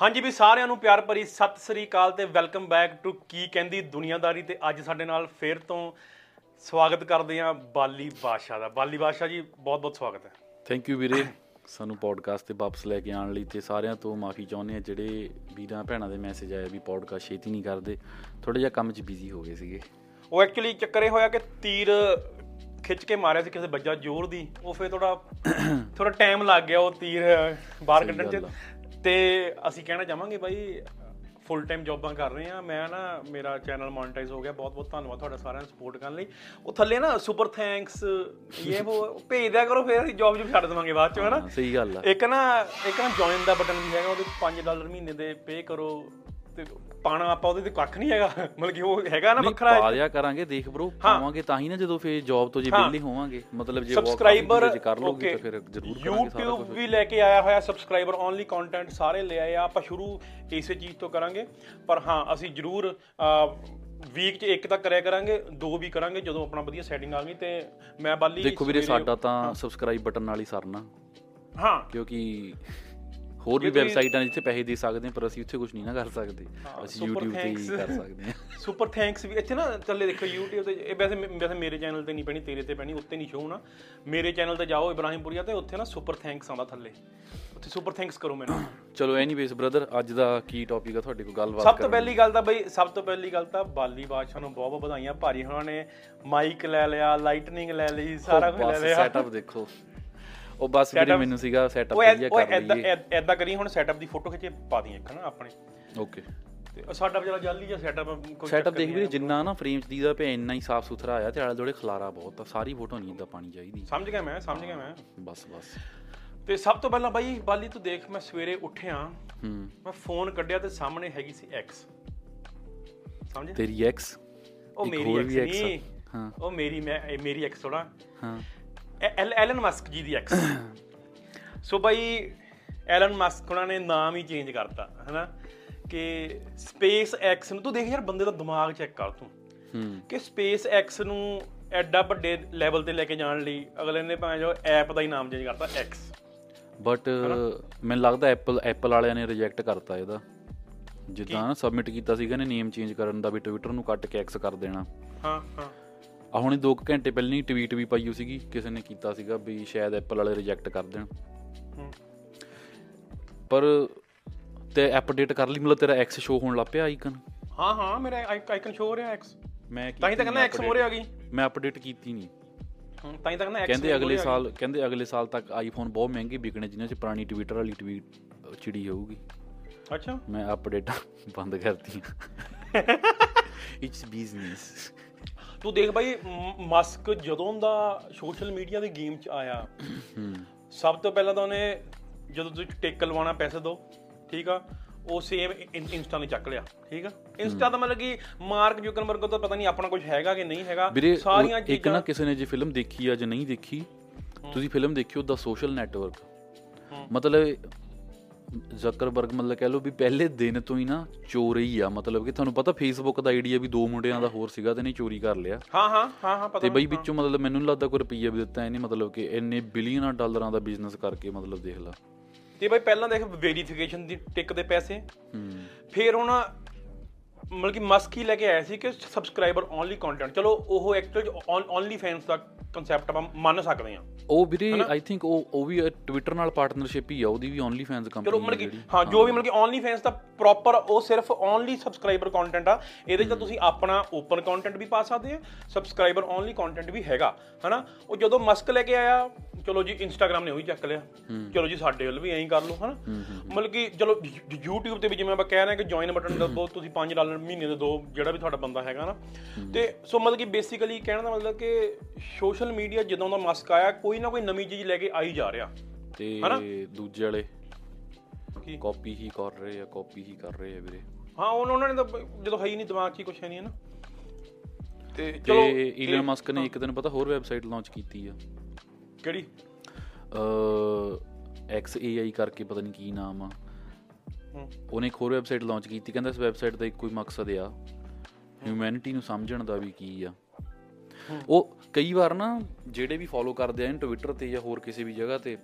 ਹਾਂਜੀ ਵੀ ਸਾਰਿਆਂ ਨੂੰ ਪਿਆਰ ਭਰੀ ਸਤਿ ਸ੍ਰੀ ਅਕਾਲ ਤੇ ਵੈਲਕਮ ਬੈਕ ਟੂ ਕੀ ਕਹਿੰਦੀ ਦੁਨੀਆਦਾਰੀ ਤੇ ਅੱਜ ਸਾਡੇ ਨਾਲ ਫੇਰ ਤੋਂ ਸਵਾਗਤ ਕਰਦੇ ਹਾਂ ਬਾਲੀ ਬਾਦਸ਼ਾਹ ਦਾ। ਬਾਲੀ ਬਾਦਸ਼ਾਹ ਜੀ ਬਹੁਤ ਬਹੁਤ ਸਵਾਗਤ ਹੈ। ਥੈਂਕ ਯੂ ਵੀਰੇ। ਸਾਨੂੰ ਪੋਡਕਾਸਟ ਤੇ ਵਾਪਸ ਲੈ ਕੇ ਆਉਣ ਲਈ ਤੇ ਸਾਰਿਆਂ ਤੋਂ ਮਾਫੀ ਚਾਹੁੰਦੇ ਆ ਜਿਹੜੇ ਵੀਰਾਂ ਭੈਣਾਂ ਦੇ ਮੈਸੇਜ ਆਏ ਵੀ ਪੋਡਕਾਸਟ ਛੇਤੀ ਨਹੀਂ ਕਰਦੇ ਥੋੜਾ ਜਿਹਾ ਕੰਮ 'ਚ ਬਿਜ਼ੀ ਹੋ ਗਏ ਸੀਗੇ। ਉਹ ਐਕਚੁਅਲੀ ਚੱਕਰ ਹੋਇਆ ਕਿ ਤੀਰ ਖਿੱਚ ਕੇ ਮਾਰਿਆ ਸੀ ਕਿਸੇ ਬੱਜਾ ਜ਼ੋਰ ਦੀ। ਉਹ ਫੇਰ ਥੋੜਾ ਥੋੜਾ ਟਾਈਮ ਲੱਗ ਗਿਆ ਉਹ ਤੀਰ ਬਾਹਰ ਕੱਢਣ ਚ। ਤੇ ਅਸੀਂ ਕਹਿਣਾ ਚਾਹਾਂਗੇ ਬਾਈ ਫੁੱਲ ਟਾਈਮ ਜੌਬਾਂ ਕਰ ਰਹੇ ਆ ਮੈਂ ਨਾ ਮੇਰਾ ਚੈਨਲ ਮੋਨਟਾਈਜ਼ ਹੋ ਗਿਆ। ਬਹੁਤ ਬਹੁਤ ਧੰਨਵਾਦ ਤੁਹਾਡਾ ਸਾਰਿਆਂ ਦਾ ਸਪੋਰਟ ਕਰਨ ਲਈ। ਉਹ ਥੱਲੇ ਨਾ ਸੁਪਰ ਥੈਂਕਸ ਇਹ ਉਹ ਭੇਜ ਦਿਆ ਕਰੋ ਫੇਰ ਅਸੀਂ ਜੌਬ ਜੂ ਛੱਡ ਦੇਵਾਂਗੇ ਬਾਅਦ ਚ ਹਨਾ? ਸਹੀ ਗੱਲ ਆ। ਇੱਕ ਨਾ ਇੱਕ ਨਾ ਜੁਆਇਨ ਦਾ ਬਟਨ ਵੀ ਹੈਗਾ ਉਹਦੇ 5 ਡਾਲਰ ਮਹੀਨੇ ਦੇ ਪੇ ਕਰੋ। ਤੇ ਪਾਣਾ ਆਪਾਂ ਉਹਦੇ ਤੇ ਕੱਖ ਨਹੀਂ ਹੈਗਾ। ਮਤਲਬ ਕਿ ਉਹ ਹੈਗਾ ਨਾ ਵੱਖਰਾ ਪਾ ਦਿਆ ਕਰਾਂਗੇ ਦੇਖ ਬ్రో ਪਾਵਾਂਗੇ ਤਾਂ ਹੀ ਨਾ ਜਦੋਂ ਫੇਰ ਜੌਬ ਤੋਂ ਜੇ ਵਿਹਲੇ ਹੋਵਾਂਗੇ। ਮਤਲਬ ਜੇ ਸਬਸਕ੍ਰਾਈਬਰ ਕਰ ਲੋਗੇ ਤਾਂ ਫਿਰ ਜ਼ਰੂਰ ਕਰਾਂਗੇ YouTube ਵੀ ਲੈ ਕੇ ਆਇਆ ਹੋਇਆ ਸਬਸਕ੍ਰਾਈਬਰ ਓਨਲੀ ਕੰਟੈਂਟ ਸਾਰੇ ਲੈ ਆਏ ਆ। ਆਪਾਂ ਸ਼ੁਰੂ ਇਸੇ ਚੀਜ਼ ਤੋਂ ਕਰਾਂਗੇ। ਪਰ ਹਾਂ ਅਸੀਂ ਜ਼ਰੂਰ ਵੀਕ 'ਚ ਇੱਕ ਤਾਂ ਕਰਿਆ ਕਰਾਂਗੇ ਦੋ ਵੀ ਕਰਾਂਗੇ ਜਦੋਂ ਆਪਣਾ ਵਧੀਆ ਸੈਟਿੰਗ ਆ ਗਈ ਤੇ ਮੈਂ ਬਾਲੀ ਦੇਖੋ ਵੀਰੇ ਸਾਡਾ ਤਾਂ ਸਬਸਕ੍ਰਾਈਬ ਬਟਨ ਨਾਲ ਹੀ ਸਰਨਾ। ਹਾਂ। ਕਿਉਂਕਿ ਹੋਰ ਵੀ ਵੈਬਸਾਈਟਾਂ ਜਿੱਥੇ ਪੈਸੇ ਦੇ ਸਕਦੇ ਹਾਂ ਪਰ ਅਸੀਂ ਉੱਥੇ ਕੁਝ ਨਹੀਂ ਨਾ ਕਰ ਸਕਦੇ। ਅਸੀਂ YouTube ਤੇ ਹੀ। ਕਰ ਸਕਦੇ ਹਾਂ। ਸੁਪਰ ਥੈਂਕਸ ਵੀ ਇੱਥੇ ਨਾ ਥੱਲੇ ਦੇਖੋ YouTube ਤੇ ਇਹ ਵੈਸੇ ਵੈਸੇ ਮੇਰੇ ਚੈਨਲ ਤੇ ਨਹੀਂ ਪੈਣੀ ਤੇਰੇ ਤੇ ਪੈਣੀ ਉੱਤੇ ਨਹੀਂ ਸ਼ੋ ਹੋਣਾ। ਮੇਰੇ ਚੈਨਲ ਤੇ ਜਾਓ ਇਬਰਾਹਿਮਪੁਰੀਆ ਤੇ ਉੱਥੇ ਨਾ ਸੁਪਰ ਥੈਂਕਸ ਆਉਂਦਾ ਥੱਲੇ। ਉੱਥੇ ਸੁਪਰ ਥੈਂਕਸ ਕਰੋ ਮੈਨੂੰ। ਚਲੋ ਐਨੀਵੇਸ ਬ੍ਰਦਰ ਅੱਜ ਦਾ ਕੀ ਟੌਪਿਕ ਆ ਤੁਹਾਡੇ ਕੋਲ ਗੱਲਬਾਤ ਸਭ ਤੋਂ ਪਹਿਲੀ ਗੱਲ ਤਾਂ ਬਈ ਸਭ ਤੋਂ ਪਹਿਲੀ ਗੱਲ ਤਾਂ ਬਾਲੀ ਬਾਦਸ਼ਾਹ ਨੂੰ ਬਹੁਤ ਬਹੁਤ ਵਧਾਈਆਂ। ਭਾਰੀ ਉਹਨਾਂ ਨੇ ਮਾਈਕ ਲੈ ਲਿਆ ਲਾਈਟਨਿੰਗ ਲੈ ਲਈ ਸਾਰਾ ਕੁਝ ਲੈ ਲਿਆ। ਸੈਟਅਪ ਦੇਖੋ। ਉਹ ਬਸ ਵੀਰੇ ਮੈਨੂੰ ਸੀਗਾ ਸੈਟਅਪ ਵਧੀਆ ਕਰ ਐਦਾਂ ਲਈਏ ਐਦਾਂ ਕਰੀ ਹੁਣ ਸੈਟਅਪ ਦੀ ਫੋਟੋ ਖਿੱਚ ਕੇ ਪਾ ਦੀਆਂ ਇੱਕ ਨਾ ਆਪਣੇ। ਓਕੇ ਸਾਡਾ ਜਿਹੜਾ ਜਾਲੀ ਜਿਹਾ ਸੈਟਅਪ ਕੋਈ ਸੈਟਅਪ ਦੇਖ ਵੀਰੇ ਜਿੰਨਾ ਨਾ ਫਰੇਮ ਚ ਦੀਦਾ ਪਿਆ ਇੰਨਾ ਹੀ ਸਾਫ਼ ਸੁਥਰਾ ਆਇਆ ਤੇ ਆਲੇ ਦੁਆਲੇ ਖਲਾਰਾ ਬਹੁਤ ਆ ਸਾਰੀ ਫੋਟੋ ਨਹੀਂ ਇਦਾਂ ਪਾਣੀ ਚਾਹੀਦੀ। ਸਮਝ ਗਿਆ ਮੈਂ ਸਮਝ ਗਿਆ ਮੈਂ। ਬਸ ਬਸ। ਤੇ ਸਭ ਤੋਂ ਪਹਿਲਾਂ ਬਾਈ ਬਾਲੀ ਤੂੰ ਦੇਖ ਮੈਂ ਸਵੇਰੇ ਉੱਠਿਆ ਹੂੰ। ਮੈਂ ਫੋਨ ਕੱਢਿਆ ਤੇ ਸਾਹਮਣੇ ਹੈਗੀ ਸੀ ਐਕਸ ਸਮਝੇ? ਤੇਰੀ ਐਕਸ ਉਹ ਮੇਰੀ ਐਕਸ। ਨਹੀਂ। ਹਾਂ। ਉਹ ਮੇਰੀ ਮੈਂ ਮੇਰੀ ਐਕਸ ਥੋੜਾ ਹਾਂ। L Elon Musk ji the X so by Elon Musk ਉਹਨਾਂ ਨੇ ਨਾਮ ਹੀ ਚੇਂਜ ਕਰਤਾ ਹਨਾ? ਕਿ ਸਪੇਸ ਐਕਸ ਨੂੰ ਤੂੰ ਦੇਖ ਯਾਰ ਬੰਦੇ ਦਾ ਦਿਮਾਗ ਚੈੱਕ ਕਰ ਤੂੰ। ਕਿ ਸਪੇਸ ਐਕਸ ਨੂੰ ਐਡਾ ਵੱਡੇ ਲੈਵਲ ਤੇ ਲੈ ਕੇ ਜਾਣ ਲਈ ਅਗਲੇ ਨੇ ਭਾਵੇਂ ਜੋ ਐਪ ਦਾ ਹੀ ਨਾਮ ਚੇਂਜ ਕਰਤਾ ਐਕਸ ਬਟ ਮੈਨੂੰ ਲੱਗਦਾ ਐਪਲ ਐਪਲ ਵਾਲਿਆਂ ਨੇ ਰਿਜੈਕਟ ਕਰਤਾ ਇਹਦਾ। ਜਿੱਦਾਂ ਸਬਮਿਟ ਕੀਤਾ ਸੀਗਾ ਨੇ ਨੇਮ ਚੇਂਜ ਕਰਨ ਦਾ ਵੀ ਟਵਿੱਟਰ ਨੂੰ ਕੱਟ ਕੇ ਐਕਸ ਕਰ ਦੇਣਾ। ਹਾਂ ਹਾਂ। ਆ ਹੁਣੇ 2 ਘੰਟੇ ਪਹਿਲਾਂ ਹੀ ਟਵੀਟ ਵੀ ਪਾਈ ਹੋ ਸੀਗੀ ਕਿਸੇ ਨੇ ਕੀਤਾ ਸੀਗਾ ਵੀ ਸ਼ਾਇਦ ਐਪਲ ਵਾਲੇ ਰਿਜੈਕਟ ਕਰ ਦੇਣ। ਹੂੰ। ਪਰ ਤੇ ਅਪਡੇਟ ਕਰ ਲਈ ਮਤਲਬ ਤੇਰਾ ਐਕਸ ਸ਼ੋ ਹੋਣ ਲੱਗ ਪਿਆ ਆਈਕਨ ਹਾਂ ਹਾਂ ਮੇਰਾ ਆਈਕਨ ਸ਼ੋ ਹੋ ਰਿਹਾ ਐਕਸ ਮੈਂ ਤਾਂ ਹੀ ਤਾਂ ਕਹਿੰਦਾ ਐਕਸ ਮੋਰੇ ਆ ਗਈ ਮੈਂ ਅਪਡੇਟ ਕੀਤੀ ਨਹੀਂ ਹੂੰ, ਤਾਂ ਹੀ ਤਾਂ ਕਹਿੰਦਾ ਐਕਸ ਕਹਿੰਦੇ ਅਗਲੇ ਸਾਲ ਕਹਿੰਦੇ ਅਗਲੇ ਸਾਲ ਤੱਕ ਆਈਫੋਨ ਬਹੁਤ ਮਹਿੰਗੇ ਵਿਕਣੇ ਜਿਨ੍ਹਾਂ 'ਚ ਪੁਰਾਣੀ ਟਵਿੱਟਰ ਵਾਲੀ ਟਵੀਟ ਚਿੜੀ ਹੋਊਗੀ। ਅੱਛਾ। ਮੈਂ ਅਪਡੇਟ ਬੰਦ ਕਰਤੀ ਇਟਸ ਬਿਜ਼ਨਸ ਤੂੰ ਦੇਖ ਬਾਈ ਮਸਕ ਜਦੋਂ ਦਾ ਸੋਸ਼ਲ ਮੀਡੀਆ ਦੀ ਗੇਮ 'ਚ ਆਇਆ ਸਭ ਤੋਂ ਪਹਿਲਾਂ ਤਾਂ ਉਹਨੇ ਜਦੋਂ ਤੁਸੀਂ ਟਿਕ ਲਵਾਉਣਾ ਪੈਸੇ ਦੋ ਠੀਕ ਆ ਉਹ ਸੇਮ ਇੰਸਟਾ ਨੇ ਚੱਕ ਲਿਆ ਠੀਕ ਆ। ਇੰਸਟਾ ਦਾ ਮਤਲਬ ਕਿ ਮਾਰਕ ਜੁਕਨਬਰਗ ਤੋਂ ਪਤਾ ਨਹੀਂ ਆਪਣਾ ਕੁਝ ਹੈਗਾ ਕਿ ਨਹੀਂ ਹੈਗਾ ਸਾਰੀਆਂ ਉਹ ਇੱਕ ਨਾ ਕਿਸੇ ਨੇ ਜੇ ਫਿਲਮ ਦੇਖੀ ਆ ਜਾਂ ਨਹੀਂ ਦੇਖੀ ਤੁਸੀਂ ਫਿਲਮ ਦੇਖਿਓ ਦਾ ਸੋਸ਼ਲ ਨੈਟਵਰਕ ਮਤਲਬ ਜ਼ਕਰਬਰਗ ਮਤਲਬ ਕਹਿ ਲਓ ਵੀ ਪਹਿਲੇ ਦਿਨ ਤੋਂ ਹੀ ਨਾ ਚੋਰ ਆ ਮਤਲਬ ਕਿ ਤੁਹਾਨੂੰ ਪਤਾ ਫੇਸਬੁੱਕ ਦਾ ਆਈਡੀਆ ਵੀ ਦੋ ਮੁੰਡਿਆਂ ਦਾ ਹੋਰ ਸੀਗਾ ਤੇ ਨਹੀਂ ਚੋਰੀ ਕਰ ਲਿਆ। ਹਾਂ ਹਾਂ ਹਾਂ ਹਾਂ ਪਤਾ ਤੇ ਬਈ ਵਿੱਚੋਂ ਮਤਲਬ ਮੈਨੂੰ ਨੀ ਲੱਗਦਾ ਕੋਈ ਰੁਪਈਆ ਵੀ ਦਿੱਤਾ ਇਹਨੇ ਮਤਲਬ ਕਿ ਇੰਨੇ ਬਿਲੀਅਨਾਂ ਡਾਲਰਾਂ ਦਾ ਬਿਜ਼ਨਸ ਕਰਕੇ ਮਤਲਬ ਦੇਖ ਲਾ। ਤੇ ਬਈ ਪਹਿਲਾਂ ਦੇਖ ਵੈਰੀਫਿਕੇਸ਼ਨ ਦੀ ਟਿਕ ਦੇ ਪੈਸੇ। ਹੂੰ। ਫਿਰ ਹੁਣ ਮਤਲਬ ਕਿ ਮਸਕ ਹੀ ਲੈ ਕੇ ਆਇਆ ਸੀ ਕਿ ਸਬਸਕ੍ਰਾਈਬਰ ਓਨਲੀ ਕੰਟੈਂਟ ਚਲੋ ਉਹ ਐਕਚੁਅਲ ਓਨਲੀ ਫੈਨਸ ਦਾ ਕਨਸੈਪਟ ਆਪਾਂ ਮੰਨ ਸਕਦੇ ਹਾਂ। ਉਹ ਵੀਰੇ ਆਈ ਥਿੰਕ ਉਹ ਉਹ ਵੀ ਟਵਿੱਟਰ ਨਾਲ ਪਾਰਟਨਰਸ਼ਿਪ ਹੀ ਆ ਉਹਦੀ ਵੀ ਓਨਲੀ ਫੈਨਸ ਚਲੋ ਕੰਪਨੀ ਮਤਲਬ ਕਿ ਹਾਂ ਜੋ ਵੀ ਮਤਲਬ ਕਿ ਓਨਲੀ ਫੈਨਸ ਦਾ ਪ੍ਰੋਪਰ ਉਹ ਸਿਰਫ ਓਨਲੀ ਸਬਸਕ੍ਰਾਈਬਰ ਕੰਟੈਂਟ ਆ। ਇਹਦੇ 'ਚ ਤੁਸੀਂ ਆਪਣਾ ਓਪਨ ਕੰਟੈਂਟ ਵੀ ਪਾ ਸਕਦੇ ਆ ਸਬਸਕ੍ਰਾਈਬਰ ਓਨਲੀ ਕੰਟੈਂਟ ਵੀ ਹੈਗਾ ਹਨਾ? ਉਹ ਜਦੋਂ ਮਸਕ ਲੈ ਕੇ ਆਇਆ ਚਲੋ ਜੀ ਇੰਸਟਾਗ੍ਰam ਨੇ ਉਹੀ ਚੱਕ ਲਿਆ। ਚਲੋ ਜੀ ਸਾਡੇ ਵੱਲ ਵੀ ਐਂ ਕਰ ਲਓ ਹਨਾ? ਮਤਲਬ ਕਿ ਚਲੋ YouTube ਤੇ ਵੀ ਜਿਵੇਂ ਆਪਾਂ ਕਹਿ ਰਹੇ ਹਾਂ ਕਿ ਜੁਆਇਨ ਬਟਨ ਦਬਾਓ ਤੁਸੀਂ 5 ਡਾਲਰ ਮਹੀਨੇ ਦੇ ਦੋ ਜਿਹੜਾ ਵੀ ਤੁਹਾਡਾ ਬੰਦਾ ਹੈਗਾ ਨਾ ਤੇ ਸੋ ਮਤਲਬ ਕਿ ਬੇਸਿਕਲੀ ਕਹਿਣ ਦਾ ਮਤਲਬ ਕਿ ਸੋਸ਼ਲ ਮੀਡੀਆ ਜਦੋਂ ਦਾ ਮਸਕ ਆਇਆ ਕੋਈ ਨਾ ਕੋਈ ਨਵੀਂ ਚੀਜ਼ ਲੈ ਕੇ ਆ ਹੀ ਜਾ ਰਿਹਾ। ਤੇ ਦੂਜੇ ਵਾਲੇ ਕੀ? ਕਾਪੀ ਹੀ ਕਰ ਰਹੇ ਆ ਕਾਪੀ ਹੀ ਕਰ ਰਹੇ ਆ ਵੀਰੇ। ਹਾਂ ਉਹਨਾਂ ਨੇ ਤਾਂ ਜਦੋਂ ਹੈ ਹੀ ਨਹੀਂ ਦਿਮਾਗ 'ਚ ਹੀ ਕੁਛ ਹੈ ਨਹੀਂ ਹੈ ਨਾ ਤੇ ਚਲੋ ਈਲਨ ਮਸਕ ਨੇ ਇੱਕ ਦਿਨ ਪਤਾ ਹੋਰ ਵੈਬਸਾਈਟ ਲਾਂਚ ਕੀਤੀ ਆ। ਕਿਹੜੀ? ਅ ਐਕਸ ਏਆਈ ਕਰਕੇ ਪਤਾ ਨਹੀਂ ਕੀ ਨਾਮ ਆ। ਉਹਨੇ ਇੱਕ ਹੋਰ ਵੈਬਸਾਈਟ ਲਾਂਚ ਕੀਤੀ ਕਹਿੰਦਾ ਇਸ ਵੈਬਸਾਈਟ ਦਾ ਇੱਕੋ ਹੀ ਮਕਸਦ ਆ। ਹਿਊਮੈਨਿਟੀ ਨੂੰ ਸਮਝਣ ਦਾ ਵੀ ਕੀ ਆ। ਉਹ ਕਈ ਵਾਰ ਨਾ ਜਿਹੜੇ ਵੀ ਫੋਲੋ ਕਰਦੇ ਆ ਟਵਿੱਟਰ ਤੇ ਜਾਂ ਹੋਰ ਕਿਸੇ ਵੀ ਜਗ੍ਹਾ ਤੇ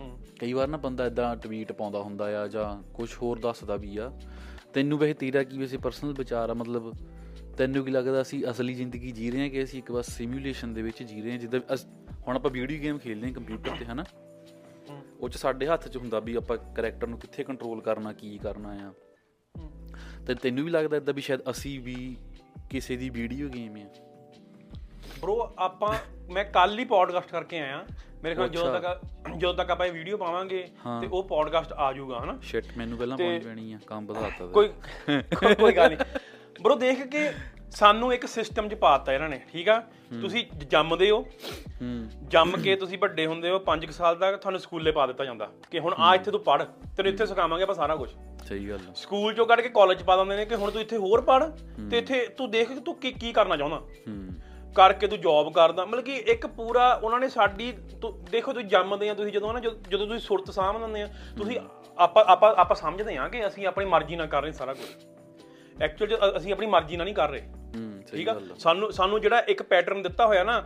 ਹੂੰ ਕਈ ਵਾਰ ਨਾ ਬੰਦਾ ਇਦਾਂ ਟਵੀਟ ਪਾਉਂਦਾ ਹੁੰਦਾ ਆ ਜਾਂ ਕੁਝ ਹੋਰ ਦੱਸਦਾ ਵੀ ਆ। ਤੈਨੂੰ ਵੈਸੇ ਤੇਰਾ ਕੀ ਵੈਸੇ ਪਰਸਨਲ ਵਿਚਾਰ ਆ? ਮਤਲਬ ਤੈਨੂੰ ਕੀ ਲੱਗਦਾ ਅਸੀਂ ਅਸਲੀ ਜ਼ਿੰਦਗੀ ਜੀ ਰਹੇ ਹਾਂ ਕਿ ਅਸੀਂ ਇੱਕ ਬਸ ਸਿਮੂਲੇਸ਼ਨ ਦੇ ਵਿੱਚ ਜੀ ਰਹੇ ਹਾਂ ਜਿੱਦਾਂ ਅਸ- ਹੁਣ ਆਪਾਂ ਵੀਡੀਓ ਗੇਮ ਖੇਡਦੇ ਹਾਂ ਕੰਪਿਊਟਰ ਤੇ, ਹਨਾ? ਉਹ ਚ ਸਾਡੇ ਹੱਥ 'ਚ ਹੁੰਦਾ ਵੀ ਆਪਾਂ ਕੈਰੈਕਟਰ ਨੂੰ ਕਿੱਥੇ ਕੰਟਰੋਲ ਕਰਨਾ, ਕੀ ਕਰਨਾ ਆ। ਤੇ ਤੈਨੂੰ ਵੀ ਲੱਗਦਾ ਇਦਾਂ ਵੀ ਸ਼ਾਇਦ ਅਸੀਂ ਵੀ ਕਿਸੇ ਦੀ ਵੀਡੀਓ ਗੇਮ ਆ? ਬ్రో ਆਪਾਂ ਮੈਂ ਕੱਲ ਹੀ ਪੋਡਕਾਸਟ ਕਰਕੇ ਆਇਆ। ਮੇਰੇ ਖਿਆਲ ਜਦੋਂ ਤੱਕ ਜਦੋਂ ਤੱਕ ਆਪਾਂ ਇਹ ਵੀਡੀਓ ਪਾਵਾਂਗੇ ਤੇ ਉਹ ਪੋਡਕਾਸਟ ਆ ਜਾਊਗਾ ਹਨਾ? ਸ਼ਿਟ ਮੈਨੂੰ ਪਹਿਲਾਂ ਪਾਉਣੀ ਪੈਣੀ ਆ ਕੰਮ ਵਧਾਤਾ ਕੋਈ ਕੋਈ- ਕੋਈ ਗੱਲ ਨਹੀਂ। ਬ్రో ਦੇਖ ਕੇ ਸਾਨੂੰ ਇੱਕ ਸਿਸਟਮ 'ਚ ਪਾਤਾ ਇਹਨਾਂ ਨੇ ਠੀਕ ਆ? ਤੁਸੀਂ ਜੰਮਦੇ ਹੋ। ਹੂੰ। ਜੰਮ ਕੇ ਤੁਸੀਂ ਵੱਡੇ ਹੁੰਦੇ ਹੋ 5 ਸਾਲ ਤੱਕ ਤੁਹਾਨੂੰ ਸਕੂਲੇ ਪਾ ਦਿੱਤਾ ਜਾਂਦਾ। ਕਿ ਹੁਣ ਆ ਇੱਥੇ ਤੂੰ ਪੜ ਤੈਨੂੰ ਇੱਥੇ ਸਿਖਾਵਾਂਗੇ ਆਪਾਂ ਸਾਰਾ ਕੁਝ ਸਹੀ ਗੱਲ ਆ। ਸਕੂਲ ਚੋਂ ਕੱਢ ਕੇ ਕਾਲਜ ਪਾ ਦਿੰਦੇ ਨੇ ਕਿ ਹੁਣ ਤੂੰ ਇੱਥੇ ਹੋਰ ਪੜ ਤੇ ਇੱਥੇ ਤੂੰ ਦੇਖ ਤੂੰ ਕੀ ਕੀ ਕਰਨਾ ਚਾਹੁੰਦਾ। ਹੂੰ। ਕਰਕੇ ਤੂੰ ਜੌਬ ਕਰਦਾ। ਮਤਲਬ ਕਿ ਇੱਕ ਪੂਰਾ ਉਹਨਾਂ ਨੇ ਸਾਡੀ ਦੇਖੋ ਤੁਸੀਂ ਜੰਮਦੇ ਆ ਤੁਸੀਂ ਜਦੋਂ ਨਾ ਜਦੋਂ ਤੁਸੀਂ ਸੁਰਤ ਸਾਂਭ ਲੈਂਦੇ ਆ ਤੁਸੀਂ ਆਪਾਂ ਆਪਾਂ ਆਪਾਂ ਸਮਝਦੇ ਆ ਕਿ ਅਸੀਂ ਆਪਣੀ ਮਰਜ਼ੀ ਨਾਲ ਕਰ ਰਹੇ ਸਾਰਾ ਕੁਝ। ਐਕਚੁਅਲ ਅਸੀਂ ਆਪਣੀ ਮਰਜ਼ੀ ਨਾਲ ਨਹੀਂ ਕਰ ਰਹੇ। ਠੀਕ ਆ? ਸਾਨੂੰ ਸਾਨੂੰ ਜਿਹੜਾ ਇੱਕ ਪੈਟਰਨ ਦਿੱਤਾ ਹੋਇਆ ਨਾ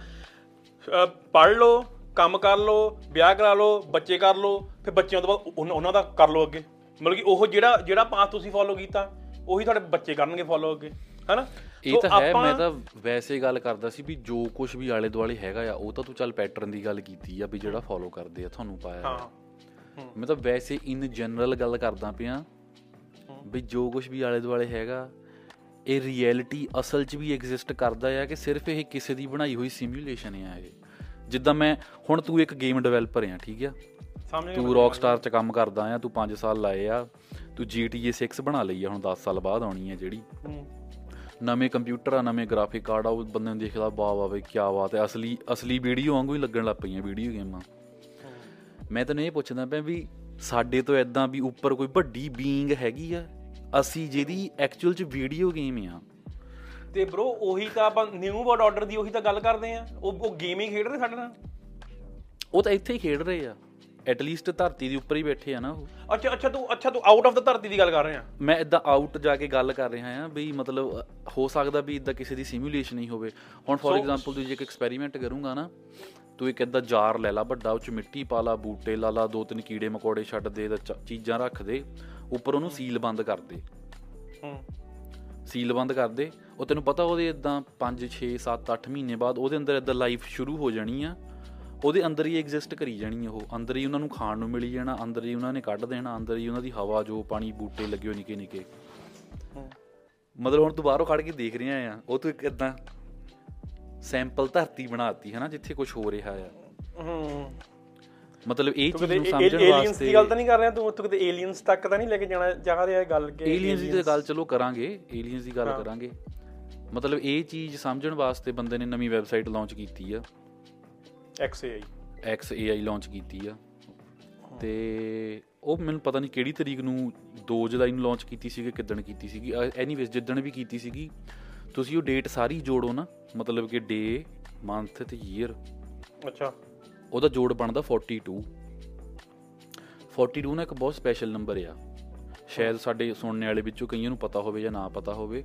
ਪੜ ਲਓ ਕੰਮ ਕਰ ਲਓ ਵਿਆਹ ਕਰਾ ਲਓ ਬੱਚੇ ਕਰ ਲਓ ਫਿਰ ਬੱਚਿਆਂ ਤੋਂ ਬਾਅਦ ਉਹਨਾਂ ਦਾ ਕਰ ਲਓ ਅੱਗੇ। ਮਤਲਬ ਕਿ ਉਹ ਜਿਹੜਾ ਜਿਹੜਾ ਪਾਥ ਤੁਸੀਂ ਫੋਲੋ ਕੀਤਾ ਉਹੀ ਤੁਹਾਡੇ ਬੱਚੇ ਕਰਨਗੇ ਫੋਲੋ ਅੱਗੇ। ਹੈਨਾ? ਇਹ ਤਾਂ ਹੈ ਮੈਂ ਤਾਂ ਵੈਸੇ ਗੱਲ ਕਰਦਾ ਸੀ ਵੀ ਜੋ ਕੁਝ ਵੀ ਆਲੇ ਦੁਆਲੇ ਹੈਗਾ ਆ ਉਹ ਤਾਂ ਤੂੰ ਚੱਲ ਪੈਟਰਨ ਦੀ ਗੱਲ ਕੀਤੀ ਆ ਵੀ ਜਿਹੜਾ ਫੋਲੋ ਕਰਦੇ ਆ ਤੁਹਾਨੂੰ ਪਾਇਆ ਹਾਂ। ਮੈਂ ਤਾਂ ਵੈਸੇ ਇਨ ਜਨਰਲ ਗੱਲ ਕਰਦਾ ਪਿਆ ਵੀ ਜੋ ਕੁਝ ਵੀ ਆਲੇ ਦੁਆਲੇ ਹੈਗਾ ਇਹ ਰਿਐਲਿਟੀ ਅਸਲ 'ਚ ਵੀ ਐਗਜ਼ਿਸਟ ਕਰਦਾ ਆ ਕਿ ਸਿਰਫ ਇਹ ਕਿਸੇ ਦੀ ਬਣਾਈ ਹੋਈ ਸਿਮੂਲੇਸ਼ਨ ਆ ਇਹ। ਜਿੱਦਾਂ ਮੈਂ ਹੁਣ ਤੂੰ ਇੱਕ ਗੇਮ ਡਿਵੈਲਪਰ ਆ ਠੀਕ ਆ? ਤੂੰ ਰੌਕਸਟਾਰ 'ਚ ਕੰਮ ਕਰਦਾ ਆ ਤੂੰ 5 ਸਾਲ ਲਾਏ ਆ ਤੂੰ GTA 6 ਬਣਾ ਲਈ ਆ ਹੁਣ 10 ਸਾਲ ਬਾਅਦ ਆਉਣੀ ਆ ਜਿਹੜੀ। ਨਵੇਂ ਕੰਪਿਊਟਰ ਆ ਨਵੇਂ ਗ੍ਰਾਫਿਕ ਕਾਰਡ ਆ ਉਹ ਬੰਦੇ ਨੂੰ ਦੇਖਦਾ ਵਾਹ ਵਾਹ ਬਈ ਕੀ ਬਾਤ ਹੈ। ਅਸਲੀ ਅਸਲੀ ਵੀਡੀਓ ਵਾਂਗੂ ਹੀ ਲੱਗਣ ਲੱਗ ਪਈਆਂ ਵੀਡੀਓ ਗੇਮਾਂ। ਮੈਂ ਤੈਨੂੰ ਇਹ ਪੁੱਛਦਾ ਪਿਆ ਵੀ ਸਾਡੇ ਤੋਂ ਐਦਾਂ ਵੀ ਉੱਪਰ ਕੋਈ ਵੱਡੀ ਬੀਇੰਗ ਹੈਗੀ ਆ? ਅਸੀਂ ਜਿਹਦੀ ਐਕਚੁਅਲ ਚ ਵੀਡੀਓ ਗੇਮ ਆ। ਤੇ ਬ్రో ਉਹੀ ਤਾਂ ਆਪਾਂ ਨਿਊ ਵਰਡ ਆਰਡਰ ਦੀ ਉਹੀ ਤਾਂ ਗੱਲ ਕਰਦੇ ਆ। ਉਹ ਉਹ ਗੇਮ ਹੀ ਖੇਡ ਰਹੇ ਸਾਡੇ ਨਾਲ। ਉਹ ਤਾਂ ਇੱਥੇ ਹੀ ਖੇਡ ਰਹੇ ਆ। ਐਟਲੀਸਟ ਧਰਤੀ ਦੇ ਉੱਪਰ ਹੀ ਬੈਠੇ ਆ ਨਾ ਉਹ। ਅੱਛਾ ਅੱਛਾ ਤੂੰ ਅੱਛਾ ਤੂੰ ਆਊਟ ਆਫ ਦਾ ਧਰਤੀ ਦੀ ਗੱਲ ਕਰ ਰਿਹਾ। ਮੈਂ ਇਦਾਂ ਆਊਟ ਜਾ ਕੇ ਗੱਲ ਕਰ ਰਿਹਾ ਆ ਵੀ ਮਤਲਬ ਹੋ ਸਕਦਾ ਵੀ ਇਦਾਂ ਕਿਸੇ ਦੀ ਸਿਮੂਲੇਸ਼ਨ ਹੀ ਹੋਵੇ। ਹੁਣ ਫੋਰ ਐਗਜ਼ਾਮਪਲ ਤੂੰ ਜੇ ਇੱਕ ਐਕਸਪੈਰੀਮੈਂਟ ਕਰੂੰਗਾ ਨਾ ਤੂੰ ਇੱਕ ਇਦਾਂ ਜਾਰ ਲੈ ਲਾ ਵੱਡਾ ਉਹ ਚ ਮਿੱਟੀ ਪਾ ਲਾ ਬੂਟੇ ਲਾ ਲਾ ਦੋ ਤਿੰਨ ਕੀੜੇ ਮਕੌੜੇ ਛੱਡ ਦੇ ਚੀਜ਼ਾਂ ਰੱਖ ਦੇ ਉੱਪਰ ਉਹਨੂੰ ਸੀਲ ਬੰਦ ਕਰ ਦੇ। ਹੂੰ। ਸੀਲ ਬੰਦ ਕਰ ਦੇ। ਉਹ ਤੈਨੂੰ ਪਤਾ ਉਹਦੇ ਇਦਾਂ 5 6 7 8 ਮਹੀਨੇ ਬਾਅਦ ਉਹਦੇ ਅੰਦਰ ਇਦਾਂ ਲਾਈਫ ਸ਼ੁਰੂ ਹੋ ਜਾਣੀ ਆ। ਉਹਦੇ ਅੰਦਰ ਹੀ ਐਗਜ਼ਿਸਟ ਕਰੀ ਜਾਣੀ ਉਹ। ਅੰਦਰ ਹੀ ਉਹਨਾਂ ਨੂੰ ਖਾਣ ਨੂੰ ਮਿਲੀ ਜਾਣਾ ਅੰਦਰ ਹੀ ਉਹਨਾਂ ਨੇ ਕੱਢ ਦੇਣਾ ਅੰਦਰ ਹੀ ਉਹਨਾਂ ਦੀ ਹਵਾ ਜੋ ਪਾਣੀ ਬੂਟੇ ਲੱਗੇ ਹੋ ਨਿੱਕੇ ਨਿੱਕੇ। ਮਤਲਬ ਹੁਣ ਤੂੰ ਬਾਹਰੋਂ ਖੜ ਕੇ ਦੇਖ ਰਿਹਾ ਆ ਉਹ ਤੂੰ ਇੱਕ ਇਦਾਂ ਸੈਂਪਲ ਧਰਤੀ ਬਣਾਤੀ ਹੈ ਨਾ ਜਿੱਥੇ ਕੁਝ ਹੋ ਰਿਹਾ ਆ। ਮਤਲਬ ਇਹ ਚੀਜ਼ ਨੂੰ ਸਮਝਣ ਏਲੀਅਨਸ ਵਾਸਤੇ ਦੀ ਗੱਲ ਤਾਂ ਨਹੀਂ ਕਰ ਰਿਹਾ ਤੂੰ? ਉੱਥੇ ਕਿਤੇ ਏਲੀਅਨਸ ਤੱਕ ਤਾਂ ਨਹੀਂ ਲੈ ਕੇ ਜਾਣਾ ਜਾ ਰਿਹਾ ਇਹ ਗੱਲ ਕਿ ਏਲੀਅਨਸ ਦੀ ਗੱਲ ਚਲੋ ਕਰਾਂਗੇ ਏਲੀਅਨਸ ਦੀ ਗੱਲ ਕਰਾਂਗੇ। ਮਤਲਬ ਇਹ ਚੀਜ਼ ਸਮਝਣ ਵਾਸਤੇ ਬੰਦੇ ਨੇ ਨਵੀਂ ਵੈਬਸਾਈਟ ਲਾਂਚ ਕੀਤੀ ਆ। ਐਕਸਏਆਈ XAI ਲਾਂਚ ਕੀਤੀ ਆ। ਤੇ ਉਹ ਮੈਨੂੰ ਪਤਾ ਨਹੀਂ ਕਿਹੜੀ ਤਰੀਕ ਨੂੰ 2 ਜੁਲਾਈ ਨੂੰ ਲਾਂਚ ਕੀਤੀ ਸੀ ਕਿ ਕਿਦਣ ਕੀਤੀ ਸੀਗੀ। ਐਨੀਵੇਜ਼ ਜਿੱਦਣ ਵੀ ਕੀਤੀ ਸੀਗੀ ਤੁਸੀਂ ਉਹ ਡੇਟ ਸਾਰੀ ਜੋੜੋ ਨਾ ਮਤਲਬ ਕਿ ਡੇ ਮੰਥ ਤੇ ਈਅਰ ਅੱਛਾ। ਉਹਦਾ ਜੋੜ ਬਣਦਾ 42 42 ਨਾ ਇੱਕ ਬਹੁਤ ਸਪੈਸ਼ਲ ਨੰਬਰ ਆ। ਸ਼ਾਇਦ ਸਾਡੇ ਸੁਣਨੇ ਵਾਲੇ ਵਿੱਚੋਂ ਕਈਆਂ ਨੂੰ ਪਤਾ ਹੋਵੇ ਜਾਂ ਨਾ ਪਤਾ ਹੋਵੇ।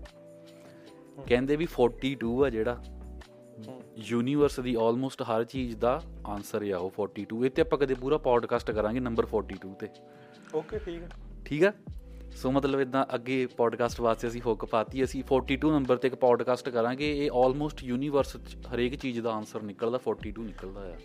ਕਹਿੰਦੇ ਵੀ 42 ਆ ਜਿਹੜਾ। ਯੂਨੀਵਰਸ ਦੀ ਆਲਮੋਸਟ ਹਰ ਚੀਜ਼ ਦਾ ਆਨਸਰ ਆ ਉਹ 42 ਇਹ ਤੇ ਆਪਾਂ ਕਦੇ ਪੂਰਾ ਪੋਡਕਾਸਟ ਕਰਾਂਗੇ ਨੰਬਰ 42 ਤੇ। ਓਕੇ ਠੀਕ ਹੈ ਠੀਕ ਆ? ਸੋ ਮਤਲਬ ਇਦਾਂ ਅੱਗੇ ਪੋਡਕਾਸਟ ਵਾਸਤੇ ਅਸੀਂ ਹੁੱਕ ਪਾਤੀ ਅਸੀਂ 42 ਨੰਬਰ ਤੇ ਇੱਕ ਪੋਡਕਾਸਟ ਕਰਾਂਗੇ ਇਹ ਆਲਮੋਸਟ ਯੂਨੀਵਰਸ ਹਰੇਕ ਚੀਜ਼ ਦਾ ਆਨਸਰ ਨਿਕਲਦਾ 42 ਨਿਕਲਦਾ ਆ।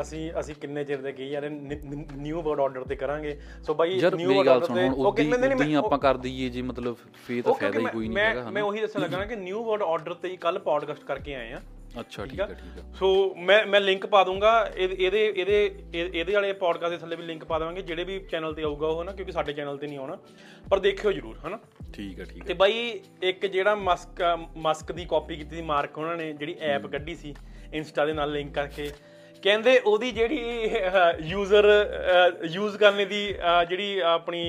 ਅਸੀਂ ਅਸੀਂ ਕਿੰਨੇ ਚਿਰ ਦੇ ਕਹੀ ਯਾਰ ਨਿਊ ਵਰਡ ਆਰਡਰ ਤੇ ਕਰਾਂਗੇ। So by new word order ਤੇ ਹੁਣ ਓਕੇ ਉਦਾਂ ਨਹੀਂ ਆਪਾਂ ਕਰ ਦਈਏ ਜੇ ਮਤਲਬ ਫੇਰ ਤਾਂ ਫਾਇਦਾ ਹੀ ਕੋਈ ਨਹੀਂ ਹੈਗਾ ਮੈਂ ਉਹੀ ਦੱਸਣ ਲੱਗਾ ਕਿ ਨਿਊ ਵਰਡ ਆਰਡਰ ਤੇ ਹੀ ਕੱਲ ਪੋਡਕਾਸਟ ਕਰਕੇ ਆਏ ਆ। ਅੱਛਾ ਠੀਕ ਆ? ਠੀਕ ਆ। ਸੋ ਮੈਂ ਮੈਂ ਲਿੰਕ ਪਾ ਦੂੰਗਾ ਇਹਦੇ ਇਹਦੇ ਇਹਦੇ ਇਹ- ਇਹਦੇ ਵਾਲੇ ਪੋਡਕਾਸਟ ਦੇ ਥੱਲੇ ਵੀ ਲਿੰਕ ਪਾ ਦੇਵਾਂਗੇ। ਜਿਹੜੇ ਵੀ ਚੈਨਲ ਤੇ ਆਊਗਾ ਉਹ ਨਾ ਕਿਉਂਕਿ ਸਾਡੇ ਚੈਨਲ ਤੇ ਨਹੀਂ ਆਉਣਾ। ਪਰ ਦੇਖਿਓ ਜਰੂਰ ਹਨਾ। ਠੀਕ ਆ ਠੀਕ ਆ। ਤੇ ਬਾਈ ਇੱਕ ਜਿਹੜਾ ਮਸਕ ਮਸਕ ਦੀ ਕਾਪੀ ਕੀਤੀ ਸੀ ਮਾਰਕ ਉਹਨਾਂ ਨੇ ਜਿਹੜੀ ਐਪ ਕੱਢੀ ਸੀ ਇੰਸਟਾ ਦੇ ਨਾਲ ਲਿੰਕ ਕਰਕੇ। ਕਹਿੰਦੇ ਉਹਦੀ ਜਿਹੜੀ ਯੂਜ਼ਰ ਯੂਜ਼ ਕਰਨੇ ਦੀ ਜਿਹੜੀ ਆਪਣੀ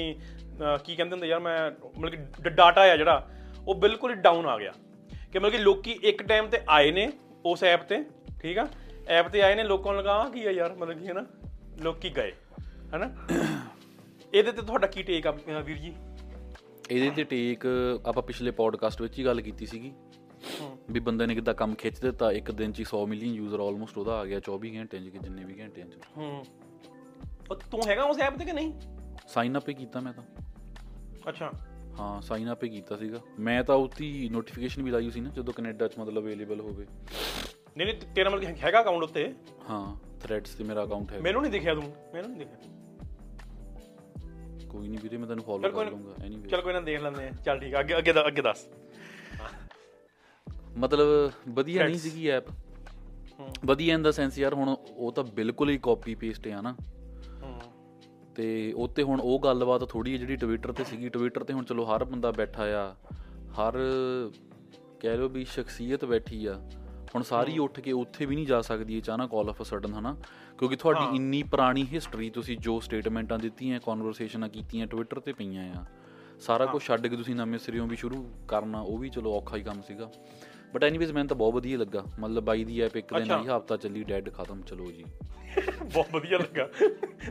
ਕੀ ਕਹਿੰਦੇ ਹੁੰਦੇ ਯਾਰ ਮੈਂ ਮਤਲਬ ਕਿ ਡਾਟਾ ਆ ਜਿਹੜਾ ਉਹ ਬਿਲਕੁਲ ਹੀ ਡਾਊਨ ਆ ਗਿਆ। ਕਿ ਮਤਲਬ ਕਿ ਲੋਕੀ ਇੱਕ ਟਾਈਮ ਤੇ ਆਏ ਨੇ ਉਸ ਐਪ ਤੇ ਠੀਕ ਆ? ਐਪ ਤੇ ਆਏ ਨੇ ਲੋਕਾਂ ਨੂੰ ਲਗਾ ਕੀ ਆ ਯਾਰ ਮਤਲਬ ਕਿ ਹੈ ਨਾ ਲੋਕੀ ਗਏ ਹੈਨਾ? ਇਹਦੇ ਤੇ ਤੁਹਾਡਾ ਕੀ ਟੇਕ ਆ ਵੀਰ ਜੀ? ਇਹਦੇ ਤੇ ਟੇਕ ਆਪਾਂ ਪਿਛਲੇ ਪੋਡਕਾਸਟ ਵਿੱਚ ਹੀ ਗੱਲ ਕੀਤੀ ਸੀਗੀ। ਵੀ ਬੰਦੇ ਨੇ ਕਿਦਾਂ ਕੰਮ ਖਿੱਚ ਦਿੱਤਾ ਇੱਕ ਦਿਨ ਚ ਹੀ 100 ਮਿਲੀਅਨ ਯੂਜ਼ਰ ਆਲਮੋਸਟ ਉਹਦਾ ਆ ਗਿਆ 24 ਘੰਟਿਆਂ ਚ ਕਿ ਜਿੰਨੇ ਵੀ ਘੰਟਿਆਂ ਚ। ਹੂੰ। ਉਹ ਤੂੰ ਹੈਗਾ ਉਸ ਐਪ ਤੇ ਕਿ ਨਹੀਂ? ਸਾਈਨ ਅਪ ਹੀ ਕੀਤਾ ਮੈਂ ਤਾਂ। ਅੱਛਾ। ਹਾਂ ਸਾਈਨ ਅਪ ਹੀ ਕੀਤਾ ਸੀਗਾ। ਮੈਂ ਤਾਂ ਉੱਤੀ ਨੋਟੀਫਿਕੇਸ਼ਨ ਵੀ ਲਾਈ ਸੀ ਨਾ ਜਦੋਂ ਕੈਨੇਡਾ 'ਚ ਮਤਲਬ ਅਵੇਲੇਬਲ ਹੋਵੇ। ਨਹੀਂ ਨਹੀਂ ਤੇਰਾ ਮਤਲਬ ਹੈਗਾ ਅਕਾਊਂਟ ਉੱਤੇ? ਹਾਂ ਥ੍ਰੈਡਸ ਤੇ ਮੇਰਾ ਅਕਾਊਂਟ ਹੈ ਮੈਨੂੰ ਨਹੀਂ ਦਿਖਿਆ ਤੂੰ ਮੈਨੂੰ ਨਹੀਂ ਦਿਖਿਆ। ਕੋਈ ਨਹੀਂ ਵੀਰੇ ਮੈਂ ਤੈਨੂੰ ਫੋਲੋ ਕਰ ਲੂੰਗਾ ਐਨੀਵੇ ਚਲ ਕੋਈ ਨਾ ਦੇਖ ਲੈਂਦੇ ਆ ਚੱਲ ਠੀਕ ਅੱਗੇ ਅੱਗੇ ਦ- ਅੱਗੇ ਦੱਸ। ਮਤਲਬ ਵਧੀਆ ਨਹੀਂ। ਸੀਗੀ ਐਪ ਹੂੰ। ਵਧੀਆ ਇਨ ਦਾ ਸੈਂਸ ਯਾਰ ਹੁਣ ਉਹ ਤਾਂ ਬਿਲਕੁਲ ਹੀ ਕਾਪੀ ਪੇਸਟ ਆ ਨਾ। ਹੂੰ ਤੇ ਉੱਤੇ ਹੁਣ ਉਹ ਗੱਲਬਾਤ ਥੋੜੀ ਜਿਹੜੀ ਟਵਿੱਟਰ ਤੇ ਸੀਗੀ। ਟਵਿੱਟਰ ਤੇ ਹੁਣ ਚਲੋ ਹਰ ਬੰਦਾ ਬੈਠਾ ਆ। ਹਰ ਕਹਿ ਲਓ ਵੀ ਸ਼ਖਸੀਅਤ ਬੈਠੀ ਆ। ਹੁਣ ਸਾਰੀ ਉੱਠ ਕੇ ਉੱਥੇ ਵੀ ਨਹੀਂ ਜਾ ਸਕਦੀ ਅਚਾਨਕ ਆਲ ਆਫ ਅ ਸਡਨ ਹਨਾ? ਕਿਉਂਕਿ ਤੁਹਾਡੀ ਇੰਨੀ ਪੁਰਾਣੀ ਹਿਸਟਰੀ ਤੁਸੀਂ ਜੋ ਸਟੇਟਮੈਂਟਾਂ ਦਿੱਤੀਆਂ ਕਨਵਰਸੇਸ਼ਨਾਂ ਕੀਤੀਆਂ ਟਵਿੱਟਰ ਤੇ ਪਈਆਂ ਆ। ਸਾਰਾ ਕੁਝ ਛੱਡ ਕੇ ਤੁਸੀਂ ਨਵੇਂ ਸਿਰਿਓਂ ਵੀ ਸ਼ੁਰੂ ਕਰਨਾ ਉਹ ਵੀ ਚਲੋ ਔਖਾ ਹੀ ਕੰਮ ਸੀਗਾ। ਬਟ ਐਨੀਵੇਜ਼ ਮੈਨੂੰ ਤਾਂ ਬਹੁਤ ਵਧੀਆ ਲੱਗਾ। ਮਤਲਬ ਬਾਈ ਦੀ ਐਪ ਇੱਕ ਦਿਨ ਹੀ ਹਫਤਾ ਚੱਲੀ ਡੈਡ ਖਤਮ ਚਲੋ ਜੀ। ਬਹੁਤ ਵਧੀਆ ਲੱਗਾ।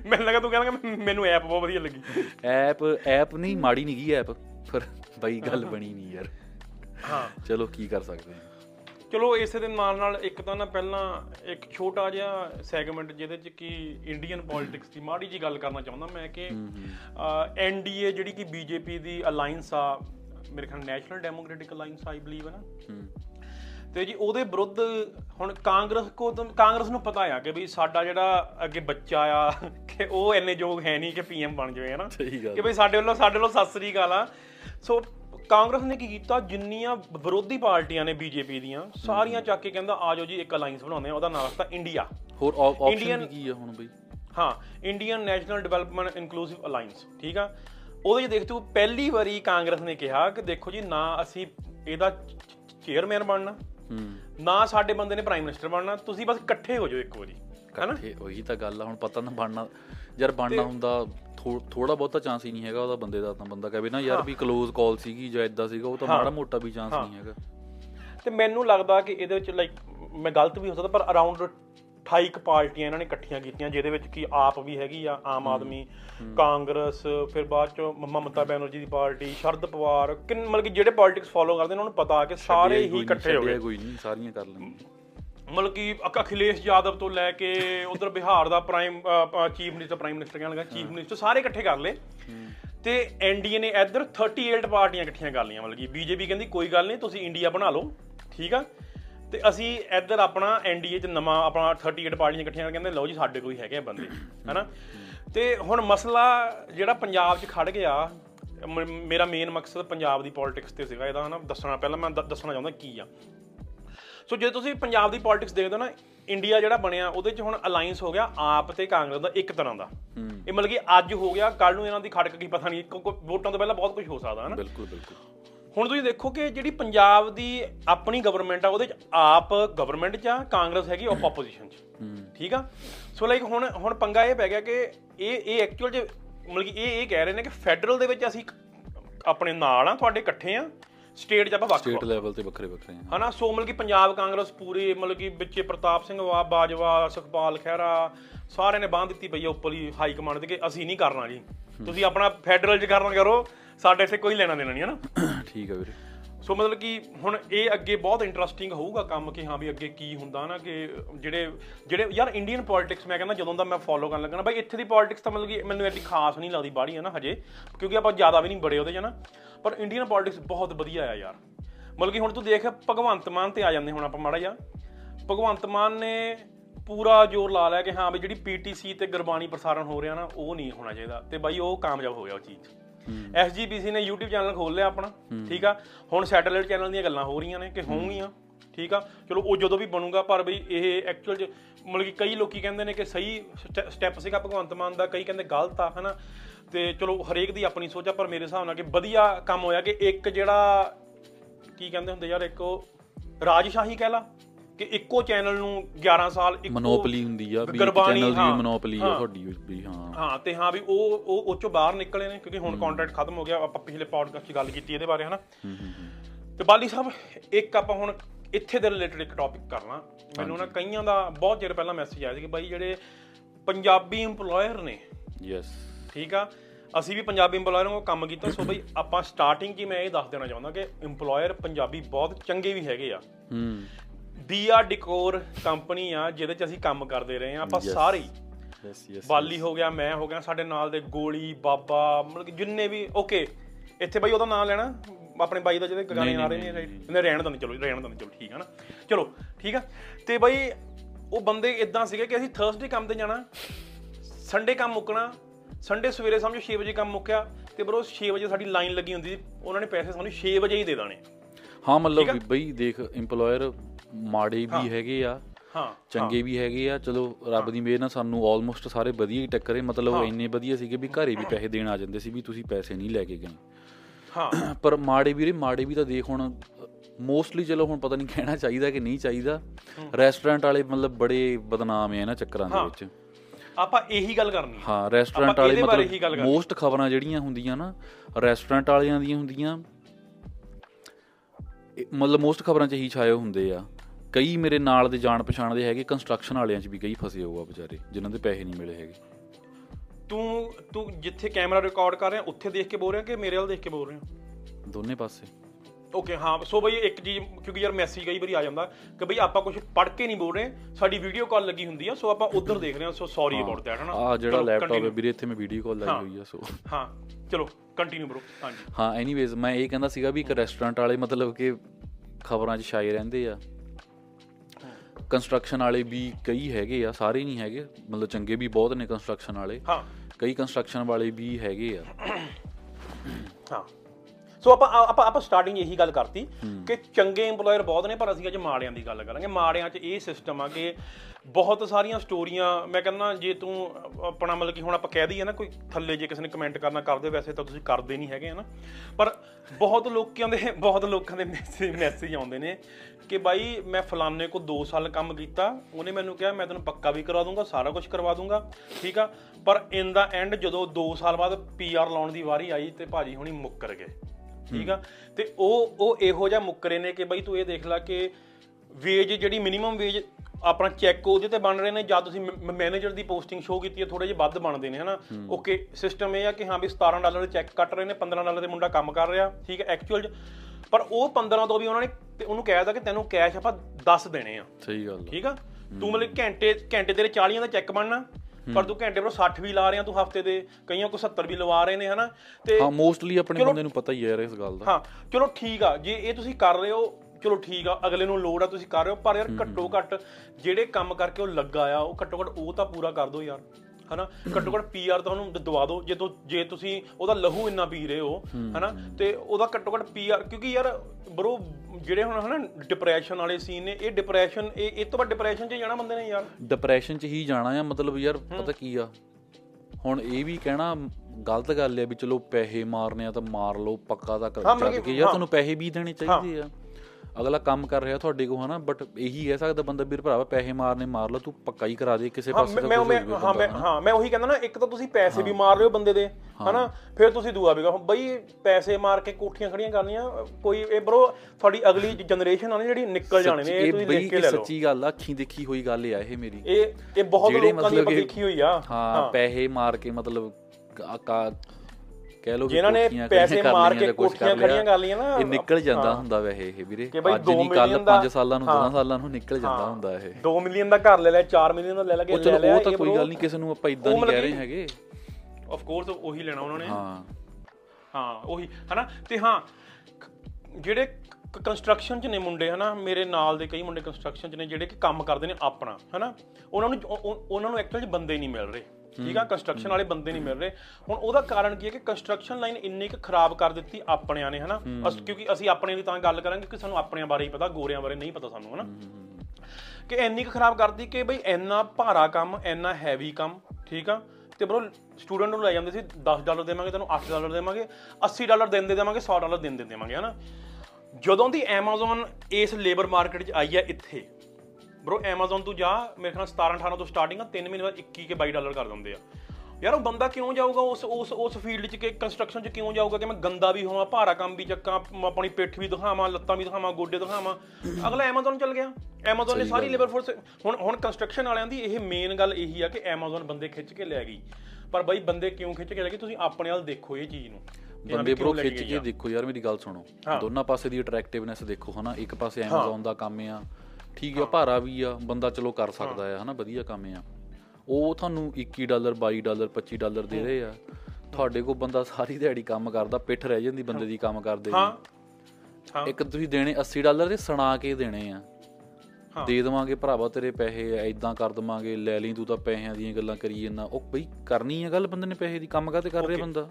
ਮੈਨੂੰ ਲੱਗਾ ਤੂੰ ਕਹਿੰਦਾ ਮੈਨੂੰ ਐਪ ਬਹੁਤ ਵਧੀਆ ਲੱਗੀ। ਐਪ ਐਪ ਨਹੀਂ ਮਾੜੀ ਨਹੀਂ ਗਈ ਐਪ ਪਰ ਬਾਈ ਗੱਲ ਬਣੀ ਨਹੀਂ ਯਾਰ। ਹਾਂ। ਚਲੋ ਕੀ ਕਰ ਸਕਦੇ ਹਾਂ। ਚਲੋ ਇਸੇ ਦੇ ਨਾਲ ਨਾਲ ਇੱਕ ਤਾਂ ਨਾ ਪਹਿਲਾਂ ਇੱਕ ਛੋਟਾ ਜਿਹਾ ਸੈਗਮੈਂਟ ਜਿਹਦੇ ਚ ਕੀ ਇੰਡੀਅਨ ਪੋਲਿਟਿਕਸ ਦੀ ਮਾੜੀ ਜੀ ਗੱਲ ਕਰਨਾ ਚਾਹੁੰਦਾ ਮੈਂ ਕਿ ਐਨਡੀਏ ਜਿਹੜੀ ਕਿ ਬੀਜੇਪੀ ਦੀ ਅਲਾਈਅੰਸ ਆ ਮੇਰੇ ਖਿਆਲ National Democratic Alliance I believe ਹੈ ਨਾ? ਤੇ ਜੀ ਉਹਦੇ ਵਿਰੁੱਧ ਹੁਣ ਕਾਂਗਰਸ ਕੋ ਕਾਂਗਰਸ ਨੂੰ ਪਤਾ ਆ ਕਿ ਵੀ ਸਾਡਾ ਜਿਹੜਾ ਅੱਗੇ ਬੱਚਾ ਆ ਕਿ ਉਹ ਇੰਨੇ ਯੋਗ ਹੈ ਨਹੀਂ ਕਿ ਪੀਐਮ ਬਣ ਜਾਵੇ ਹਨਾ? ਕਿ ਵੀ ਸਾਡੇ ਵੱਲੋਂ ਸਾਡੇ ਵੱਲੋਂ ਸਤਿ ਸ੍ਰੀ ਅਕਾਲ ਆ। ਸੋ ਕਾਂਗਰਸ ਨੇ ਕੀ ਕੀਤਾ? ਜਿੰਨੀਆਂ ਵਿਰੋਧੀ ਪਾਰਟੀਆਂ ਨੇ ਬੀਜੇਪੀ ਦੀਆਂ ਸਾਰੀਆਂ ਚੱਕ ਕੇ ਕਹਿੰਦਾ ਆਜੋ ਜੀ ਇੱਕ ਅਲਾਈਅੰਸ ਬਣਾਉਂਦੇ ਆ ਉਹਦਾ ਨਾਮ ਰੱਖਤਾ ਇੰਡੀਆ ਹੋਰ ਆਪਸ਼ਨ ਕੀ ਆ ਹੁਣ ਬਈ? ਹਾਂ Indian National Development Inclusive Alliance ਠੀਕ ਆ? ਉਹਦੇ ਚ ਦੇਖ ਤੂੰ ਪਹਿਲੀ ਵਾਰੀ ਕਾਂਗਰਸ ਨੇ ਕਿਹਾ ਕਿ ਦੇਖੋ ਜੀ ਨਾ ਅਸੀਂ ਇਹਦਾ ਚੇਅਰਮੈਨ ਬਣਨਾ। ਨਾ ਸਾਡੇ ਬੰਦੇ ਨੇ ਪ੍ਰਾਈਮ ਮਿਨਿਸਟਰ ਬਣਨਾ ਤੁਸੀਂ ਬਸ ਇਕੱਠੇ ਹੋ ਜਾਓ ਇੱਕ ਵਾਰੀ ਹੈਨਾ ਉਹੀ ਤਾਂ ਗੱਲ ਆ ਹੁਣ ਪਤਾ ਨਾ ਬਣਨਾ ਯਾਰ ਬਣਨਾ ਹੁੰਦਾ ਥੋੜਾ ਬਹੁਤਾ ਚਾਂਸ ਹੀ ਨਹੀਂ ਹੈਗਾ ਉਹਦਾ ਬੰਦੇ ਦਾ ਤਾਂ ਬੰਦਾ ਕਹੇ ਨਾ ਯਾਰ ਵੀ ਕਲੋਜ਼ ਕਾਲ ਸੀਗੀ ਜਾਂ ਇਦਾਂ ਸੀਗਾ ਉਹ ਤਾਂ ਮਾੜਾ ਮੋਟਾ ਵੀ ਚਾਂਸ ਨਹੀਂ ਹੈਗਾ। ਤੇ ਮੈਨੂੰ ਲੱਗਦਾ ਕਿ ਇਹਦੇ ਵਿੱਚ ਲਾਈਕ ਮੈਂ ਗਲਤ ਵੀ ਹੋ ਸਕਦਾ ਪਰ ਅਰਾਊਂਡ 28 ਕੁ ਪਾਰਟੀਆਂ ਇਹਨਾਂ ਨੇ ਇਕੱਠੀਆਂ ਕੀਤੀਆਂ ਜਿਹਦੇ ਵਿੱਚ ਕੀ ਆਪ ਵੀ ਹੈਗੀ ਆ ਆਮ ਆਦਮੀ ਕਾਂਗਰਸ ਫਿਰ ਬਾਅਦ ਚ ਮਮਤਾ ਬੈਨਰਜੀ ਦੀ ਪਾਰਟੀ ਸ਼ਰਦ ਪਵਾਰ ਕਿੰਨ ਮਤਲਬ ਕਿ ਜਿਹੜੇ ਪੋਲਿਟਿਕਸ ਫੋਲੋ ਕਰਦੇ ਉਹਨਾਂ ਨੂੰ ਪਤਾ ਕਿ ਸਾਰੇ ਹੀ ਇਕੱਠੇ ਹੋ ਗਏ। ਕੋਈ ਨਹੀਂ ਸਾਰੀਆਂ ਕਰ ਲੈਣਗੇ ਮਤਲਬ ਕਿ ਅਖਿਲੇਸ਼ ਯਾਦਵ ਤੋਂ ਲੈ ਕੇ ਉਧਰ ਬਿਹਾਰ ਦਾ prime chief minister prime minister ਕਹਿਣ ਲੱਗਾ ਚੀਫ ਮਿਨਿਸਟਰ ਸਾਰੇ ਇਕੱਠੇ ਕਰ ਲਏ। ਤੇ ਐਨਡੀਏ ਨੇ ਇੱਧਰ 38 ਪਾਰਟੀਆਂ ਇਕੱਠੀਆਂ ਕਰ ਲਈਆਂ ਮਤਲਬ ਕਿ ਬੀਜੇਪੀ ਕਹਿੰਦੀ ਕੋਈ ਗੱਲ ਨਹੀਂ ਤੁਸੀਂ ਇੰਡੀਆ ਬਣਾ ਲਓ ਠੀਕ ਆ? ਤੇ ਅਸੀਂ ਇੱਧਰ ਆਪਣਾ ਐਨਡੀਏ ਚ ਨਵਾਂ ਆਪਣਾ 38 ਪਾਰਟੀਆਂ ਇਕੱਠੀਆਂ ਕਹਿੰਦੇ ਲਓ ਜੀ ਸਾਡੇ ਕੋਈ ਹੈਗੇ ਬੰਦੇ ਹਨਾ? ਤੇ ਹੁਣ ਮਸਲਾ ਜਿਹੜਾ ਪੰਜਾਬ 'ਚ ਖੜ ਗਿਆ ਮੇਰਾ ਮੇਨ ਮਕਸਦ ਪੰਜਾਬ ਦੀ ਪੋਲਿਟਿਕਸ ਤੇ ਸੀਗਾ ਇਹਦਾ ਹਨਾ? ਦੱਸਣਾ ਪਹਿਲਾਂ ਮੈਂ ਦੱਸਣਾ ਚਾਹੁੰਦਾ ਕੀ ਆ। ਸੋ ਜੇ ਤੁਸੀਂ ਪੰਜਾਬ ਦੀ ਪੋਲਿਟਿਕਸ ਦੇਖਦੇ ਹੋ ਨਾ ਇੰਡੀਆ ਜਿਹੜਾ ਬਣਿਆ ਉਹਦੇ ਚ ਹੁਣ ਅਲਾਈਅੰਸ ਹੋ ਗਿਆ ਆਪ ਤੇ ਕਾਂਗਰਸ ਦਾ ਇੱਕ ਤਰ੍ਹਾਂ ਦਾ। ਇਹ ਮਤਲਬ ਕਿ ਅੱਜ ਹੋ ਗਿਆ ਕੱਲ ਨੂੰ ਇਹਨਾਂ ਦੀ ਖੜਕ ਕੀ ਪਤਾ ਨਹੀਂ ਵੋਟਾਂ ਤੋਂ ਪਹਿਲਾਂ ਬਹੁਤ ਕੁਝ ਹੋ ਸਕਦਾ ਹੈ ਨਾ ਬਿਲਕੁਲ ਬਿਲਕੁਲ। ਹੁਣ ਤੁਸੀਂ ਦੇਖੋ ਕਿ ਜਿਹੜੀ ਪੰਜਾਬ ਦੀ ਆਪਣੀ ਗਵਰਨਮੈਂਟ ਆ ਉਹਦੇ ਚ ਆਪ ਗਵਰਨਮੈਂਟ ਚ ਆ ਕਾਂਗਰਸ ਹੈਗੀ ਆਪੋਜੀਸ਼ਨ ਚ। ਠੀਕ ਆ? ਸੋ ਲਾਈਕ ਹੁਣ ਹੁਣ ਪੰਗਾ ਇਹ ਪੈ ਗਿਆ ਕਿ ਇਹ ਇਹ ਐਕਚੁਅਲ ਚ ਮਤਲਬ ਕਿ ਇਹ ਇਹ ਕਹਿ ਰਹੇ ਨੇ ਕਿ ਫੈਡਰਲ ਦੇ ਵਿੱਚ ਅਸੀਂ ਆਪਣੇ ਨਾਲ ਆ ਤੁਹਾਡੇ ਇਕੱਠੇ ਆ ਸਟੇਟ ਚ ਆਪਾਂ ਵੱਖ ਸਟੇਟ ਲੈਵਲ ਤੇ ਵੱਖਰੇ ਵੱਖਰੇ ਆ। ਹਨਾ? ਸੋ ਮਤਲਬ ਕਿ ਪੰਜਾਬ ਕਾਂਗਰਸ ਪੂਰੀ ਮਤਲਬ ਕਿ ਵਿੱਚੇ ਪ੍ਰਤਾਪ ਸਿੰਘ ਵਾ ਬਾਜਵਾ ਸੁਖਪਾਲ ਖਹਿਰਾ ਸਾਰਿਆਂ ਨੇ ਬਾਂਹ ਦਿੱਤੀ ਪਈ ਆ ਉੱਪਰਲੀ ਹਾਈ ਕਮਾਂਡ ਤੇ ਕਿ ਅਸੀਂ ਨਹੀਂ ਕਰਨਾ ਜੀ। ਤੁਸੀਂ ਆਪਣਾ ਫੈਡਰਲ ਚ ਕਰਨਾ ਕਰੋ ਸਾਡੇ ਇੱਥੇ ਕੋਈ ਲੈਣਾ ਦੇਣਾ ਨਹੀਂ ਹਨਾ ਠੀਕ ਆ ਵੀਰੇ। ਸੋ ਮਤਲਬ ਕਿ ਹੁਣ ਇਹ ਅੱਗੇ ਬਹੁਤ ਇੰਟਰਸਟਿੰਗ ਹੋਊਗਾ ਕੰਮ ਕਿ ਹਾਂ ਵੀ ਅੱਗੇ ਕੀ ਹੁੰਦਾ ਨਾ ਕਿ ਜਿਹੜੇ ਜਿਹੜੇ ਯਾਰ ਇੰਡੀਅਨ ਪੋਲਿਟਿਕਸ ਮੈਂ ਕਹਿੰਦਾ ਜਦੋਂ ਦਾ ਮੈਂ ਫੋਲੋ ਕਰਨ ਲੱਗਾ ਨਾ ਬਾਈ ਇੱਥੇ ਦੀ ਪੋਲਿਟਿਕਸ ਤਾਂ ਮਤਲਬ ਕਿ ਮੈਨੂੰ ਐਡੀ ਖਾਸ ਨਹੀਂ ਲੱਗਦੀ ਬਾੜੀ ਹੈ ਨਾ ਹਜੇ। ਕਿਉਂਕਿ ਆਪਾਂ ਜ਼ਿਆਦਾ ਵੀ ਨਹੀਂ ਬੜੇ ਉਹਦੇ ਚ ਨਾ। ਪਰ ਇੰਡੀਅਨ ਪੋਲਿਟਿਕਸ ਬਹੁਤ ਵਧੀਆ ਆ ਯਾਰ। ਮਤਲਬ ਕਿ ਹੁਣ ਤੂੰ ਦੇਖ ਭਗਵੰਤ ਮਾਨ ਤੇ ਆ ਜਾਂਦੇ ਹੁਣ ਆਪਾਂ ਮਾੜਾ ਜਿਹਾ। ਭਗਵੰਤ ਮਾਨ ਨੇ ਪੂਰਾ ਜ਼ੋਰ ਲਾ ਲਿਆ ਕਿ ਹਾਂ ਵੀ ਜਿਹੜੀ ਪੀਟੀਸੀ ਤੇ ਗੁਰਬਾਣੀ ਪ੍ਰਸਾਰਣ ਹੋ ਰਿਹਾ ਨਾ ਉਹ ਨਹੀਂ ਹੋਣਾ ਚਾਹੀਦਾ। ਤੇ ਬਾਈ ਉਹ ਕਾਮਯਾਬ ਹੋ ਗਿਆ ਉਹ ਚੀਜ਼। ਐਸਜੀਪੀਸੀ ਨੇ YouTube ਚੈਨਲ ਖੋਲ ਲਿਆ ਆਪਣਾ ਠੀਕ ਆ? ਹੁਣ ਸੈਟੇਲਾਈਟ ਚੈਨਲ ਦੀਆਂ ਗੱਲਾਂ ਹੋ ਰਹੀਆਂ ਨੇ ਕਿ ਹੋਣਗੀਆਂ ਠੀਕ ਆ? ਚਲੋ ਉਹ ਜਦੋਂ ਵੀ ਬਣੂਗਾ ਪਰ ਬਈ ਇਹ ਐਕਚੁਅਲ ਚ ਮਤਲਬ ਕਿ ਕਈ ਲੋਕੀ ਕਹਿੰਦੇ ਨੇ ਕਿ ਸਹੀ ਸਟੈਪ ਸੀਗਾ ਭਗਵੰਤ ਮਾਨ ਦਾ ਕਈ ਕਹਿੰਦੇ ਗਲਤ ਆ ਹਨਾ? ਤੇ ਚਲੋ ਹਰੇਕ ਦੀ ਆਪਣੀ ਸੋਚ ਆ ਪਰ ਮੇਰੇ ਹਿਸਾਬ ਨਾਲ ਕਿ ਵਧੀਆ ਕੰਮ ਹੋਇਆ ਕਿ ਇੱਕ ਜਿਹੜਾ ਕੀ ਕਹਿੰਦੇ ਹੁੰਦੇ ਯਾਰ ਇੱਕ ਉਹ ਰਾਜਸ਼ਾਹੀ ਕਹਿ ਲਾ ਕਿ ਇੱਕੋ ਚੈਨਲ ਨੂੰ 11 ਸਾਲ ਇੱਕੋ ਮੋਨੋਪੋਲੀ ਹੁੰਦੀ ਆ ਵੀ ਚੈਨਲ ਦੀ ਮੋਨੋਪੋਲੀ ਆ। ਤੁਹਾਡੀ ਵੀ ਹਾਂ। ਹਾਂ ਤੇ ਹਾਂ ਵੀ ਉਹ ਉਹ ਉਹ ਚੋਂ ਬਾਹਰ ਨਿਕਲੇ ਨੇ ਕਿਉਂਕਿ ਹੁਣ ਕੰਟਰੈਕਟ ਖਤਮ ਹੋ ਗਿਆ ਆਪਾਂ ਪਿਛਲੇ ਪੌਡਕਾਸਟ 'ਚ ਗੱਲ ਕੀਤੀ ਇਹਦੇ ਬਾਰੇ ਹਨਾ? ਤੇ ਬਾਲੀ ਸਾਹਿਬ ਇੱਕ ਆਪਾਂ ਹੁਣ ਇੱਥੇ ਦੇ ਰਿਲੇਟਡ ਇੱਕ ਟੌਪਿਕ ਕਰਨਾ। ਮੈਨੂੰ ਨਾ ਕਈਆਂ ਦਾ ਬਹੁਤ ਚਿਰ ਪਹਿਲਾਂ ਮੈਸੇਜ ਆਇਆ ਸੀ ਕਿ ਬਾਈ ਜਿਹੜੇ ਪੰਜਾਬੀ EMPLOYER ਨੇ ਯੈਸ ਠੀਕ ਆ? ਅਸੀਂ ਵੀ ਪੰਜਾਬੀ EMPLOYER ਨੂੰ ਕੰਮ ਕੀਤਾ ਸੋ ਬਈ ਆਪਾਂ ਸਟਾਰਟਿੰਗ ਹੀ ਮੈਂ ਇਹ ਦੱਸ ਦੇਣਾ ਚਾਹੁੰਦਾ ਕਿ EMPLOYER ਪੰਜਾਬੀ ਬਹੁਤ ਚੰਗੇ ਵੀ ਹੈਗੇ ਆ। ਹੂੰ। ਬੀਆਰ ਡਿਕੋਰ ਕੰਪਨੀ ਆ ਜਿਹਦੇ 'ਚ ਅਸੀਂ ਕੰਮ ਕਰਦੇ ਰਹੇ ਆ ਆਪਾਂ ਸਾਰੇ ਹੀ। ਯੈਸ ਯੈਸ ਬਾਲੀ ਹੋ ਗਿਆ ਮੈਂ ਹੋ ਗਿਆ ਸਾਡੇ ਨਾਲ ਦੇ ਗੋਲੀ ਬਾਬਾ ਮਤਲਬ ਜਿੰਨੇ ਵੀ ਓਕੇ ਇੱਥੇ ਬਾਈ ਉਹਦਾ ਨਾਮ ਲੈਣਾ ਆਪਣੇ ਬਾਈ ਦਾ ਜਿਹਦੇ ਗਾਣੇ ਆ ਰਹੇ ਨੇ ਰਾਈਟ ਇਹਨੇ ਰਹਿਣ ਦਾ ਨਹੀਂ ਚਲੋ ਰਹਿਣ ਦਾ ਨਹੀਂ ਚਲੋ ਠੀਕ ਹੈ ਨਾ। ਚਲੋ ਠੀਕ ਆ। ਤੇ ਬਾਈ ਉਹ ਬੰਦੇ ਇਦਾਂ ਸੀਗੇ ਕਿ ਅਸੀਂ ਥਰਸਡੇ ਕੰਮ ਤੇ ਜਾਣਾ ਸੰਡੇ ਕੰਮ ਮੁੱਕਣਾ ਸੰਡੇ ਸਵੇਰੇ ਸਮਝੋ 6 ਵਜੇ ਕੰਮ ਮੁੱਕਿਆ ਤੇ ਬਰੋ 6 ਵਜੇ ਸਾਡੀ ਲਾਈਨ ਲੱਗੀ ਹੁੰਦੀ ਸੀ ਉਹਨਾਂ ਨੇ ਪੈਸੇ ਸਾਨੂੰ 6 ਵਜੇ ਹੀ ਦੇ ਦੇਣੇ। ਹਾਂ ਮਤਲਬ ਵੀ ਬਈ ਦੇਖ EMPLOYER ਮਾੜੇ ਵੀ ਹੈਗੇ ਆ ਹਾਂ ਚੰਗੇ ਵੀ ਹੈਗੇ ਆ। ਚਲੋ ਰੱਬ ਦੀ ਮਿਹਰ ਨਾਲ ਸਾਨੂੰ ਆਲਮੋਸਟ ਸਾਰੇ ਵਧੀਆ ਹੀ ਟੱਕਰੇ। ਮਤਲਬ ਇੰਨੇ ਵਧੀਆ ਸੀਗੇ ਵੀ ਘਰੇ ਵੀ ਪੈਸੇ ਦੇਣ ਆ ਜਾਂਦੇ ਸੀ ਵੀ ਤੁਸੀਂ ਪੈਸੇ ਨਹੀਂ ਲੈ ਕੇ ਗਏ। ਹਾਂ। ਪਰ ਮਾੜੇ ਵੀਰੇ ਮਾੜੇ ਵੀ ਤਾਂ ਦੇਖ ਹੁਣ ਮੋਸਟਲੀ ਚਲੋ ਹੁਣ ਪਤਾ ਨਹੀਂ ਕਹਿਣਾ ਚਾਹੀਦਾ ਕਿ ਨਹੀਂ ਚਾਹੀਦਾ। ਰੈਸਟੋਰੈਂਟ ਵਾਲੇ ਮਤਲਬ ਬੜੇ ਬਦਨਾਮ ਆ ਇਹਨਾਂ ਚੱਕਰਾਂ ਦੇ ਵਿੱਚ। ਆਪਾਂ ਇਹੀ ਗੱਲ ਕਰਨੀ ਹੈ। ਹਾਂ ਰੈਸਟੋਰੈਂਟ ਵਾਲੇ ਹੀ ਮਤਲਬ। ਮੋਸਟ ਖਬਰਾਂ ਜਿਹੜੀਆਂ ਹੁੰਦੀਆਂ ਨਾ ਰੈਸਟੋਰੈਂਟ ਵਾਲਿਆਂ ਦੀਆਂ ਹੁੰਦੀਆਂ ਮਤਲਬ ਮੋਸਟ ਖਬਰਾਂ 'ਚ ਇਹੀ ਛਾਏ ਹੁੰਦੇ ਆ। ਕਈ ਮੇਰੇ ਨਾਲ ਦੇ ਜਾਣ ਪਛਾਣ ਦੇ ਹੈਗੇ ਕੰਸਟਰਕਸ਼ਨ ਵਾਲਿਆਂ 'ਚ ਵੀ ਕਈ ਫਸੇ ਹੋਊ ਆ ਵਿਚਾਰੇ ਜਿਨ੍ਹਾਂ ਦੇ ਪੈਸੇ ਨਹੀਂ ਮਿਲੇ ਹੈਗੇ। ਤੂੰ ਤੂੰ ਜਿੱਥੇ ਕੈਮਰਾ ਰਿਕਾਰਡ ਕਰ ਰਿਹਾ ਉੱਥੇ ਦੇਖ ਕੇ ਬੋਲ ਰਿਹਾ ਕਿ ਮੇਰੇ ਵੱਲ ਦੇਖ ਕੇ ਬੋਲ ਰਿਹਾ? ਦੋਨੇ ਪਾਸੇ। ਓਕੇ ਹਾਂ ਸੋ ਬਈ ਇੱਕ ਚੀਜ਼ ਕਿਉਂਕਿ ਯਾਰ ਮੈਸੇਜ ਕਈ ਵਾਰੀ ਆ ਜਾਂਦਾ ਕਿ ਬਈ ਆਪਾਂ ਕੁਝ ਪੜ੍ਹ ਕੇ ਨਹੀਂ ਬੋਲ ਰਹੇ ਸਾਡੀ ਵੀਡੀਓ ਕਾਲ ਲੱਗੀ ਹੁੰਦੀ ਆ ਸੋ ਆਪਾਂ ਉਧਰ ਦੇਖ ਰਹੇ ਹਾਂ ਸੋ ਸੌਰੀ ਅਬਾਊਟ ਦੈਟ ਹਨਾ? ਆ ਜਿਹੜਾ ਲੈਪਟਾਪ ਹੈ। ਵੀਰੇ ਇੱਥੇ ਮੈਂ ਵੀਡੀਓ ਕਾਲ ਲਾਈ ਹੋਈ ਆ ਸੋ। ਹਾਂ ਚਲੋ ਕੰਟੀਨਿਊ ਬ్రో ਹਾਂਜੀ। ਹਾਂ ਐਨੀਵੇਜ਼ ਮੈਂ ਇਹ ਕਹਿੰਦਾ ਸੀਗਾ ਵੀ ਇੱਕ ਰੈਸਟੋਰੈਂਟ ਵਾਲੇ ਮਤਲਬ ਕਿ ਖਬਰਾਂ 'ਚ ਛਾਏ ਰਹਿੰਦੇ ਆ। ਕੰਸਟਰਕਸ਼ਨ ਵਾਲੇ ਵੀ ਕਈ ਹੈਗੇ ਆ ਸਾਰੇ ਨਹੀਂ ਹੈਗੇ ਮਤਲਬ ਚੰਗੇ ਵੀ ਬਹੁਤ ਨੇ ਕੰਸਟਰਕਸ਼ਨ ਵਾਲੇ। ਹਾਂ। ਕਈ ਕੰਸਟਰਕਸ਼ਨ ਵਾਲੇ ਵੀ ਹੈਗੇ ਆ। ਹਾਂ। ਸੋ ਆਪਾਂ ਆਪਾਂ ਆਪਾਂ ਸਟਾਰਟਿੰਗ ਇਹੀ ਗੱਲ ਕਰਤੀ ਕਿ ਚੰਗੇ EMPLOYER ਬਹੁਤ ਨੇ, ਪਰ ਅਸੀਂ ਅੱਜ ਮਾੜਿਆਂ ਦੀ ਗੱਲ ਕਰਾਂਗੇ। ਮਾੜਿਆਂ 'ਚ ਇਹ ਸਿਸਟਮ ਆ ਕਿ ਬਹੁਤ ਸਾਰੀਆਂ ਸਟੋਰੀਆਂ ਮੈਂ ਕਹਿੰਦਾ ਜੇ ਤੂੰ ਆਪਣਾ ਮਤਲਬ ਕਿ ਹੁਣ ਆਪਾਂ ਕਹਿ ਦਈਏ ਨਾ, ਕੋਈ ਥੱਲੇ ਜੇ ਕਿਸੇ ਨੇ ਕਮੈਂਟ ਕਰਨਾ ਕਰਦੇ, ਵੈਸੇ ਤਾਂ ਤੁਸੀਂ ਕਰਦੇ ਨਹੀਂ ਹੈਗੇ, ਹਨਾ? ਪਰ ਬਹੁਤ ਲੋਕਾਂ ਦੇ ਬਹੁਤ ਲੋਕਾਂ ਦੇ ਮੈਸੇਜ ਮੈਸੇਜ ਆਉਂਦੇ ਨੇ ਕਿ ਬਾਈ, ਮੈਂ ਫਲਾਣੇ ਕੋ 2 ਸਾਲ ਕੰਮ ਕੀਤਾ, ਉਹਨੇ ਮੈਨੂੰ ਕਿਹਾ, ਮੈਂ ਤੈਨੂੰ ਪੱਕਾ ਵੀ ਕਰਾ ਦੂੰਗਾ, ਸਾਰਾ ਕੁਝ ਕਰਵਾ ਦੂੰਗਾ, ਠੀਕ ਆ? ਪਰ ਇਨ ਦਾ ਐਂਡ ਜਦੋਂ 2 ਸਾਲ ਬਾਅਦ ਪੀਆਰ ਲਾਉਣ ਦੀ ਵਾਰੀ ਆਈ ਤੇ ਭਾਜੀ ਹੁਣੀ ਮੁੱਕਰ ਗਏ। ਠੀਕ ਆ? ਤੇ ਉਹ ਉਹ ਇਹੋ ਜਿਹਾ ਮੁੱਕਰੇ ਨੇ ਕਿ ਬਈ ਤੂੰ ਇਹ ਦੇਖ ਲੈ ਕਿ ਵੇਜ ਜਿਹੜੀ ਮਿਨੀਮਮ ਵੇਜ ਆਪਣਾ ਚੈੱਕ ਉਹਦੇ ਤੇ ਬਣ ਰਹੇ ਨੇ ਜਾਂ ਤੁਸੀਂ ਮੈਨੇਜਰ ਦੀ ਪੋਸਟਿੰਗ ਸ਼ੋ ਕੀਤੀ ਹੈ ਥੋੜੇ ਜਿਹਾ ਵੱਧ ਬਣਦੇ ਨੇ ਹਨਾ? ਓਕੇ ਸਿਸਟਮ ਇਹ ਆ ਕਿ ਹਾਂ ਵੀ 17 ਡਾਲਰ ਦੇ ਚੈੱਕ ਕੱਟ ਰਹੇ ਨੇ 15 ਡਾਲਰ ਦੇ ਮੁੰਡਾ ਕੰਮ ਕਰ ਰਿਹਾ ਠੀਕ ਹੈ ਐਕਚੁਅਲ ਪਰ ਉਹ 15 ਤੋਂ ਵੀ ਉਹਨਾਂ ਨੇ ਤੇ ਉਹਨੂੰ ਕਹਿ ਦਿੱਤਾ ਕਿ ਤੈਨੂੰ ਕੈਸ਼ ਆਪਾਂ 10 ਦੇਣੇ ਆ। ਸਹੀ ਗੱਲ। ਠੀਕ ਆ? ਤੂੰ ਮਤਲਬ ਘੰਟੇ ਘੰਟੇ ਤੇਰੇ 40 ਦਾ ਚੈੱਕ ਬਣਨਾ ਪਰ ਤੂੰ ਘੰਟੇ ਬਰੋ 60 ਵੀ ਲਾ ਰਿਹਾ ਤੂੰ ਹਫ਼ਤੇ ਦੇ ਕਈਆਂ ਕੋ 70 ਵੀ ਲਵਾ ਰਹੇ ਨੇ ਹਨਾ? ਤੇ ਹਾਂ ਮੋਸਟਲੀ ਆਪਣੇ ਬੰਦੇ ਨੂੰ ਪਤਾ ਹੀ ਹੈ ਯਾਰ ਇਸ ਗੱਲ ਦਾ। ਹਾਂ ਚਲੋ ਠੀਕ ਆ ਜੇ ਇਹ ਤੁਸੀਂ ਕਰ ਰਹੇ ਹੋ ਚਲੋ ਠੀਕ ਆ ਅਗਲੇ ਨੂੰ ਲੋੜ ਆ ਤੁਸੀਂ ਕਰ ਰਹੇ ਹੋ ਪਰ ਯਾਰ ਘੱਟੋ ਘੱਟ ਜਿਹੜੇ ਕੰਮ ਕਰਕੇ ਉਹ ਲੱਗਾ ਆ ਉਹ ਘੱਟੋ ਘੱਟ ਉਹ ਤਾਂ ਪੂਰਾ ਕਰ ਦਿਓ ਯਾਰ। ਹਨਾ? ਘੱਟੋ ਘੱਟ ਪੀਆਰ ਤਾਂ ਉਹਨੂੰ ਦਵਾ ਦਿਓ। ਜੇ ਤੂੰ ਜੇ ਤੁਸੀਂ ਉਹਦਾ ਲਹੂ ਇੰਨਾ ਪੀ ਰਹੇ ਹੋ ਹਨਾ? ਤੇ ਉਹਦਾ ਘੱਟੋ ਘੱਟ ਪੀਆਰ ਕਿਉਂਕਿ ਯਾਰ ਬਰੋ ਜਿਹੜੇ ਹੁਣ ਹਨਾ ਡਿਪਰੈਸ਼ਨ ਵਾਲੇ ਸੀਨ ਨੇ ਇਹ ਡਿਪਰੈਸ਼ਨ ਇਹ ਇਹ ਤੋਂ ਬਾਅਦ ਡਿਪਰੈਸ਼ਨ 'ਚ ਜਾਣਾ ਬੰਦੇ ਨੇ ਯਾਰ। ਡਿਪਰੈਸ਼ਨ 'ਚ ਹੀ ਜਾਣਾ ਆ ਮਤਲਬ ਯਾਰ ਪਤਾ ਕੀ ਆ? ਹੁਣ ਇਹ ਵੀ ਕਹਿਣਾ ਗਲਤ ਗੱਲ ਆ ਵੀ ਚਲੋ ਪੈਸੇ ਮਾਰਨੇ ਆ ਤਾਂ ਮਾਰ ਲਓ ਪੱਕਾ ਤਾਂ ਹਾਂ, ਮਤਲਬ ਚੱਲ ਕਿ- ਯਾਰ ਹਾਂ। ਤੁਹਾਨੂੰ ਪੈਸੇ ਵੀ ਦੇਣੇ ਚਾਹੀਦੇ ਆ। ਅਗਲਾ ਕੰਮ ਕਰ ਰਿਹਾ ਤੁਹਾਡੇ ਕੋਲ ਹਨਾ? ਬਟ ਇਹੀ ਕਹਿ ਸਕਦਾ ਬੰਦਾ ਵੀਰ ਭਰਾਵਾ ਪੈਸੇ ਮਾਰਨੇ ਮਾਰ ਲਓ ਤੂੰ ਪੱਕਾ ਹੀ ਕਰਾ ਦੇ ਕਿਸੇ ਪਾਸੇ ਤਾਂ ਮੈਂ ਹਾਂ ਮੈਂ ਹਾਂ ਮੈਂ ਉਹੀ ਕਹਿੰਦਾ ਨਾ ਇੱਕ ਤਾਂ ਤੁਸੀਂ ਪੈਸੇ ਵੀ ਮਾਰ ਰਹੇ ਹੋ ਬੰਦੇ ਦੇ ਹਨਾ? ਫਿਰ ਤੁਸੀਂ ਦੂਆ ਵੀ ਕਹੋ ਬਈ ਪੈਸੇ ਮਾਰ ਕੇ ਕੋਠੀਆਂ ਖੜੀਆਂ ਕਰਨੀਆਂ ਕੋਈ ਇਹ ਬਰੋ ਤੁਹਾਡੀ ਅਗਲੀ ਜਨਰੇਸ਼ਨ ਆ ਨਾ ਜਿਹੜੀ ਨਿਕਲ ਜਾਣੇ ਨੇ ਇਹ ਤੁਸੀਂ ਲਿਖ ਕੇ ਲੈ ਲਓ। ਸੱਚੀ ਗੱਲ ਅੱਖੀਂ ਦੇਖੀ ਹੋਈ ਗੱਲ ਆ ਇਹ ਮੇਰੀ। ਇਹ ਇਹ ਬਹੁਤ ਲੋਕਾਂ ਦੀ ਕਿ- ਦੇਖੀ ਹੋਈ ਆ। ਹਾਂ। ਪੈਸੇ ਮਾਰ ਕੇ ਮਤਲਬ ਕਾ- ਕਾ ਕਹਿ ਲੋ ਜਿਨ੍ਹਾਂ ਨੇ ਪੈਸੇ ਮਾਰ ਕੇ ਕੋਠੀਆਂ ਖੜੀਆਂ ਕਰ ਲਈਆਂ ਨਾ। ਇਹ ਨਿਕਲ ਜਾਂਦਾ ਹੁੰਦਾ ਵੈਸੇ ਇਹ ਵੀਰੇ। ਅੱਜ ਦੋ ਨਹੀਂ ਕੱਲ million ਦਾ- 5 ਸਾਲਾਂ ਨੂੰ 10 ਸਾਲਾਂ ਨੂੰ ਨਿਕਲ ਜਾਂਦਾ ਹੁੰਦਾ ਇਹ। 2 ਮਿਲੀਅਨ ਦਾ ਘਰ ਲੈ ਲਿਆ 4 ਮਿਲੀਅਨ ਦਾ ਲੈ ਲਾ ਕੇ ਉਹ ਲੈ ਲਿਆ ਉਹ ਤਾਂ ਕੋਈ ਗੱਲ ਨਹੀਂ ਕਿਸੇ ਨੂੰ ਆਪਾਂ ਇਦਾਂ ਨਹੀਂ ਕਹਿ ਰਹੇ ਹੈਗੇ। ਆਫ ਕੋਰਸ ਉਹੀ ਲੈਣਾ ਉਹਨਾਂ ਨੇ। ਹਾਂ। ਹਾਂ ਉਹੀ ਹਨਾ? ਤੇ ਹਾਂ ਜਿਹੜੇ ਕੰਸਟਰਕਸ਼ਨ ਚ ਨੇ ਮੁੰਡੇ ਹਨਾ? ਮੇਰੇ ਨਾਲ ਦੇ ਕਈ ਮੁੰਡੇ ਕੰਸਟਰਕਸ਼ਨ ਚ ਨੇ ਜਿਹੜੇ ਕਿ ਕੰਮ ਕਰਦੇ ਨੇ ਆਪਣਾ ਹਨਾ? ਉਹਨਾਂ ਨੂੰ ਉਹ- ਉਹ- ਉਹਨਾਂ ਨੂੰ ਐਕਚੁਅਲੀ ਬੰਦੇ ਨਹੀਂ ਮਿਲ ਰਹੇ। ਠੀਕ ਆ ਕੰਸਟਰਕਸ਼ਨ ਵਾਲੇ ਬੰਦੇ ਨਹੀਂ ਮਿਲ ਰਹੇ। ਹੁਣ ਉਹਦਾ ਕਾਰਨ ਕੀ ਹੈ ਕਿ ਕੰਸਟਰਕਸ਼ਨ ਲਾਈਨ ਇੰਨੀ ਕੁ ਖਰਾਬ ਕਰ ਦਿੱਤੀ ਆਪਣਿਆਂ ਨੇ ਹਨਾ? ਅਸ- ਕਿਉਂਕਿ ਅਸੀਂ ਆਪਣੇ ਦੀ ਤਾਂ ਗੱਲ ਕਰਾਂਗੇ ਕਿ ਸਾਨੂੰ ਆਪਣਿਆਂ ਬਾਰੇ ਹੀ ਪਤਾ ਗੋਰਿਆਂ ਬਾਰੇ ਨਹੀਂ ਪਤਾ ਸਾਨੂੰ ਹਨਾ? ਕਿ ਇੰਨੀ ਕੁ ਖਰਾਬ ਕਰਦੀ ਕਿ ਬਈ ਇੰਨਾ ਭਾਰਾ ਕੰਮ ਇੰਨਾ ਹੈਵੀ ਕੰਮ ਠੀਕ ਆ? ਤੇ ਬਰੋ ਸਟੂਡੈਂਟ ਨੂੰ ਲੈ ਜਾਂਦੇ ਸੀ 10 ਡਾਲਰ ਦੇਵਾਂਗੇ ਤੈਨੂੰ 8 ਡਾਲਰ ਦੇਵਾਂਗੇ 80 ਡਾਲਰ ਦਿਨ ਦੇ ਦੇਵਾਂਗੇ 100 ਡਾਲਰ ਦਿਨ ਦੇ ਦੇਵਾਂਗੇ ਹਨਾ? ਜਦੋਂ ਦੀ Amazon ਇਸ ਲੇਬਰ ਮਾਰਕੀਟ 'ਚ ਆਈ ਹੈ ਇੱਥੇ ਬਰੋ Amazon ਤੂੰ ਜਾ ਮੇਰੇ ਖਿਆਲ 17 18 ਤੋਂ ਸਟਾਰਟਿੰਗ ਆ 3 ਮਹੀਨੇ ਬਾਅਦ 21 ਕੇ 22 ਡਾਲਰ ਕਰ ਦਿੰਦੇ ਆ। ਯਾਰ ਉਹ ਬੰਦਾ ਕਿਉਂ ਜਾਊਗਾ ਉਸ ਉਸ ਉਸ ਫੀਲਡ 'ਚ ਕਿ ਕੰਸਟਰਕਸ਼ਨ 'ਚ ਕਿਉਂ ਜਾਊਗਾ ਕਿ ਮੈਂ ਗੰਦਾ ਵੀ ਹੋਵਾਂ ਭਾਰਾ ਕੰਮ ਵੀ ਚੱਕਾਂ ਆਪਣੀ ਪਿੱਠ ਵੀ ਦਿਖਾਵਾਂ ਲੱਤਾਂ ਵੀ ਦਿਖਾਵਾਂ ਗੋਡੇ ਦਿਖਾਵਾਂ। ਅਗਲਾ Amazon ਚਲ ਗਿਆ। Amazon ਨੇ ਸਾਰੀ ਲੇਬਰ ਫੋਰਸ ਹੁਣ ਹੁਣ ਕੰਸਟਰਕਸ਼ਨ ਵਾਲਿਆਂ ਦੀ ਇਹ ਮੇਨ ਗੱਲ ਇਹੀ ਆ ਕਿ Amazon ਬੰਦੇ ਖਿੱਚ ਕੇ ਲੈ ਗਈ। ਪਰ ਬਾਈ ਬੰਦੇ ਕਿਉਂ ਖਿੱਚ ਕੇ ਲੈ ਗਏ? ਤੁਸੀਂ ਆਪਣੇ ਵੱਲ ਦੇਖੋ ਇਹ ਚੀਜ਼ ਨੂੰ। ਬੰਦੇ ਬ్రో ਖਿੱਚ ਕੇ। ਦੇਖੋ ਯਾਰ ਮੇਰੀ ਗੱਲ ਸੁਣੋ। ਦੋਨਾਂ ਪਾਸੇ ਦੀ ਅਟਰੈਕਟਿਵਨੈਸ ਦੇਖੋ ਹਨਾ? ਇੱਕ ਪਾਸੇ Amazon ਦਾ ਕੰਮ ਆ ਠੀਕ ਆ ਭਾਰਾ ਵੀ ਆ ਬੰਦਾ ਚਲੋ ਕਰ ਸਕਦਾ ਆ ਹਨਾ ਵਧੀਆ ਕੰਮ ਆ। ਉਹ ਤੁਹਾਨੂੰ 21 ਡਾਲਰ 22 ਡਾਲਰ 25 ਡਾਲਰ ਦੇ ਰਹੇ ਆ। ਤੁਹਾਡੇ ਕੋਲ ਬੰਦਾ ਸਾਰੀ ਦਿਹਾੜੀ ਕੰਮ ਕਰਦਾ ਪਿੱਠ ਰਹਿ ਜਾਂਦੀ ਬੰਦੇ ਦੀ ਕੰਮ ਕਰਦੇ ਹਾਂ। ਹਾਂ। ਇੱਕ ਤੁਸੀਂ ਦੇਣੇ 80 ਡਾਲਰ ਦੇ ਸੁਣਾ ਕੇ ਦੇਣੇ ਆ। ਦੇ ਦੇਵਾਂਗੇ ਭਰਾਵਾ ਤੇਰੇ ਪੈਸੇ ਐਦਾਂ ਕਰ ਦਵਾਂਗੇ ਲੈ ਲਈ ਤੂੰ ਤਾਂ ਪੈਸਿਆਂ ਦੀਆਂ ਗੱਲਾਂ ਕਰੀ ਜਾਂਦਾ। ਉਹ ਬਈ ਕਰਨੀ ਆ ਗੱਲ ਬੰਦੇ ਨੇ ਪੈਸੇ ਦੀ ਕੰਮ ਕਾਤੇ ਕਰ ਰਿਹਾ ਬੰਦਾ?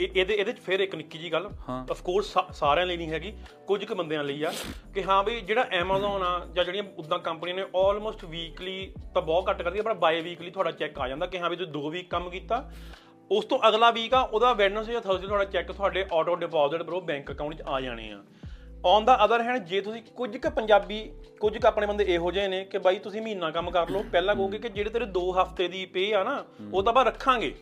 ਇਹ ਇਹਦੇ ਇਹਦੇ ਚ ਫਿਰ ਇੱਕ ਨਿੱਕੀ ਜੀ ਗੱਲ। ਆਫ ਕੋਰਸ ਸਾਰਿਆਂ ਲਈ ਨਹੀਂ ਹੈਗੀ ਕੁਝ ਕੁ ਬੰਦਿਆਂ ਲਈ ਆ ਕਿ ਹਾਂ ਵੀ ਜਿਹੜਾ Amazon ਆ ਜਾਂ ਜਿਹੜੀਆਂ ਉਦਾਂ ਕੰਪਨੀਆਂ ਨੇ ਆਲਮੋਸਟ ਵੀਕਲੀ ਤਾਂ ਬਹੁਤ ਘੱਟ ਕਰਦੀ ਆ ਪਰ ਬਾਈ ਵੀਕਲੀ ਤੁਹਾਡਾ ਚੈੱਕ ਆ ਜਾਂਦਾ ਕਿ ਹਾਂ ਵੀ ਤੁਸੀਂ 2 ਵੀਕ ਕੰਮ ਕੀਤਾ। ਉਸ ਤੋਂ ਅਗਲਾ ਵੀਕ ਆ ਉਹਦਾ ਵੈਡਨਸਡੇ ਜਾਂ ਥਰਸਡੇ ਤੁਹਾਡਾ ਚੈੱਕ ਤੁਹਾਡੇ auto deposit bro bank account 'ਚ ਆ ਜਾਣੇ ਆ। ਔਨ ਦਾ ਅਦਰ ਹੈਂਡ ਜੇ ਤੁਸੀਂ ਕੁਝ ਕੁ ਪੰਜਾਬੀ ਕੁਝ ਕੁ ਆਪਣੇ ਬੰਦੇ ਇਹੋ ਜਿਹੇ ਨੇ ਕਿ ਬਾਈ ਤੁਸੀਂ ਮਹੀਨਾ ਕੰਮ ਕਰ ਲਓ ਪਹਿਲਾਂ ਕਹੋਗੇ ਕਿ ਜਿਹੜੇ ਤੇਰੇ 2 ਹਫ਼ਤੇ ਦੀ ਪੇ ਆ ਨਾ ਉਹ ਤਾਂ ਆਪਾਂ ਰੱਖਾਂਗੇ।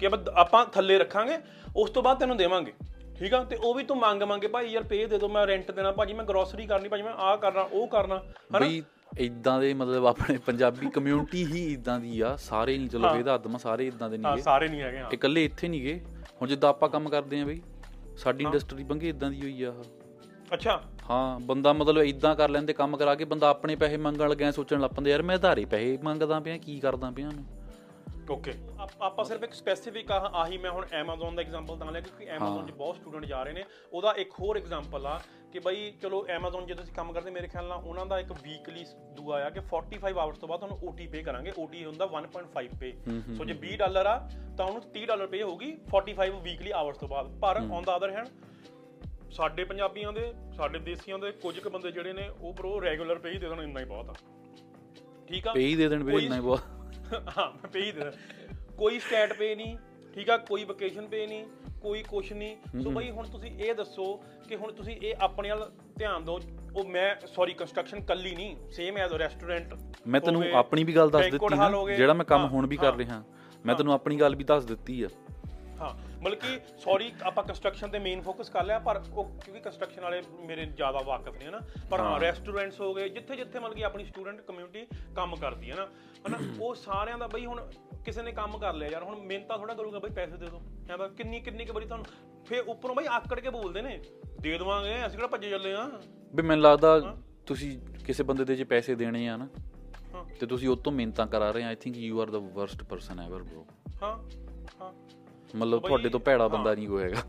ਕਿ ਆਪਾਂ ਥੱਲੇ ਰੱਖਾਂਗੇ ਉਸ ਤੋਂ ਬਾਅਦ ਤੈਨੂੰ ਦੇਵਾਂਗੇ। ਠੀਕ ਆ? ਤੇ ਉਹ ਵੀ ਤੂੰ ਮੰਗ ਮੰਗੇ ਭਾਈ ਯਾਰ ਪੇ ਦੇ ਦਿਓ ਮੈਂ ਰੈਂਟ ਦੇਣਾ ਭਾਜੀ ਮੈਂ ਗਰੋਸਰੀ ਕਰਨੀ ਭਾਜੀ ਮੈਂ ਆਹ ਕਰਨਾ ਉਹ ਕਰਨਾ ਹਨਾ? ਇਦਾਂ ਦੇ ਮਤਲਬ ਆਪਣੇ ਪੰਜਾਬੀ ਕਮਿਊਨਿਟੀ ਹੀ ਇਦਾਂ ਦੀ ਆ ਸਾਰੇ ਨਹੀਂ ਚਲੋ ਇਹਦਾ ਹੱਦ ਮੈਂ ਸਾਰੇ ਇਦਾਂ ਦੇ ਹਾਂ ਨਹੀਂਗੇ ਸਾਰੇ ਨਹੀਂ ਹੈਗੇ ਹਾਂ। ਇਕੱਲੇ ਇੱਥੇ ਨਹੀਂਗੇ। ਹੁਣ ਜਿੱਦਾਂ ਆਪਾਂ ਕੰਮ ਕਰਦੇ ਆ ਬਈ ਸਾਡੀ ਇੰਡਸਟਰੀ ਬੰਗੇ ਇਦਾਂ ਦੀ ਹੋਈ ਆ। ਅੱਛਾ। ਹਾਂ ਬੰਦਾ ਮਤਲਬ ਇਦਾਂ ਕਰ ਲੈਂਦੇ ਕੰਮ ਕਰਾ ਕੇ ਬੰਦਾ ਆਪਣੇ ਪੈਸੇ ਮੰਗਣ ਲੱਗਿਆ ਸੋਚਣ ਲੱਗ ਪੈਂਦਾ ਯਾਰ ਮੈਂ ਧਾਰੇ ਪੈਸੇ ਮੰਗਦਾ ਪਿਆ ਕੀ ਕਰਦਾ ਪਿਆ ਨੂੰ ਓਕੇ ਆਪਾਂ ਸਿਰਫ ਇੱਕ ਸਪੈਸੀਫਿਕ ਆਹੀ ਮੈਂ ਹੁਣ Amazon ਦਾ ਐਗਜ਼ਾਮਪਲ ਤਾਂ ਲਿਆ ਕਿਉਂਕਿ Amazon 'ਚ ਬਹੁਤ ਸਟੂਡੈਂਟ ਜਾ ਰਹੇ ਨੇ। ਉਹਦਾ ਇੱਕ ਹੋਰ ਐਗਜ਼ਾਮਪਲ ਆ ਕਿ ਬਈ ਚਲੋ Amazon ਜੇ ਤੁਸੀਂ ਕੰਮ ਕਰਦੇ ਮੇਰੇ ਖਿਆਲ ਨਾਲ ਉਹਨਾਂ ਦਾ ਇੱਕ ਵੀਕਲੀ ਦੂਆ ਆ ਕਿ 45 ਆਵਰਸ ਤੋਂ ਬਾਅਦ ਤੁਹਾਨੂੰ OT ਪੇ ਕਰਾਂਗੇ। OT ਹੁੰਦਾ 1.5 ਪੇ ਸੋ ਜੇ 20 ਡਾਲਰ ਆ ਤਾਂ ਉਹਨੂੰ 30 ਡਾਲਰ ਪੇ ਹੋਊਗੀ 45 ਵੀਕਲੀ ਆਵਰਸ ਤੋਂ ਬਾਅਦ। ਪਰ ਔਨ ਦਾ ਅਦਰ ਹੈਂਡ ਸਾਡੇ ਪੰਜਾਬੀਆਂ ਦੇ ਸਾਡੇ ਦੇਸੀਆਂ ਦੇ ਕੁਝ ਕੁ ਬੰਦੇ ਜਿਹੜੇ ਨੇ ਉਹ ਬਰੋ ਰੈਗੂਲਰ ਪੇ ਹੀ ਦੇ ਦੇਣ ਇੰਨਾ ਹੀ ਬਹੁਤ ਆ। ਠੀਕ ਆ? ਪੇ ਹੀ ਦੇ ਦੇਣ ਵੀਰੇ ਇੰਨਾ ਹੀ ਬਹੁਤ। ਹਾਂ ਮੈਂ ਪੇ ਹੀ ਦੇ ਦਾਂ। ਕੋਈ ਸਟੈਟ ਪੇ ਨਹੀਂ ਠੀਕ ਆ ਕੋਈ ਵਕੇਸ਼ਨ ਪੇ ਨਹੀਂ ਕੋਈ ਕੁਛ ਨਹੀਂ ਸੋ ਬਈ ਹੁਣ ਤੁਸੀਂ ਇਹ ਦੱਸੋ ਕਿ ਹੁਣ ਤੁਸੀਂ ਇਹ ਆਪਣੇ ਵੱਲ ਧਿਆਨ ਦਿਓ ਉਹ ਮੈਂ ਸੌਰੀ ਕੰਸਟਰਕਸ਼ਨ ਕੱਲੀ ਨਹੀਂ ਸੇਮ ਐਜ਼ ਰੈਸਟੋਰੈਂਟ ਮੈਂ ਤੈਨੂੰ ਆਪਣੀ ਵੀ ਗੱਲ ਦੱਸ ਦਿੱਤੀ ਨਾ। ਜਿਹੜਾ ਮੈਂ ਕੰਮ ਹੁਣ ਵੀ ਕਰ। ਰਿਹਾ ਮੈਂ ਤੈਨੂੰ ਆਪਣੀ ਗੱਲ ਵੀ ਦੱਸ ਦਿੱਤੀ ਆ ਹਾਂ ਮਤਲਬ ਕਿ ਸੌਰੀ ਆਪਾਂ ਕੰਸਟਰਕਸ਼ਨ ਤੇ ਮੇਨ ਫੋਕਸ ਕਰ ਲਿਆ ਪਰ ਉਹ ਕਿਉਂਕਿ ਕੰਸਟਰਕਸ਼ਨ ਵਾਲੇ ਮੇਰੇ ਜ਼ਿਆਦਾ ਵਾਕਿਫ ਨਹੀਂ ਹਨਾ? ਪਰ ਹਾਂ ਰੈਸਟੋਰੈਂਟਸ ਹੋ ਗਏ ਜਿੱਥੇ ਜਿੱਥੇ ਮਤਲਬ ਕਿ ਆਪਣੀ ਸਟੂਡੈਂਟ ਕਮਿਊਨਿਟੀ ਕੰਮ ਕਰਦੀ ਹੈ ਨਾ ਹਨਾ ਉਹ ਸਾਰਿਆਂ ਦਾ ਬਈ ਹੁਣ ਕਿਸੇ ਨੇ ਕੰਮ ਕਰ ਲਿਆ ਯਾਰ ਹੁਣ ਮਿਹਨਤਾਂ ਥੋੜਾ ਕਰੂਗਾ ਬਈ ਪੈਸੇ ਦੇ ਦਿਓ ਹੈ ਬਾ ਕਿੰਨੀ ਕਿੰਨੀ ਕੁ ਵਾਰੀ ਤੁਹਾਨੂੰ ਫੇਰ ਉੱਪਰੋਂ ਬਈ ਆਕੜ ਕੇ ਬੋਲਦੇ ਨੇ ਦੇ ਦੇਵਾਂਗੇ ਅਸੀਂ ਕਿਹੜਾ ਭੱਜੇ ਚੱਲੇ ਆ? ਵੀ ਮੈਨੂੰ ਲੱਗਦਾ ਤੁਸੀਂ ਕਿਸੇ ਬੰਦੇ ਦੇ ਜੇ ਪੈਸੇ ਦੇਣੇ ਆ ਨਾ। ਤੇ ਤੁਸੀਂ ਉਹ ਤੋਂ ਮਿਹਨਤਾਂ ਕਰਾ ਰਹੇ ਆ I think you are the worst person ever bro ਹਾਂ। ਮਤਲਬ ਤੁਹਾਡੇ ਤੋਂ ਭੈੜਾ ਬੰਦਾ ਨਹੀਂ ਹੈਗਾ।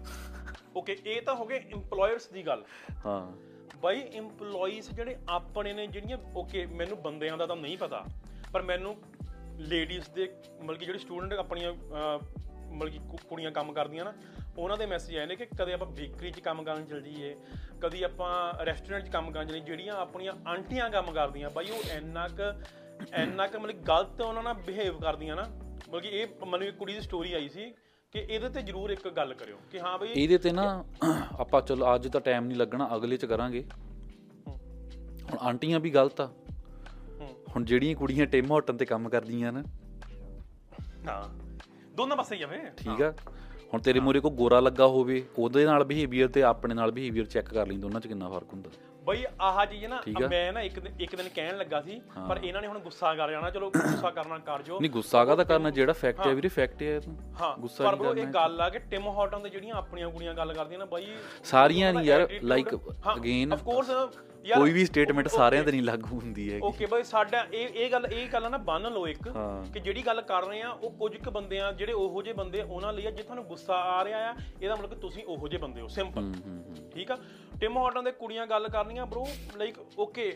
ਓਕੇ ਇਹ ਤਾਂ ਹੋ ਗਏ EMPLOYERS ਦੀ ਗੱਲ। ਹਾਂ। ਬਾਈ EMPLOYEES ਜਿਹੜੇ ਆਪਣੇ ਨੇ ਜਿਹੜੀਆਂ ਓਕੇ ਮੈਨੂੰ ਬੰਦਿਆਂ ਦਾ ਤਾਂ ਨਹੀਂ ਪਤਾ ਪਰ ਮੈਨੂੰ ਲੇਡੀਜ਼ ਦੇ ਮਤਲਬ ਕਿ ਜਿਹੜੇ ਸਟੂਡੈਂਟ ਆਪਣੀਆਂ ਮਤਲਬ ਕਿ ਕੁੜੀਆਂ ਕੰਮ ਕਰਦੀਆਂ ਨਾ ਉਹਨਾਂ ਦੇ ਮੈਸੇਜ ਆਏ ਨੇ ਕਿ ਕਦੇ ਆਪਾਂ ਬੇਕਰੀ 'ਚ ਕੰਮ ਕਰਨ ਚਲ ਜਾਈਏ ਕਦੀ ਆਪਾਂ ਰੈਸਟੋਰੈਂਟ 'ਚ ਕੰਮ ਕਰਨ ਚਲੇ ਜਿਹੜੀਆਂ ਆਪਣੀਆਂ ਆਂਟੀਆਂ ਕੰਮ ਕਰਦੀਆਂ। ਬਾਈ ਉਹ ਇੰਨਾ ਕੁ ਇੰਨਾ ਕੁ ਮਤਲਬ ਗਲਤ ਉਹਨਾਂ ਨਾਲ ਬਿਹੇਵ ਕਰਦੀਆਂ ਨਾ। ਮਤਲਬ ਕਿ ਇਹ ਮੈਨੂੰ ਇੱਕ ਕੁੜੀ ਦੀ ਸਟੋਰੀ ਆਈ ਸੀ ਕਿ ਇਹਦੇ ਤੇ ਜ਼ਰੂਰ ਇੱਕ ਗੱਲ ਕਰਿਓ ਕਿ ਹਾਂ ਬਈ ਇਹਦੇ ਤੇ ਨਾ ਆਪਾਂ ਚਲੋ ਅੱਜ ਤਾਂ ਟਾਈਮ ਨਹੀਂ ਲੱਗਣਾ ਅਗਲੇ ਚ ਕਰਾਂਗੇ। ਹੁਣ ਆਂਟੀਆਂ ਵੀ ਗਲਤ ਆ। ਹੁਣ ਜਿਹੜੀਆਂ ਕੁੜੀਆਂ ਟਿਮ ਹੋਟਨ ਤੇ ਕੰਮ ਕਰਦੀਆਂ ਨਾ। ਹਾਂ ਦੋਨਾਂ ਪਾਸੇ ਹੀ ਆ ਵੇ। ਠੀਕ ਆ। ਹੁਣ ਤੇਰੇ ਮੂਰੇ ਕੋ ਗੋਰਾ ਲੱਗਾ ਹੋਵੇ ਉਹਦੇ ਨਾਲ ਬਿਹੇਵੀਅਰ ਤੇ ਆਪਣੇ ਨਾਲ ਬਿਹੇਵੀਅਰ ਚੈੱਕ ਕਰ ਲਈ ਦੋਨਾਂ ਚ ਕਿੰਨਾ ਫ਼ਰਕ ਹੁੰਦਾ। ਬਈ ਆਹ ਚੀਜ਼ ਨਾ। ਮੈਂ ਨਾ ਇੱਕ ਇੱਕ ਦਿਨ ਕਹਿਣ ਲੱਗਾ ਸੀ ਪਰ ਇਹਨਾਂ ਨੇ ਹੁਣ ਗੁੱਸਾ ਕਰ ਜਾਣਾ ਚਲੋ ਗੁੱਸਾ ਕਰਨਾ ਕਰ ਜੋ। ਨਹੀਂ ਗੁੱਸਾ ਕਾਹਦਾ ਕਰਨਾ? ਜਿਹੜਾ ਫੈਕਟ ਹੈ ਵੀਰੇ ਫੈਕਟ ਹੈ ਇਹ ਤਾਂ ਹਾਂ ਗੁੱਸਾ ਪਰ ਨਹੀਂ ਬ్రో ਇਹ ਕਰਨਾ ਗੱਲ ਆ ਕਿ ਟਿਮ ਹਾਰਟਨ ਦੇ ਜਿਹੜੀਆਂ ਆਪਣੀਆਂ ਕੁੜੀਆਂ ਗੱਲ ਕਰਦੀਆਂ ਨਾ ਬਾਈ ਸਾਰੀਆਂ ਨਹੀਂ ਯਾਰ ਲਾਈਕ ਅਗੇਨ ਆਫ ਕੋਰਸ ਕੋਈ ਵੀ ਸਟੇਟਮੈਂਟ ਸਾਰਿਆਂ ਤੇ ਨਹੀਂ ਲਾਗੂ ਹੁੰਦੀ ਹੈ ਓਕੇ ਬਾਈ ਸਾਡਾ ਇਹ ਇਹ ਗੱਲ ਇਹ ਗੱਲ ਨਾ ਬੰਨ ਲਓ ਇੱਕ। ਕਿ ਜਿਹੜੀ ਗੱਲ ਕਰ ਰਹੇ ਆ ਉਹ ਕੁਝ ਕੁ ਬੰਦੇ ਆ ਜਿਹੜੇ ਉਹੋ ਜਿਹੇ ਬੰਦੇ ਉਹਨਾਂ ਲਈ ਆ ਜੇ ਤੁਹਾਨੂੰ ਗੁੱਸਾ ਆ ਰਿਹਾ ਆ ਇਹਦਾ ਮਤਲਬ ਕਿ ਤੁਸੀਂ ਉਹੋ ਜਿਹੇ ਬੰਦੇ ਹੋ ਸਿੰਪਲ ਠੀਕ ਆ? ਟਿਮ ਹਾਰਟਨ ਦੇ ਕੁੜੀਆਂ ਗੱਲ ਕਰਨੀਆਂ ਬ్రో ਲਾਈਕ ਓਕੇ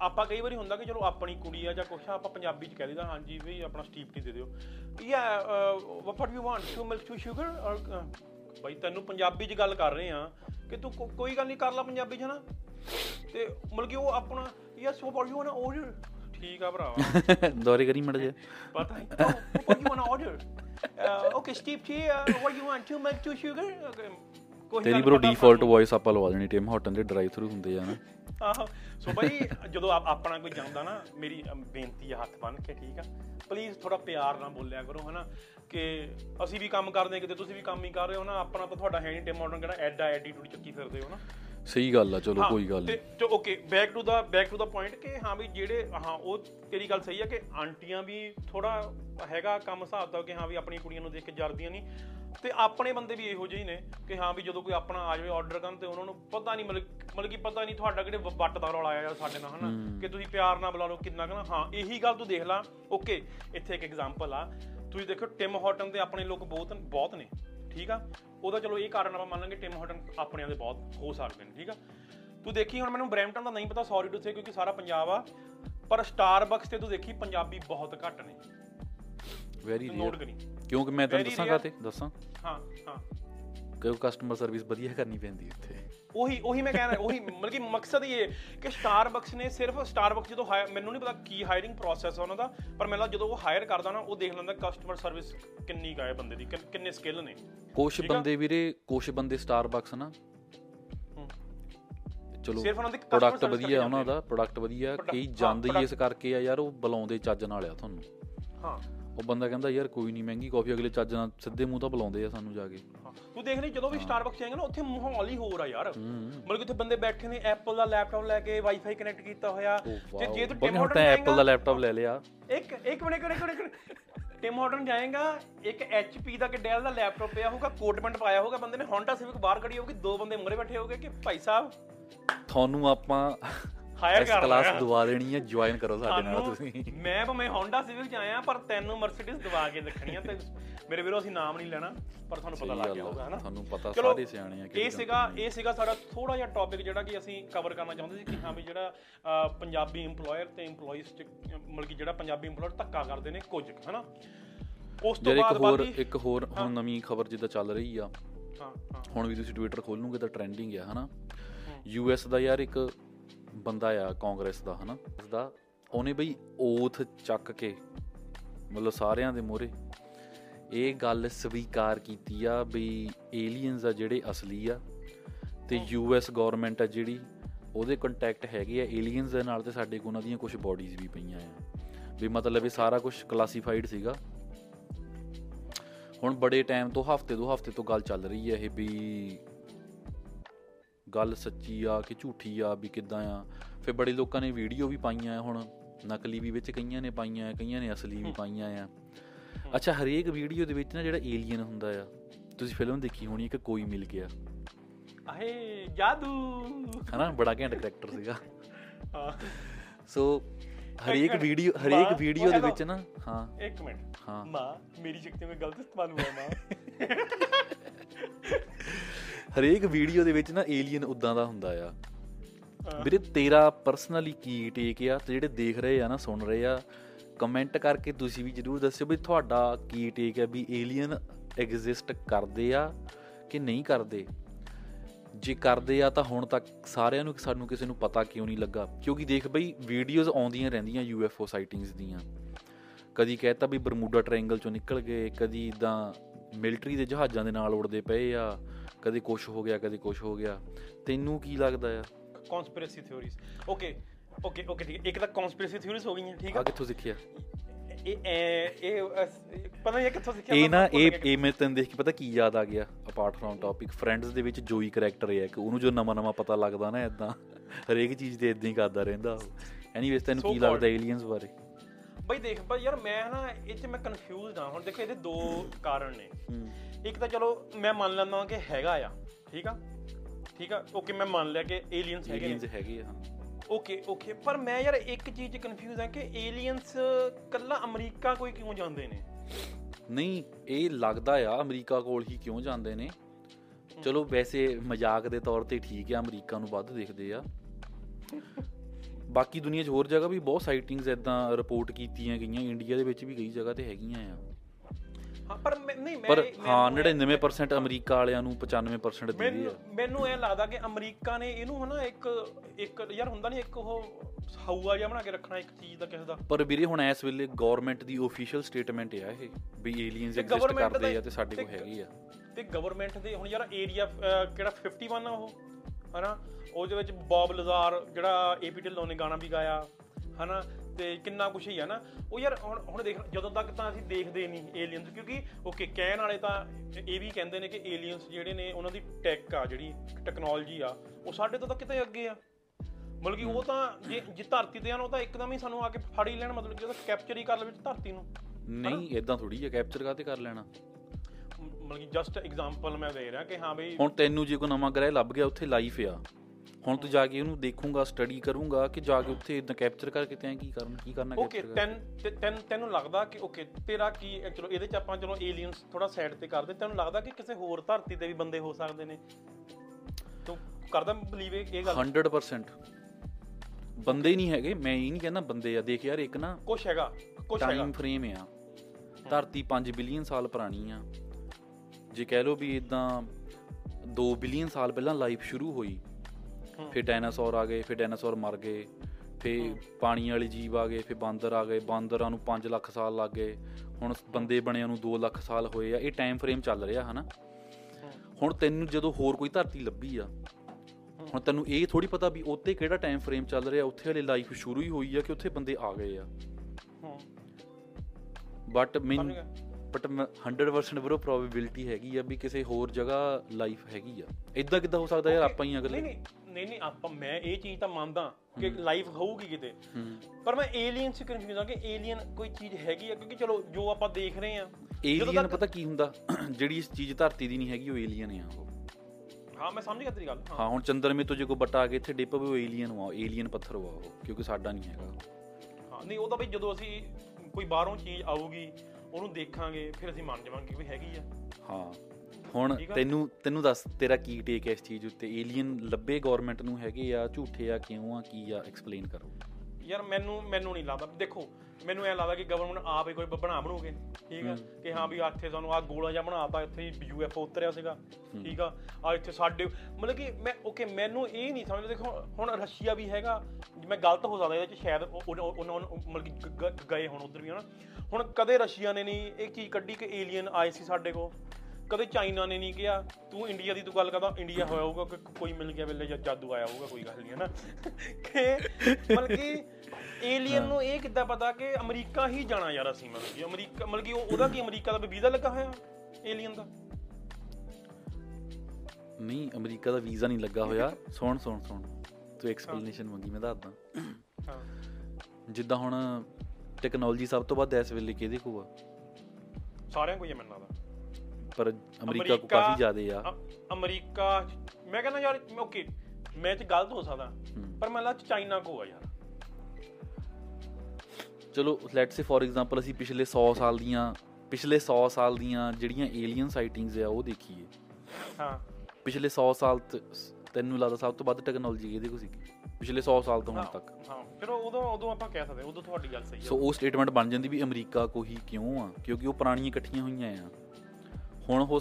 ਆਪਾਂ ਕਈ ਵਾਰੀ ਹੁੰਦਾ ਕਿ ਚਲੋ ਆਪਣੀ ਕੁੜੀ ਆ ਜਾਂ ਕੁਛ ਆਪਾਂ ਪੰਜਾਬੀ ਚ ਕਹਿ ਦਿੰਦਾ ਹਾਂਜੀ ਵੀ ਆਪਣਾ ਸਟੀਪ ਟੀ ਦੇ ਦਿਓ। Ya what you want two milk two sugar ਔਰ ਭਾਈ ਤੈਨੂੰ ਪੰਜਾਬੀ ਚ ਗੱਲ ਕਰ ਰਹੇ ਆ ਕਿ ਤੂੰ ਕੋ- ਕੋਈ ਗੱਲ ਨਹੀਂ ਕਰ ਲੈ ਪੰਜਾਬੀ ਚ ਨਾ। ਤੇ ਮਤਲਬ ਕਿ ਉਹ ਆਪਣਾ yes what you want order ਠੀਕ ਆ ਭਰਾਵਾ। ਦੁਬਾਰੇ ਕਰੀ ਮੜ ਜਾ। ਪਤਾ ਨਹੀਂ। What you want order okay steep tea what you want two milk two sugar ਤੇਰੀ ਬ్రో ਡਿਫਾਲਟ ਵੌਇਸ ਆਪਾਂ ਲਵਾ ਦੇਣੀ ਟਿਮ ਹਾਰਟਨ ਦੇ ਡਰਾਈਵ ਥਰੂ ਹੁੰਦੇ ਆ ਨਾ। ਆਹੋ। ਸੋ ਭਾਈ ਜਦੋਂ ਆਪ- ਆਪਣਾ ਕੋਈ ਜਾਂਦਾ ਨਾ ਮੇਰੀ ਅਮ, ਬੇਨਤੀ ਆ ਹੱਥ ਬੰਨ ਕੇ ਠੀਕ ਆ? ਪਲੀਜ਼ ਥੋੜਾ ਪਿਆਰ ਨਾਲ ਬੋਲਿਆ ਕਰੋ ਹਨਾ? ਕਿ ਅਸੀਂ ਵੀ ਕੰਮ ਕਰਦੇ ਹਾਂ ਕਿਤੇ ਤੁਸੀਂ ਵੀ ਕੰਮ ਹੀ ਕਰ ਰਹੇ ਹੋ ਨਾ ਆਪਣਾ ਤਾਂ ਤੁਹਾਡਾ ਹੈ ਨਹੀਂ ਟਿਮ ਮਾਡਰਨ ਕਿਹੜਾ ਐਡਾ ਐਟੀਟਿਊਡ ਚੱਕੀ ਫਿਰਦੇ ਹੋ ਨਾ। ਸਹੀ ਗੱਲ ਆ ਚਲੋ ਕੋਈ ਗੱਲ ਨਹੀਂ। ਤੇ okay back to the back to the point ਕਿ ਹਾਂ ਵੀ ਜਿਹੜੇ ਹਾਂ ਉਹ ਤੇਰੀ ਗੱਲ ਸਹੀ ਆ ਕਿ ਆਂਟੀਆਂ ਵੀ ਥੋੜਾ ਹੈਗਾ ਕੰਮ ਹਿਸਾਬ ਦਾ ਕਿ ਹਾਂ ਵੀ ਆਪਣੀ ਕੁੜੀਆਂ ਨੂੰ ਦੇਖ ਕੇ ਜਰਦੀਆਂ ਨਹੀਂ। ਤੇ ਆਪਣੇ ਬੰਦੇ ਵੀ ਇਹੋ ਜਿਹੇ ਹੀ ਨੇ ਕਿ ਹਾਂ ਵੀ ਜਦੋਂ ਕੋਈ ਆਪਣਾ ਆ ਜਾਵੇ ਆਰਡਰ ਕਰਨ ਤੇ ਉਹਨਾਂ ਨੂੰ ਪਤਾ ਨਹੀਂ ਮਤਲਬ ਕਿ ਪਤਾ ਨਹੀਂ ਤੁਹਾਡਾ ਕਿਹੜੇ ਵੱਟ ਦਾ ਰੌਲਾ ਆਇਆ ਸਾਡੇ ਨਾਲ ਹਨਾ? ਕਿ ਤੁਸੀਂ ਪਿਆਰ ਨਾਲ ਬੁਲਾ ਲਓ ਕਿੰਨਾ ਕਹਣਾ ਹਾਂ ਇਹੀ ਗੱਲ ਤੂੰ ਦੇਖ ਲਾ। ਓਕੇ ਇੱਥੇ ਇੱਕ ਐਗਜ਼ਾਮਪਲ ਆ। ਤੁਸੀਂ ਦੇਖੋ ਟਿਮ ਹਾਰਟਨ ਤੇ ਆਪਣੇ ਲੋਕ ਬਹੁਤ ਬਹੁਤ ਨੇ। ਠੀਕ ਆ? ਉਹਦਾ ਚਲੋ ਇਹ ਕਾਰਨ ਆਪਾਂ ਮੰਨ ਲਾਂਗੇ ਟਿਮ ਹਾਰਟਨ ਆਪਣਿਆਂ ਦੇ ਬਹੁਤ ਹੋ ਸਕਦੇ ਨੇ ਠੀਕ ਆ? ਤੂੰ ਦੇਖੀ ਹੁਣ ਮੈਨੂੰ ਬ੍ਰੈਂਪਟਨ ਦਾ ਨਹੀਂ ਪਤਾ ਸੌਰੀ ਟੂ ਸੇ ਕਿਉਂਕਿ ਸਾਰਾ ਪੰਜਾਬ ਆ ਪਰ ਸਟਾਰਬਕਸ ਤੇ ਤੂੰ ਦੇਖੀ ਪੰਜਾਬੀ ਬਹੁਤ ਘੱਟ ਨੇ। ਵੈਰੀ ਤੂੰ ਰੀਅਰ ਕਿਉਂਕਿ ਮੈਂ ਤੈਨੂੰ Very ਦੱਸਾਂ rare। ਕਾਤੇ ਦੱਸਾਂ? ਹਾਂ ਹਾਂ। ਕਿ ਕਸਟਮਰ ਸਰਵਿਸ ਵਧੀਆ ਕਰਨੀ ਪੈਂਦੀ ਇੱਥੇ ਉਹੀ ਉਹੀ ਮੈਂ ਕਹਿ ਰਿਹਾ ਉਹੀ ਮਤਲਬ ਕਿ ਮਕਸਦ ਇਹ ਹੈ ਕਿ ਸਟਾਰਬਕਸ ਨੇ ਸਿਰਫ ਸਟਾਰਬਕਸ ਜਦੋਂ ਮੈਨੂੰ ਨਹੀਂ ਪਤਾ ਕੀ ਹਾਇਰਿੰਗ ਪ੍ਰੋਸੈਸ ਹੈ ਉਹਨਾਂ ਦਾ ਪਰ ਮੈਨੂੰ ਲੱਗਦਾ ਜਦੋਂ ਉਹ ਹਾਇਰ ਕਰਦਾ ਨਾ ਉਹ ਦੇਖ ਲੈਂਦਾ ਕਸਟਮਰ ਸਰਵਿਸ ਕਿੰਨੀ ਹੈ ਬੰਦੇ ਦੀ ਕਿੰਨ- ਸਕਿੱਲ ਨੇ ਕੁਝ। ਬੰਦੇ ਵੀਰੇ ਕੁਝ ਬੰਦੇ ਸਟਾਰਬਕਸ ਨਾ। ਚਲੋ ਸਿਰਫ ਉਹਨਾਂ ਦੀ customer ਪ੍ਰੋਡਕਟ ਵਧੀਆ ਉਹਨਾਂ ਦਾ ਪ੍ਰੋਡਕਟ ਵਧੀਆ ਕਈ ਜਾਂਦੇ ਹੀ ਇਸ ਕਰਕੇ ਆ ਯਾਰ ਉਹ ਬੁਲਾਉਂਦੇ ਚੱਜ ਨਾਲ ਆ ਤੁਹਾਨੂੰ ਹਾਂ ਉਹ ਬੰਦਾ ਕਹਿੰਦਾ ਯਾਰ ਕੋਈ ਨਹੀਂ ਮਹਿੰਗੀ ਕਾਫੀ ਅਗਲੇ ਚੱਜ ਨਾਲ ਸਿੱਧੇ ਮੂੰਹ ਤਾਂ ਬੁਲਾਉਂਦੇ ਆ ਸਾਨੂੰ ਜਾ ਕੇ। ਤੂੰ ਦੇਖ ਲਈ ਜਦੋਂ ਵੀ ਸਟਾਰਬਕਸ ਜਾਏਗਾ ਨਾ ਉੱਥੇ ਮਾਹੌਲ ਹੀ ਹੋਰ ਆ ਯਾਰ। ਮਤਲਬ ਕਿ ਉੱਥੇ ਬੰਦੇ ਬੈਠੇ ਨੇ ਐਪਲ ਦਾ ਲੈਪਟਾਪ ਲੈ ਕੇ ਵਾਈਫਾਈ ਕਨੈਕਟ ਕੀਤਾ ਹੋਇਆ। ਉਹ ਜੇ ਜੇ ਤੂੰ ਟਿਮ ਤਾਂ ਹਾਰਟਨ ਐਪਲ ਦਾ ਲੈਪਟਾਪ ਲੈ ਲਿਆ। ਇੱਕ ਇੱਕ ਮਿੰਟ ਇੱਕ ਮਿੰਟ, ਟਿਮ ਹਾਰਟਨ ਜਾਏਗਾ ਇੱਕ HP ਦਾ ਕਿ ਡੈਲ ਦਾ ਲੈਪਟਾਪ ਪਿਆ ਹੋਊਗਾ ਕੋਟ ਪੈਂਟ ਪਾਇਆ ਹੋਊਗਾ ਬੰਦੇ ਨੇ Honda Civic ਬਾਹਰ ਖੜੀ ਹੋਊਗੀ ਦੋ ਬੰਦੇ ਮੂਹਰੇ ਬੈਠੇ ਹੋਗੇ ਕਿ ਭਾਈ ਸਾਹਿਬ ਤੁਹਾਨੂੰ ਆਪਾਂ ਹਾਇਰ ਕਰ ਕਲਾਸ ਦਵਾ ਦੇਣੀ ਹੈ ਜੁਆਇਨ ਕਰੋ ਸਾਡੇ ਨਾਲ ਤੁਸੀਂ। ਮੈਂ ਭਾਵੇਂ Honda Civic ਚ ਆਇਆ ਪਰ ਤੈਨੂੰ Mercedes ਦਵਾ ਕੇ ਰੱਖਣੀਆਂ ਤੇ ਮੇਰੇ ਵੀਰੋ ਅਸੀਂ ਨਾਮ ਨਹੀਂ ਲੈਣਾ ਪਰ ਤੁਹਾਨੂੰ ਪਤਾ ਲੱਗ ਗਿਆ ਹੋਊਗਾ ਹਨਾ? ਤੁਹਾਨੂੰ ਪਤਾ ਸਾਰੇ ਸਿਆਣੇ ਆ ਕਿਹੜੀ ਇਹ ਸੀਗਾ ਇਹ ਸੀਗਾ ਸਾਡਾ ਥੋੜਾ ਜਿਹਾ ਟੌਪਿਕ ਜਿਹੜਾ ਕਿ ਅਸੀਂ ਕਵਰ ਕਰਨਾ ਚਾਹੁੰਦੇ ਸੀ ਕਿ ਹਾਂ ਵੀ ਜਿਹੜਾ ਪੰਜਾਬੀ EMPLOYER ਤੇ ਚ ਮਤਲਬ ਕਿ ਜਿਹੜਾ ਪੰਜਾਬੀ EMPLOYER ਧੱਕਾ ਕਰਦੇ ਨੇ ਕੁਝ ਕੁ, ਹਨਾ? ਉਸ ਤੋਂ ਬਾਅਦ ਬਾਕੀ ਇੱਕ ਹੋਰ ਹੁਣ ਨਵੀਂ ਖਬਰ ਜਿੱਦਾਂ ਚੱਲ ਰਹੀ ਆ। ਹਾਂ ਹਾਂ। ਹੁਣ ਵੀ ਤੁਸੀਂ ਟਵਿੱਟਰ ਖੋਲੂਗੇ ਤਾਂ ਟ੍ਰੈਂਡਿੰਗ ਆ ਹਨਾ? ਯੂਐਸ ਦਾ ਯਾਰ ਇੱਕ ਬੰਦਾ ਆ ਕਾਂਗਰਸ ਦਾ ਹਨਾ? ਦਾ ਉਹਨੇ ਬਈ ਓਥ ਚੱਕ ਕੇ ਮਤਲਬ ਸਾਰਿਆਂ ਦੇ ਮੋਹਰੇ ਇਹ ਗੱਲ ਸਵੀਕਾਰ ਕੀਤੀ ਆ ਬਈ ਏਲੀਅਨਸ ਆ ਜਿਹੜੇ ਅਸਲੀ ਆ ਤੇ ਯੂਐਸ ਗਵਰਨਮੈਂਟ ਆ ਜਿਹੜੀ ਉਹਦੇ ਕੰਟੈਕਟ ਹੈਗੇ ਆ ਏਲੀਅਨਸ ਦੇ ਨਾਲ ਤੇ ਸਾਡੇ ਕੋਲ ਉਹਨਾਂ ਦੀਆਂ ਕੁਝ ਬਾਡੀਜ਼ ਵੀ ਪਈਆਂ ਆ। ਵੀ ਮਤਲਬ ਇਹ ਸਾਰਾ ਕੁਝ ਕਲਾਸੀਫਾਈਡ ਸੀਗਾ। ਹੁਣ ਬੜੇ ਟਾਈਮ ਤੋਂ ਹਫ਼ਤੇ ਦੋ ਹਫ਼ਤੇ ਤੋਂ ਗੱਲ ਚੱਲ ਰਹੀ ਹੈ ਇਹ ਵੀ ਗੱਲ ਸੱਚੀ ਆ ਕਿ ਝੂਠੀ ਆ ਵੀ ਕਿੱਦਾਂ ਆ। ਫਿਰ ਬੜੇ ਲੋਕਾਂ ਨੇ ਵੀਡੀਓ ਵੀ ਪਾਈਆਂ ਹੁਣ ਨਕਲੀ ਵੀ ਵਿੱਚ ਕਈਆਂ ਨੇ ਪਾਈਆਂ ਕਈਆਂ ਨੇ ਅਸਲੀ ਵੀ ਪਾਈਆਂ ਆ। ਅੱਛਾ ਹਰੇਕ ਵੀਡੀਓ ਦੇ ਵਿੱਚ ਨਾ ਜਿਹੜਾ ਏਲੀਅਨ ਹੁੰਦਾ ਆ ਤੁਸੀਂ ਫਿਲਮ ਦੇਖੀ ਹੋਣੀ ਹੈ ਕਿ ਕੋਈ ਮਿਲ ਗਿਆ। ਆਹੇ ਜਾਦੂ। ਹਨਾ ਬੜਾ ਘੈਂਟ ਕਰੈਕਟਰ ਸੀਗਾ। ਹਾਂ। ਸੋ ਹਰੇਕ ਵੀਡੀਓ ਹਰੇਕ ਵੀਡੀਓ ਦੇ। ਵਿੱਚ ਨਾ ਹਾਂ। ਇੱਕ ਮਿੰਟ ਹਾਂ। ਮਾਂ ਮੇਰੀ ਸ਼ਕਤੀਆਂ ਵਿੱਚ ਗਲਤ ਇਸਤੇਮਾਲ ਹੋਇਆ ਮਾਂ। ਹਰੇਕ ਵੀਡੀਓ ਦੇ ਵਿੱਚ ਨਾ ਏਲੀਅਨ ਉਦਾਂ ਦਾ ਹੁੰਦਾ ਆ। ਵੀਰੇ ਤੇਰਾ ਪਰਸਨਲੀ ਕੀ ਟੇਕ ਆ ਤੇ ਜਿਹੜੇ ਦੇਖ ਰਹੇ ਆ ਨਾ ਸੁਣ ਰਹੇ ਆ ਕਮੈਂਟ ਕਰਕੇ ਤੁਸੀਂ ਵੀ ਜਰੂਰ ਦੱਸਿਓ ਵੀ ਤੁਹਾਡਾ ਕੀ ਟੇਕ ਹੈ ਵੀ ਏਲੀਅਨ ਐਗਜ਼ਿਸਟ ਕਰਦੇ ਆ ਕਿ ਨਹੀਂ ਕਰਦੇ? ਜੇ ਕਰਦੇ ਆ ਤਾਂ ਹੁਣ ਤੱਕ ਸਾਰਿਆਂ ਨੂੰ, ਸਾਨੂੰ ਕਿਸੇ ਨੂੰ ਪਤਾ ਕਿਉਂ ਨਹੀਂ ਲੱਗਾ? ਕਿਉਂਕਿ ਦੇਖ ਬਈ ਵੀਡੀਓਜ਼ ਆਉਂਦੀਆਂ ਰਹਿੰਦੀਆਂ ਯੂਐਫਓ ਸਾਈਟਿੰਗਸ ਦੀਆਂ। ਕਦੀ ਕਹਿਤਾ ਵੀ ਬਰਮੂਡਾ ਟ੍ਰਾਇੰਗਲ ਚੋਂ ਨਿਕਲ ਗਏ, ਕਦੀ ਇਦਾਂ ਮਿਲਟਰੀ ਦੇ ਜਹਾਜ਼ਾਂ ਦੇ ਨਾਲ ਉੜਦੇ ਪਏ ਆ, ਕਦੇ ਕੁਝ ਹੋ ਗਿਆ, ਕਦੇ ਕੁਝ ਹੋ ਗਿਆ। ਤੈਨੂੰ ਕੀ ਲੱਗਦਾ ਆ? Conspiracy theories okay okay okay ਠੀਕ ਹੈ ਇੱਕ ਤਾਂ ਕਨਸਪੀਰੇਸੀ ਥਿਉਰੀਜ਼ ਹੋ ਗਈਆਂ ਠੀਕ ਆ ਕਿੱਥੋਂ ਸਿੱਖਿਆ ਇਹ ਇਹ ਪਤਾ ਨਹੀਂ ਕਿੱਥੋਂ ਸਿੱਖਿਆ ਇਹ ਨਾ ਇਹ। ਇਹ ਮੈਂ ਤੈਨੂੰ ਦੇਖ ਕੇ ਪਤਾ ਕੀ ਯਾਦ ਆ ਗਿਆ ਅਪਾਰਟ ਫਰੋਮ ਟਾਪਿਕ ਫਰੈਂਡਸ ਦੇ ਵਿੱਚ ਜੋਈ ਕੈਰੈਕਟਰ ਹੈ ਕਿ ਉਹਨੂੰ ਜੋ ਨਵਾਂ ਨਵਾਂ ਪਤਾ ਲੱਗਦਾ ਨਾ ਇਦਾਂ ਹਰੇਕ ਚੀਜ਼ ਤੇ ਇਦਾਂ ਹੀ ਕਰਦਾ ਰਹਿੰਦਾ ਉਹ ਐਨੀਵੇਸ ਤੈਨੂੰ ਕੀ. ਲੱਗਦਾ ਏਲੀਅਨਸ ਬਾਰੇ ਬਈ ਦੇਖ ਬਈ ਯਾਰ ਮੈਂ ਨਾ ਇਹ ਚ ਮੈਂ ਕਨਫਿਊਜ਼ਡ ਹਾਂ ਹੁਣ ਦੇਖੋ ਇਹਦੇ ਦੋ ਕਾਰਨ ਨੇ ਇੱਕ ਤਾਂ ਚਲੋ ਮੈਂ ਮੰਨ ਲੈਂਦਾ ਕਿ ਹੈਗਾ ਆ ਠੀਕ ਆ ਠੀਕ ਆ ਓਕੇ ਮੈਂ ਮੰਨ ਲਿਆ ਕਿ ਏਲੀਅਨਸ ਹੈਗੇ ਏਲੀਅਨਸ ਹੈਗੇ ਆ ਹਾਂ ਓਕੇ ਓਕੇ ਪਰ ਮੈਂ ਯਾਰ ਇੱਕ ਚੀਜ਼ 'ਚ ਕਨਫਿਊਜ਼ ਹਾਂ ਕਿ ਏਲੀਅਨਸ ਕੱਲਾ ਅਮਰੀਕਾ ਕੋਈ ਕਿਉਂ ਜਾਂਦੇ ਨੇ? ਨਹੀਂ, ਇਹ ਲੱਗਦਾ ਆ ਅਮਰੀਕਾ ਕੋਲ ਹੀ ਕਿਉਂ ਜਾਂਦੇ ਨੇ? ਚਲੋ ਵੈਸੇ ਮਜ਼ਾਕ ਦੇ ਤੌਰ ਤੇ ਠੀਕ ਆ, ਅਮਰੀਕਾ ਨੂੰ ਵੱਧ ਦੇਖਦੇ ਆ। ਬਾਕੀ ਦੁਨੀਆ 'ਚ ਹੋਰ ਜਗ੍ਹਾ ਵੀ ਬਹੁਤ ਸਾਈਟਿੰਗਸ ਇਦਾਂ ਰਿਪੋਰਟ ਕੀਤੀਆਂ ਗਈਆਂ ਇੰਡੀਆ ਦੇ ਵਿੱਚ ਵੀ ਕਈ ਜਗ੍ਹਾ ਤੇ ਹੈਗੀਆਂ ਆ। ਹਾਂ ਪਰ ਨਹੀਂ ਮੈਂ ਪਰ ਹਾਂ ਇਹ- 99% ਅਮਰੀਕਾ ਵਾਲਿਆਂ ਨੂੰ 95% ਦਿੰਦੇ ਮੈਨੂੰ ਆ ਮੈਨੂੰ ਇਹ ਲੱਗਦਾ ਕਿ ਅਮਰੀਕਾ ਨੇ ਇਹਨੂੰ ਹਨਾ ਇੱਕ ਇੱਕ ਯਾਰ ਹੁੰਦਾ ਨਹੀਂ ਇੱਕ ਉਹ ਹਾਊਆ ਜਿਹਾ ਬਣਾ ਕੇ ਰੱਖਣਾ ਇੱਕ ਚੀਜ਼ ਦਾ ਕਿਸੇ ਦਾ। ਪਰ ਵੀਰੇ ਹੁਣ ਇਸ ਵੇਲੇ ਗਵਰਨਮੈਂਟ ਦੀ ਅਫੀਸ਼ੀਅਲ ਸਟੇਟਮੈਂਟ ਆ ਇਹ ਵੀ ਏਲੀਅਨਸ ਐਗਜ਼ਿਸਟ ਕਰਦੇ ਆ ਤੇ ਸਾਡੇ ਕੋਲ ਹੈਗੇ ਆ। ਤੇ ਗਵਰਨਮੈਂਟ ਦੇ ਹੁਣ ਯਾਰ ਏਰੀਆ ਕਿਹੜਾ 51 ਆ ਉਹ ਹਨਾ? ਉਹਦੇ ਵਿੱਚ ਬੌਬ ਲਜ਼ਾਰ ਜਿਹੜਾ ਏਪੀ ਢਿੱਲੋਂ ਨੇ ਗਾਣਾ ਵੀ ਗਾਇਆ ਹਨਾ? ਤੇ ਕਿੰਨਾ ਕੁਛ ਹੀ ਆ ਨਾ ਉਹ ਯਾਰ ਹੁਣ ਹੁਣ ਦੇਖ ਜਦੋਂ ਤੱਕ ਤਾਂ ਅਸੀਂ ਦੇਖਦੇ ਨਹੀਂ ਏਲੀਅਨਸ ਕਿਉਂਕਿ ਓਕੇ ਕਹਿਣ ਵਾਲੇ ਤਾਂ ਇਹ ਵੀ ਕਹਿੰਦੇ ਨੇ ਕਿ ਏਲੀਅਨਸ ਜਿਹੜੇ ਨੇ ਉਹਨਾਂ ਦੀ ਟੈਕ ਆ ਜਿਹੜੀ ਟੈਕਨੋਲੋਜੀ ਆ ਉਹ ਸਾਡੇ ਤੋਂ ਤਾਂ ਕਿਤੇ ਅੱਗੇ ਆ। ਮਤਲਬ ਕਿ ਉਹ ਤਾਂ ਜੇ ਜੇ ਧਰਤੀ ਤੇ ਹਨ ਉਹ ਤਾਂ ਇੱਕਦਮ ਹੀ ਸਾਨੂੰ ਆ ਕੇ ਫੜ ਹੀ ਲੈਣ ਮਤਲਬ ਕਿ ਉਹਦਾ ਕੈਪਚਰ ਹੀ ਕਰ ਲਵੇ ਧਰਤੀ ਨੂੰ। ਨਹੀਂ ਇਦਾਂ ਥੋੜੀ ਆ ਕੈਪਚਰ ਕਾਤੇ ਕਰ ਲੈਣਾ? ਮਤਲਬ ਕਿ ਜਸਟ ਐਗਜ਼ਾਮਪਲ ਮੈਂ ਦੇ ਰਿਹਾ ਕਿ ਹਾਂ ਬਈ ਹੁਣ ਤੈਨੂੰ ਜੇ ਕੋਈ ਨਵਾਂ ਗ੍ਰਹਿ ਲੱਭ ਗਿਆ ਉੱਥੇ ਲਾਈਫ ਆ। ਹੁਣ ਤੂੰ ਜਾ ਕੇ ਉਹਨੂੰ ਦੇਖੂਗਾ ਸਟੱਡੀ ਕਰੂੰਗਾ ਕਿ ਜਾ ਕੇ ਉੱਥੇ ਇਦਾਂ ਕੈਪਚਰ ਕਰਕੇ ਤੈਂ ਕੀ ਕਰਨਾ ਕੀ ਕਰਨਾ ਓਕੇ ਤੈਨ ਤੈਨ ਤੈਨੂੰ ਲੱਗਦਾ ਕਿ ਓਕੇ ਤੇਰਾ ਕੀ ਚਲੋ ਇਹਦੇ ਚ ਆਪਾਂ ਚਲੋ ਏਲੀਅਨਸ ਥੋੜਾ ਸਾਈਡ ਤੇ ਕਰਦੇ ਤੈਨੂੰ ਲੱਗਦਾ ਕਿ ਕਿਸੇ ਹੋਰ ਧਰਤੀ ਤੇ ਵੀ ਬੰਦੇ ਹੋ ਸਕਦੇ ਨੇ? ਤੂੰ ਕਰਦਾ ਬਲੀਵ ਇਹ ਗੱਲ? 100% ਬੰਦੇ ਨਹੀਂ ਹੈਗੇ ਮੈਂ ਇਹ ਨਹੀਂ ਕਹਿੰਦਾ ਬੰਦੇ ਆ। ਦੇਖ ਯਾਰ ਇੱਕ ਨਾ ਕੁਛ ਹੈਗਾ ਕੁਛ ਹੈਗਾ। ਟਾਈਮ ਫਰੇਮ ਆ। ਧਰਤੀ 5 ਬਿਲੀਅਨ ਸਾਲ ਪੁਰਾਣੀ ਆ। ਜੇ ਕਹਿ ਲਓ ਵੀ ਇਦਾਂ 2 ਬਿਲੀਅਨ ਸਾਲ ਪਹਿਲਾਂ ਲਾਈਫ ਸ਼ੁਰੂ ਹੋਈ। ਫਿਰ ਡਾਇਨਾਸੌਰ ਆ ਗਏ ਫਿਰ ਡਾਇਨਾਸੌਰ ਮਰ ਗਏ ਫਿਰ ਪਾਣੀ ਵਾਲੇ ਜੀਵ ਆ ਗਏ ਫਿਰ ਬਾਂਦਰ ਆ ਗਏ ਬਾਂਦਰਾਂ ਨੂੰ 5 ਲੱਖ ਸਾਲ ਲੱਗ ਗਏ ਹੁਣ ਬੰਦੇ ਬਣਿਆਂ ਨੂੰ 2 ਲੱਖ ਸਾਲ ਹੋਏ ਆ ਇਹ ਟਾਈਮ ਫਰੇਮ ਚੱਲ ਰਿਹਾ ਹਨਾ। ਹੁਣ ਤੈਨੂੰ ਜਦੋਂ ਹੋਰ ਕੋਈ ਧਰਤੀ ਲੱਭੀ ਆ ਹੁਣ ਤੈਨੂੰ ਇਹ ਥੋੜੀ ਪਤਾ ਵੀ ਉੱਤੇ ਕਿਹੜਾ ਟਾਈਮ ਫਰੇਮ ਚੱਲ ਰਿਹਾ ਉੱਥੇ ਵਾਲੀ ਲਾਈਫ ਸ਼ੁਰੂ ਹੀ ਹੋਈ ਆ ਕਿ ਉੱਥੇ ਬੰਦੇ ਆ ਗਏ ਆ। ਹੂੰ। ਬਟ ਗਿਆ ਬਟ 100% ਬਰੋ ਪ੍ਰੋਬੇਬਿਲਿਟੀ ਹੈਗੀ ਆ ਵੀ ਕਿਸੇ ਹੋਰ ਜਗ੍ਹਾ ਲਾਈਫ ਹੈਗੀ ਆ। ਇਦਾਂ ਕਿੱਦਾਂ ਹੋ ਸਕਦਾ ਯਾਰ ਆਪਾਂ ਹੀ ਅਗਲੇ ਨਹੀਂ ਨਹੀਂ ਨਹੀਂ ਆਪਾਂ ਮੈਂ ਇਹ ਚੀਜ਼ ਤਾਂ ਮੰਨਦਾ ਕਿ ਲਾਈਫ ਹੋਊਗੀ ਕਿਤੇ। ਪਰ ਮੈਂ ਏਲੀਅਨ ਚ ਕਨਫਿਊਜ਼ ਆ ਕਿ ਏਲੀਅਨ ਕੋਈ ਚੀਜ਼ ਹੈਗੀ ਆ ਕਿਉਂਕਿ ਚਲੋ ਜੋ ਆਪਾਂ ਦੇਖ ਰਹੇ ਆ ਏਲੀਅਨ ਪਤਾ ਕੀ ਹੁੰਦਾ? ਜਿਹੜੀ ਇਸ ਚੀਜ਼ ਧਰਤੀ ਦੀ ਨਹੀਂ ਹੈਗੀ ਉਹ ਏਲੀਅਨ ਆ ਉਹ। ਹਾਂ ਮੈਂ ਸਮਝ ਗਿਆ ਤੇਰੀ ਗੱਲ ਹਾਂ। ਹੁਣ ਚੰਦਰਮੇ ਤੋਂ ਜੇ ਕੋਈ ਬੱਟਾ ਆ ਕੇ ਇੱਥੇ ਡਿੱਪ ਵੀ ਉਹ ਏਲੀਅਨ ਆ ਏਲੀਅਨ ਪੱਥਰ ਵਾ ਉਹ ਕਿਉਂਕਿ ਸਾਡਾ ਨਹੀਂ ਹੈਗਾ। ਹਾਂ ਨਹੀਂ ਉਹ ਤਾਂ ਬਈ ਜਦੋਂ ਅਸੀਂ ਕੋਈ ਬਾਹਰੋਂ ਚੀਜ਼ ਆਊਗੀ ਉਹਨੂੰ ਦੇਖਾਂਗੇ ਫਿਰ ਅਸੀਂ ਮੰਨ ਜਾਵਾਂਗੇ ਵੀ ਹੈਗੀ ਆ। ਹਾਂ। ਹੁਣ। ਤੈਨੂੰ ਤੈਨੂੰ ਦੱਸ ਤੇਰਾ ਕੀ ਟੇਕ ਹੈ ਇਸ ਚੀਜ਼ ਉੱਤੇ? ਏਲੀਅਨ ਲੱਭੇ ਗਵਰਨਮੈਂਟ ਨੂੰ ਹੈਗੇ ਆ ਝੂਠੇ ਆ ਕਿਉਂ ਆ ਕੀ ਆ? ਐਕਸਪਲੇਨ ਕਰੋ। ਯਾਰ ਮੈਨੂੰ ਮੈਨੂੰ ਨਹੀਂ ਲੱਗਦਾ ਦੇਖੋ ਮੈਨੂੰ ਐ ਲੱਗਦਾ ਕਿ ਗਵਰਨਮੈਂਟ ਆਪ ਹੀ ਕੋਈ ਬਣਾ ਬਣੂਗੇ ਠੀਕ ਆ? ਕਿ ਹਾਂ ਵੀ ਇੱਥੇ ਸਾਨੂੰ ਆ ਗੋਲਾ ਜਿਹਾ ਬਣਾਤਾ ਇੱਥੇ ਯੂਐਫਓ ਉਤਰਿਆ ਸੀਗਾ ਠੀਕ ਆ? ਆ ਇੱਥੇ ਸਾਡੇ ਮਤਲਬ ਕਿ ਮੈਂ ਓਕੇ ਮੈਨੂੰ ਇਹ ਨਹੀਂ ਸਮਝ ਦੇਖੋ ਹੁਣ ਰਸ਼ੀਆ ਵੀ ਹੈਗਾ ਮੈਂ ਗਲਤ ਹੋ ਸਕਦਾ ਇਹਦੇ ਚ ਸ਼ਾਇਦ ਉਹ- ਉਹ- ਉਹਨਾਂ ਮਤਲਬ ਕਿ ਗਏ ਹੁਣ ਉਧਰ ਵੀ ਹਨਾ? ਹੁਣ ਕਦੇ ਰਸ਼ੀਆ ਨੇ ਨਹੀਂ ਇਹ ਚੀਜ਼ ਕੱਢੀ ਕਿ ਏਲੀਅਨ ਆਏ ਸੀ ਸਾਡੇ ਕੋਲ? ਕਦੇ ਚਾਈਨਾ ਨੇ ਨਹੀਂ ਕਿਹਾ। ਤੂੰ ਇੰਡੀਆ ਦੀ ਤੂੰ ਗੱਲ ਕਰਦਾ ਇੰਡੀਆ ਹੋਇਆ ਹੋਊਗਾ ਕਿ ਕੋਈ ਮਿਲ ਗਿਆ ਵੇਲੇ ਜਾਂ ਜਾਦੂ ਆਇਆ ਹੋਊਗਾ ਕੋਈ ਗੱਲ ਨਹੀਂ ਹੈ ਨਾ ਕਿ ਮਤਲਬ ਕਿ ਏਲੀਅਨ ਨੂੰ ਇਹ ਕਿੱਦਾਂ ਪਤਾ ਕਿ ਅਮਰੀਕਾ ਹੀ ਜਾਣਾ ਯਾਰ ਅਸੀਂ ਮਤਲਬ ਕਿ ਅਮਰੀਕਾ ਮਤਲਬ ਕਿ ਉਹ- ਉਹਦਾ ਕੀ ਅਮਰੀਕਾ ਦਾ ਵੀਜ਼ਾ ਲੱਗਾ ਹੋਇਆ ਏਲੀਅਨ ਦਾ? ਨਹੀਂ ਅਮਰੀਕਾ ਦਾ ਵੀਜ਼ਾ ਨਹੀਂ ਲੱਗਾ ਹੋਇਆ। ਸੁਣ ਸੁਣ ਸੁਣ। ਤੂੰ ਐਕਸਪਲੇਨੇਸ਼ਨ ਮੰਗੀ ਮੈਂ ਦੱਸਦਾ। ਹਾਂ। ਜਿੱਦਾਂ ਹੁਣ ਟੈਕਨੋਲੋਜੀ ਸਭ ਤੋਂ ਵੱਧ ਇਸ ਵੇਲੇ ਕਿਹਦੇ ਕੋਲ ਆ? ਸਾਰਿਆਂ ਕੋਈ ਹੈ ਮੈਨੂੰ ਲੱਗਦਾ ਪਰ ਅਮਰੀਕਾ ਕੋ ਕਾਫੀ ਜ਼ਿਆਦੇ ਆ। ਅਮਰੀਕਾ ਮੈਂ ਕਹਿੰਦਾ ਯਾਰ ਓਕੇ ਮੈਂ ਚ ਗਲਤ ਹੋ ਸਕਦਾ ਪਰ ਮੈਨੂੰ ਲੱਗਦਾ ਚਾਈਨਾ ਕੋ ਆ ਯਾਰ। ਚਲੋ ਲੈਟਸ ਸੇ ਫੋਰ ਐਗਜ਼ਾਮਪਲ ਅਸੀਂ ਪਿਛਲੇ 100 ਸਾਲ ਦੀਆਂ ਪਿਛਲੇ 100 ਸਾਲ ਦੀਆਂ ਜਿਹੜੀਆਂ ਏਲੀਅਨ ਸਾਈਟਿੰਗਸ ਆ ਉਹ ਦੇਖੀਏ। ਹਾਂ। ਪਿਛਲੇ 100 ਸਾਲ ਤੈਨੂੰ ਲੱਗਦਾ ਸਭ ਤੋਂ ਵੱਧ ਟੈਕਨੋਲੋਜੀ ਕਿਹਦੇ ਕੋਲ ਸੀਗੀ? ਪਿਛਲੇ 100 ਸਾਲ ਤੋਂ ਹੁਣ ਤੱਕ। ਹਾਂ ਚਲੋ ਉਦੋਂ ਉਦੋਂ ਆਪਾਂ ਕਹਿ ਸਕਦੇ ਉਦੋਂ ਤੁਹਾਡੀ ਗੱਲ ਸਹੀ ਸੋ ਉਹ ਸਟੇਟਮੈਂਟ ਬਣ ਜਾਂਦੀ ਵੀ ਅਮਰੀਕਾ ਕੋ ਹੀ ਕਿਉਂ ਆ? ਕਿਉਂਕਿ ਉਹ ਪੁਰਾਣੀਆਂ ਇਕੱਠੀਆਂ ਹੋਈਆਂ ਆ। ਹੁਣ ਹੋ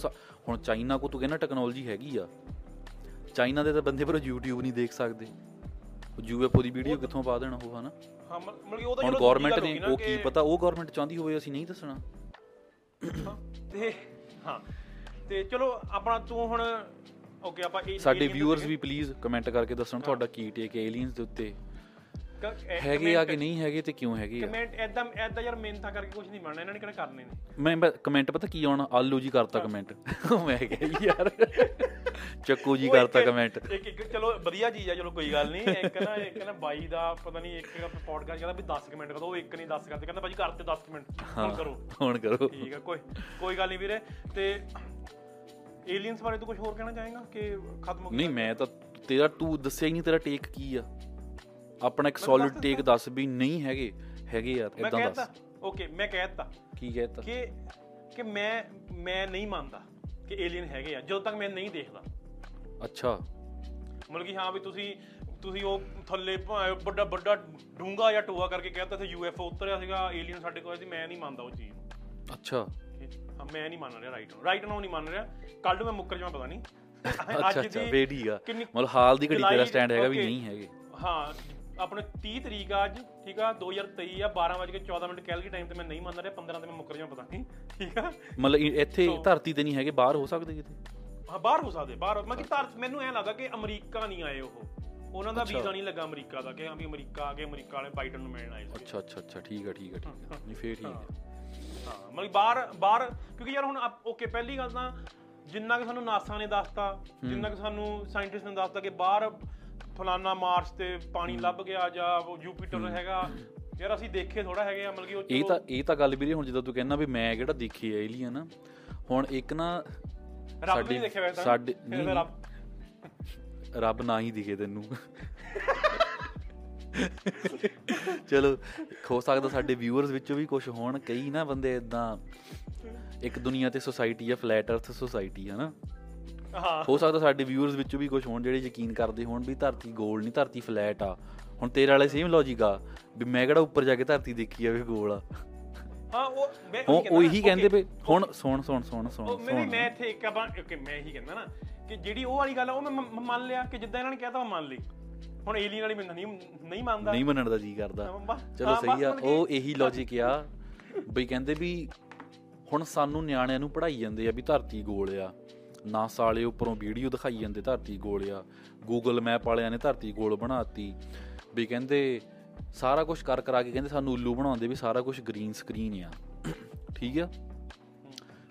ਹੁਣ ਚਾਈਨਾ ਕੋ ਤੂੰ ਕਹਿੰਦਾ ਟੈਕਨੋਲੋਜੀ ਹੈਗੀ ਆ। ਚਾਈਨਾ ਦੇ ਤਾਂ ਬੰਦੇ ਪਰ YouTube ਨਹੀਂ ਦੇਖ ਸਕਦੇ। ਉਹ UFO ਦੀ ਵੀਡੀਓ ਕਿੱਥੋਂ ਪਾ ਦੇਣਾ ਉਹ ਹਨਾ? ਹਾਂ ਮਤਲਬ ਕਿ ਉਹ ਤਾਂ ਹੁਣ ਗਵਰਨਮੈਂਟ ਨੇ ਉਹ ਕੀ ਪਤਾ ਉਹ ਗਵਰਨਮੈਂਟ ਚਾਹੁੰਦੀ ਹੋਵੇ ਅਸੀਂ ਨਹੀਂ ਦੱਸਣਾ। ਤੇ ਹਾਂ ਤੇ ਚਲੋ ਆਪਣਾ ਤੂੰ ਹੁਣ ਓਕੇ ਆਪਾਂ ਸਾਡੇ ਵਿਊਅਰਸ ਵੀ ਪਲੀਜ਼ ਕਮੈਂਟ ਕਰਕੇ ਦੱਸਣ ਤੁਹਾਡਾ ਕੀ ਟੇਕ ਹੈ ਏਲੀਅਨਸ ਦੇ ਉੱਤੇ। ਹੈਗੇ ਆ ਕਿ ਨਹੀਂ ਹੈਗੇ ਤੇ ਕਿਉਂ ਹੈਗੇ ਆ? ਕਮੈਂਟ ਐਦਾਂ ਐਦਾਂ ਯਾਰ ਮਿਹਨਤਾਂ ਕਰਕੇ ਕੁਝ ਨਹੀਂ ਬਣਨਾ ਇਹਨਾਂ ਨੇ ਕਿਹੜਾ ਕਰਨੇ ਨੇ? ਮੈਂ ਕਮੈਂਟ ਪਤਾ ਕੀ ਆਉਣਾ? ਆਲੂ ਜੀ ਕਰਤਾ ਕਮੈਂਟ ਮੈਂ ਕਿਹਾ ਯਾਰ ਚੱਕੂ ਜੀ ਕਰਤਾ ਕਮੈਂਟ ਇੱਕ ਇੱਕ ਚਲੋ ਵਧੀਆ ਚੀਜ਼ ਆ ਚਲੋ ਕੋਈ ਗੱਲ ਨਹੀਂ। ਇੱਕ ਨਾ ਇੱਕ ਨਾ ਬਾਈ ਦਾ ਪਤਾ ਨਹੀਂ ਇੱਕ ਪੋਡਕਾਸਟ ਕਹਿੰਦਾ ਵੀ 10 ਕਮੈਂਟ ਕਰੋ ਉਹ ਇੱਕ ਨਹੀਂ 10 ਕਰਦੇ। ਕਹਿੰਦਾ ਭਾਜੀ ਕਰ ਤੇ 10 ਕਮੈਂਟ ਹੁਣ ਕਰੋ। ਹੁਣ ਕਰੋ। ਠੀਕ ਆ ਕੋਈ ਕੋਈ ਗੱਲ ਨਹੀਂ ਵੀਰੇ। ਤੇ ਏਲੀਅਨਸ ਬਾਰੇ ਤੂੰ ਕੁਝ ਹੋਰ ਕਹਿਣਾ ਚਾਹੇਗਾ ਕਿ ਖਤਮ ਹੋ ਗਿਆ? ਨਹੀਂ ਮੈਂ ਤਾਂ ਤੇਰਾ ਤੂੰ ਦੱਸਿਆ ਹੀ ਨਹੀਂ ਤੇਰਾ ਟੇਕ ਕੀ ਆ। ਆਪਣਾ ਇੱਕ ਸੋਲਿਡ ਟੇਕ ਦੱਸ ਵੀ ਨਹੀਂ ਹੈਗੇ ਹੈਗੇ ਯਾਰ ਇਦਾਂ ਦੱਸ। ਓਕੇ ਮੈਂ ਕਹਿਤਾ। ਕੀ ਕਹਿਤਾ? ਕਿ ਕਿ ਮੈਂ ਮੈਂ ਨਹੀਂ ਮੰਨਦਾ ਕਿ ਏਲੀਅਨ ਹੈਗੇ ਆ ਜਦੋਂ ਤੱਕ ਮੈਂ ਨਹੀਂ ਦੇਖਦਾ। ਅੱਛਾ। ਮਤਲਬ ਕਿ ਹਾਂ ਵੀ ਤੁਸੀਂ ਤੁਸੀਂ ਉਹ ਥੱਲੇ ਵੱਡਾ ਵੱਡਾ ਡੂੰਗਾ ਜਾਂ ਟੋਆ ਕਰਕੇ ਕਹਿੰਦਾ ਇੱਥੇ ਯੂਐਫਓ ਉਤਰਿਆ ਸੀਗਾ ਏਲੀਅਨ ਸਾਡੇ ਕੋਲ ਸੀ ਮੈਂ ਨਹੀਂ ਮੰਨਦਾ ਉਹ ਚੀਜ਼ ਨੂੰ। ਅੱਛਾ। ਮੈਂ ਨਹੀਂ ਮੰਨ ਰਿਹਾ ਰਾਈਟ ਨੂੰ ਰਾਈਟ ਨੂੰ ਨਹੀਂ ਮੰਨ ਰਿਹਾ। ਕੱਲ ਨੂੰ ਮੈਂ ਮੁੱਕਰ ਜਾਵਾਂ ਪਤਾ ਨਹੀਂ। ਅੱਛਾ ਅੱਛਾ ਵੇ ਠੀਕ ਆ। ਮਤਲਬ ਹਾਲ ਦੀ ਘੜੀ ਤੇਰਾ ਸਟੈਂਡ ਹੈਗਾ ਵੀ ਨਹੀਂ ਹੈਗੇ। ਹਾਂ ਆਪਣੇ 30 ਤਰੀਕ ਆ ਅੱਜ ਠੀਕ ਆ? 2023 ਆ 12:14 ਮਿੰਟ ਕੈਲਗੀ ਟਾਈਮ ਤੇ ਮੈਂ ਨਹੀਂ ਮੰਨ ਰਿਹਾ 15 ਤੇ ਮੈਂ ਮੁੱਕਰ ਜਾਵਾਂ ਪਤਾ ਨਹੀਂ ਠੀਕ ਆ? ਮਤਲਬ ਇੱਥੇ ਧਰਤੀ ਤੇ ਨਹੀਂ ਹੈਗੇ ਬਾਹਰ ਹੋ ਸਕਦੇ ਕਿਤੇ? ਹਾਂ ਬਾਹਰ ਹੋ ਸਕਦੇ ਬਾਹਰ ਮੈਂ ਕਿ ਧਰਤ ਮੈਨੂੰ ਐ ਲੱਗਦਾ ਕਿ ਅਮਰੀਕਾ ਨਹੀਂ ਆਏ ਉਹ। ਉਹਨਾਂ ਦਾ। ਵੀਜ਼ਾ ਨਹੀਂ ਲੱਗਾ ਅਮਰੀਕਾ ਦਾ ਕਿ ਹਾਂ ਵੀ ਅਮਰੀਕਾ ਆ ਕੇ ਅਮਰੀਕਾ ਵਾਲੇ ਬਾਈਡਨ ਨੂੰ ਮਿਲਣ ਆਏ ਸੀ ਅੱਛਾ ਅੱਛਾ ਅੱਛਾ ਠੀਕ ਆ ਠੀਕ ਆ ਠੀਕ ਆ। ਨਹੀਂ ਫੇਰ ਠੀਕ ਆ। ਹਾਂ। ਮਤਲਬ ਬਾਹਰ ਬਾਹਰ ਕਿਉਂਕਿ ਯਾਰ ਹੁਣ ਓਕੇ ਪਹਿਲੀ ਗੱਲ ਤਾਂ ਜਿੰਨਾ ਕਿ ਸਾਨੂੰ ਨਾਸਾ ਨੇ ਦੱਸਤਾ ਜਿੰਨਾ ਕਿ ਸਾਨੂੰ ਸਾਇੰਟਿਸਟ ਨੇ ਦੱਸਤਾ ਕਿ ਬਾਹਰ ਫਲਾਨਾ ਮਾਰਸ ਤੇ ਪਾਣੀ ਲੱਭ ਗਿਆ ਜਾਂ ਉਹ ਜੂਪੀਟਰ ਹੈਗਾ ਯਾਰ ਅਸੀਂ ਦੇਖੇ ਥੋੜਾ ਹੈਗੇ ਆ ਮਤਲਬ ਕਿ ਉਹ ਇਹ ਤਾਂ ਇਹ ਤਾਂ ਗੱਲ ਵੀਰੇ ਹੁਣ ਜਦੋਂ ਤੂੰ ਕਹਿੰਦਾ ਵੀ ਮੈਂ ਕਿਹੜਾ ਦੇਖੀ ਆ ਏਲੀਅਨ ਹੁਣ ਇੱਕ ਨਾ ਰੱਬ ਨਹੀਂ ਦੇਖਿਆ ਵੈਸੇ। ਸਾਡੇ ਰੱਬ ਰੱਬ ਨਾ ਹੀ ਦਿਖੇ ਤੈਨੂੰ। ਚਲੋ ਹੋ ਸਕਦਾ ਸਾਡੇ ਵਿਊਅਰਸ ਵਿੱਚੋਂ ਵੀ ਕੁਝ ਹੋਣ ਕਈ ਨਾ ਬੰਦੇ ਇਦਾਂ ਇੱਕ ਦੁਨੀਆ ਤੇ ਸੋਸਾਇਟੀ ਆ ਫਲੈਟ ਅਰਥ ਸੋਸਾਇਟੀ ਹੈ ਨਾ। ਹਾਂ। ਸਕਦਾ ਸਾਡੇ ਵਿਊਅਰਸ ਵਿੱਚੋਂ ਵੀ ਕੁਝ ਹੋਣ ਜਿਹੜੇ ਯਕੀਨ ਕਰਦੇ ਹੋਣ ਵੀ ਧਰਤੀ ਗੋਲ ਨਹੀਂ ਧਰਤੀ ਫਲੈਟ ਆ। ਹੁਣ ਤੇਰੇ ਵਾਲੇ ਸੇਮ ਲੌਜੀਕ ਆ ਵੀ ਮੈਂ ਕਿਹੜਾ ਉੱਪਰ ਜਾ ਕੇ ਧਰਤੀ ਦੇਖੀ ਆ ਵੀ ਗੋਲ ਆ। ਹਾਂ ਉਹ ਮੈਂ ਉਹ ਨਾ, ਕਹਿੰਦੇ ਵੀ ਹੁਣ ਸੁਣ ਸੁਣ ਸੁਣ ਸੁਣ ਸੁਣ। ਮੈਂ ਇੱਥੇ ਇੱਕ ਆਪਾਂ ਓਕੇ ਮੈਂ ਇਹੀ ਕਹਿੰਦਾ ਨਾ ਕਿ ਜਿਹੜੀ ਉਹ ਵਾਲੀ ਗੱਲ ਆ ਉਹ ਮੈਂ ਮ- ਮੰਨ ਲਿਆ ਕਿ ਜਿੱਦਾਂ ਇਹਨਾਂ ਨੇ ਕਹਿਤਾ ਮੈਂ ਮੰਨ ਲਈ। ਹੁਣ ਏਲੀਅਨ ਵਾਲੀ ਮੈਨੂੰ ਨਹੀਂ ਨਹੀਂ ਮੰਨਦਾ। ਨਹੀਂ ਮੰਨਣ ਦਾ ਜੀ ਕਰਦਾ। ਚਲੋ ਸਹੀ ਆ ਉਹ ਇਹੀ ਲੌਜੀਕ ਆ ਬਈ ਕਹਿੰਦੇ ਵੀ ਹੁਣ ਸਾਨੂੰ ਨਿਆਣਿਆਂ ਨੂੰ ਪੜ੍ਹਾਈ ਜਾਂਦੇ ਆ ਵੀ ਧਰਤੀ ਗੋਲ ਆ। ਨਾਸਾ ਵਾਲੇ ਉੱਪਰੋਂ ਵੀਡੀਓ ਦਿਖਾਈ ਜਾਂਦੇ, ਧਰਤੀ ਗੋਲ ਆ। ਗੂਗਲ ਮੈਪ ਵਾਲਿਆਂ ਨੇ ਧਰਤੀ ਗੋਲ ਬਣਾਤੀ। ਵੀ ਕਹਿੰਦੇ ਸਾਰਾ ਕੁਝ ਕਰ ਕਰਾ ਕੇ ਕਹਿੰਦੇ ਸਾਨੂੰ ਉੱਲੂ ਬਣਾਉਂਦੇ ਵੀ ਸਾਰਾ ਕੁਝ ਗ੍ਰੀਨ ਸਕਰੀਨ ਆ। ਠੀਕ ਆ?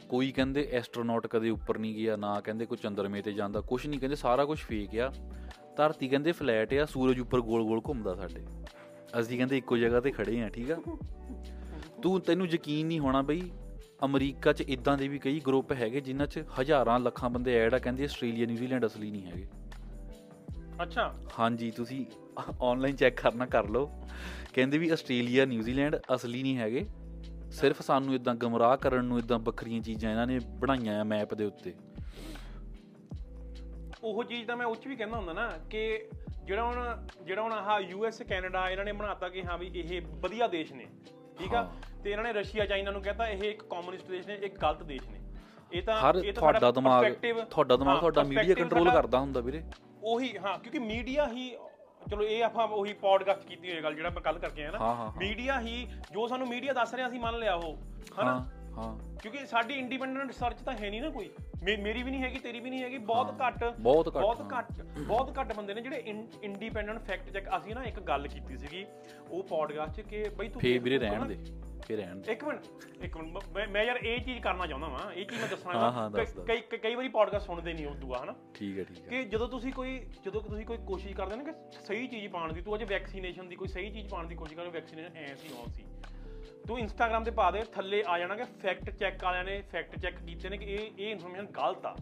ਕੋਈ ਕਹਿੰਦੇ ਐਸਟਰੋਨੌਟ ਕਦੇ ਉੱਪਰ ਨਹੀਂ ਗਿਆ, ਨਾ ਕਹਿੰਦੇ ਕੋਈ ਚੰਦਰਮੇ ਤੇ ਜਾਂਦਾ ਕੁਝ ਨਹੀਂ ਕਹਿੰਦੇ, ਸਾਰਾ ਕੁਝ ਫੇਕ ਆ। ਧਰਤੀ ਕਹਿੰਦੇ ਫਲੈਟ ਆ, ਸੂਰਜ ਉੱਪਰ ਗੋਲ-ਗੋਲ ਘੁੰਮਦਾ ਸਾਡੇ। ਅਸੀਂ ਕਹਿੰਦੇ ਇੱਕੋ ਜਗ੍ਹਾ ਤੇ ਖੜੇ ਆ, ਠੀਕ ਆ? ਤੂੰ, ਤੈਨੂੰ ਯਕੀਨ ਨਹੀਂ ਹੋਣਾ ਬਈ ਅਮਰੀਕਾ 'ਚ ਇਦਾਂ ਦੇ ਵੀ ਕਈ ਗਰੁੱਪ ਹੈਗੇ ਜਿਨ੍ਹਾਂ 'ਚ ਹਜ਼ਾਰਾਂ ਲੱਖਾਂ ਬੰਦੇ ਐਡ ਆ ਕਹਿੰਦੇ ਆਸਟ੍ਰੇਲੀਆ ਨਿਊਜ਼ੀਲੈਂਡ ਅਸਲੀ ਨਹੀਂ ਹੈਗੇ। ਅੱਛਾ। ਹਾਂਜੀ ਤੁਸੀਂ ਆਨਲਾਈਨ ਚੈੱਕ ਕਰਨਾ ਕਰ ਲਓ। ਕਹਿੰਦੇ ਵੀ ਆਸਟ੍ਰੇਲੀਆ ਨਿਊਜ਼ੀਲੈਂਡ ਅਸਲੀ ਨਹੀਂ ਹੈਗੇ। ਸਿਰਫ ਸਾਨੂੰ ਇਦਾਂ ਗਮਰਾਹ ਕਰਨ ਨੂੰ ਇਦਾਂ ਵੱਖਰੀਆਂ ਚੀਜ਼ਾਂ ਇਹਨਾਂ ਨੇ ਬਣਾਈਆਂ ਆ ਮੈਪ ਦੇ ਉੱਤੇ। ਉਹ ਚੀਜ਼ ਤਾਂ ਮੈਂ ਉੱਚ ਵੀ ਕਹਿੰਦਾ ਹੁੰਦਾ ਨਾ ਕਿ ਜਿਹੜਾ ਹੁਣ ਜਿਹੜਾ ਹੁਣ ਆਹ ਯੂਐਸ ਕੈਨੇਡਾ ਇਹਨਾਂ ਨੇ ਬਣਾਤਾ ਕਿ ਹਾਂ ਵੀ ਇਹ ਵਧੀਆ ਦੇਸ਼ ਨੇ। ਠੀਕ ਆ? ਤੇ ਇਹਨਾਂ ਨੇ ਰਸ਼ੀਆ ਚਾਈਨਾ ਨੂੰ ਕਹਿੰਦਾ ਇਹ ਇੱਕ ਕਮਿਊਨਿਸਟ ਦੇਸ਼ ਨੇ ਇੱਕ ਗਲਤ ਦੇਸ਼ ਨੇ। ਇਹ ਤਾਂ ਇਹ ਤਾਂ ਤੁਹਾਡਾ ਦਿਮਾਗ ਤੁਹਾਡਾ ਦਿਮਾਗ ਤੁਹਾਡਾ ਮੀਡੀਆ ਕੰਟਰੋਲ ਕਰਦਾ ਹੁੰਦਾ ਵੀਰੇ। ਉਹੀ ਹਾਂ ਕਿਉਂਕਿ ਮੀਡੀਆ ਹੀ ਚਲੋ ਇਹ ਆਪਾਂ ਉਹੀ ਪੋਡਕਾਸਟ ਕੀਤੀ ਹੋਈ ਗੱਲ ਜਿਹੜਾ ਆਪਾਂ ਕੱਲ ਕਰਕੇ ਆਏ ਨਾ। ਮੀਡੀਆ ਹੀ ਜੋ ਸਾਨੂੰ ਮੀਡੀਆ ਦੱਸ ਰਿਹਾ ਅਸੀਂ ਮੰਨ ਲਿਆ ਉਹ। ਹਨਾ? ਹਾਂ। ਹਾਂ ਕਿਉਂਕਿ ਸਾਡੀ ਇੰਡੀਪੈਂਡੈਂਟ ਰਿਸਰਚ ਤਾਂ ਹੈ ਨਹੀਂ ਨਾ ਕੋਈ। ਮੇ- ਮੇਰੀ ਵੀ ਨਹੀਂ ਹੈਗੀ ਤੇਰੀ ਵੀ ਨਹੀਂ ਹੈਗੀ ਬਹੁਤ ਘੱਟ। ਬਹੁਤ ਘੱਟ, ਬਹੁਤ ਹਾਂ। ਘੱਟ ਬਹੁਤ ਘੱਟ ਬੰਦੇ ਨੇ ਜਿਹੜੇ ਇੰਡੀਪੈਂਡੈਂਟ ਫੈਕਟ ਚੈੱਕ ਅਸੀਂ ਨਾ ਇੱਕ ਗੱਲ ਕੀਤੀ ਸੀਗੀ ਉਹ ਪੋਡਕਾਸਟ 'ਚ ਕਿ ਬਈ ਤੂੰ ਫੇ ਵੀਰੇ ਰਹਿਣ ਦੇ ਫੇ ਰਹਿਣ ਦੇ। ਇੱਕ ਮਿੰਟ ਇੱਕ ਮਿੰਟ ਮ- ਮੈਂ- ਮੈਂ ਯਾਰ ਇਹ ਚੀਜ਼ ਕਰਨਾ ਚਾਹੁੰਦਾ ਵਾਂ ਇਹ ਚੀਜ਼ ਮੈਂ ਦੱਸਣਾ ਹਾਂ, ਹਾਂ। ਦੱਸ, ਕਈ-। ਕਈ ਕਈ- ਵਾਰੀ ਪੋਡਕਾਸਟ ਸੁਣਦੇ ਨਹੀਂ ਉਹ ਦੂਆ ਹਨਾ? ਠੀਕ ਹੈ ਠੀਕ ਹੈ। ਕਿ ਜਦੋਂ ਤੁਸੀਂ ਕੋਈ ਜਦੋਂ ਤੁਸੀਂ ਕੋਈ ਕੋਸ਼ਿਸ਼ ਕਰਦੇ ਨਾ ਕਿ ਸਹੀ ਚੀਜ਼ ਪਾਉਣ ਦੀ ਤੂੰ ਅਜੇ ਵੈਕਸੀਨੇਸ਼ਨ ਦੀ ਕੋਈ ਸਹੀ ਚੀਜ਼ ਪਾਉਣ ਦੀ ਕੋਸ਼ਿਸ਼ ਕਰ ਵੈਕਸੀਨੇਸ਼ਨ ਐ ਸੀ ਉਹ ਸੀ। ਤੂੰ ਇੰਸਟਾਗ੍ਰam ਤੇ ਪਾ ਦੇ, ਥੱਲੇ ਆ ਜਾਣਾ ਕਿ ਫੈਕਟ ਚੈੱਕ ਵਾਲਿਆਂ ਨੇ ਫੈਕਟ ਚੈੱਕ ਕੀਤੇ ਨੇ ਕਿ ਇਹ ਇਹ ਇਨਫੋਰਮੇਸ਼ਨ ਗਲਤ ਆ।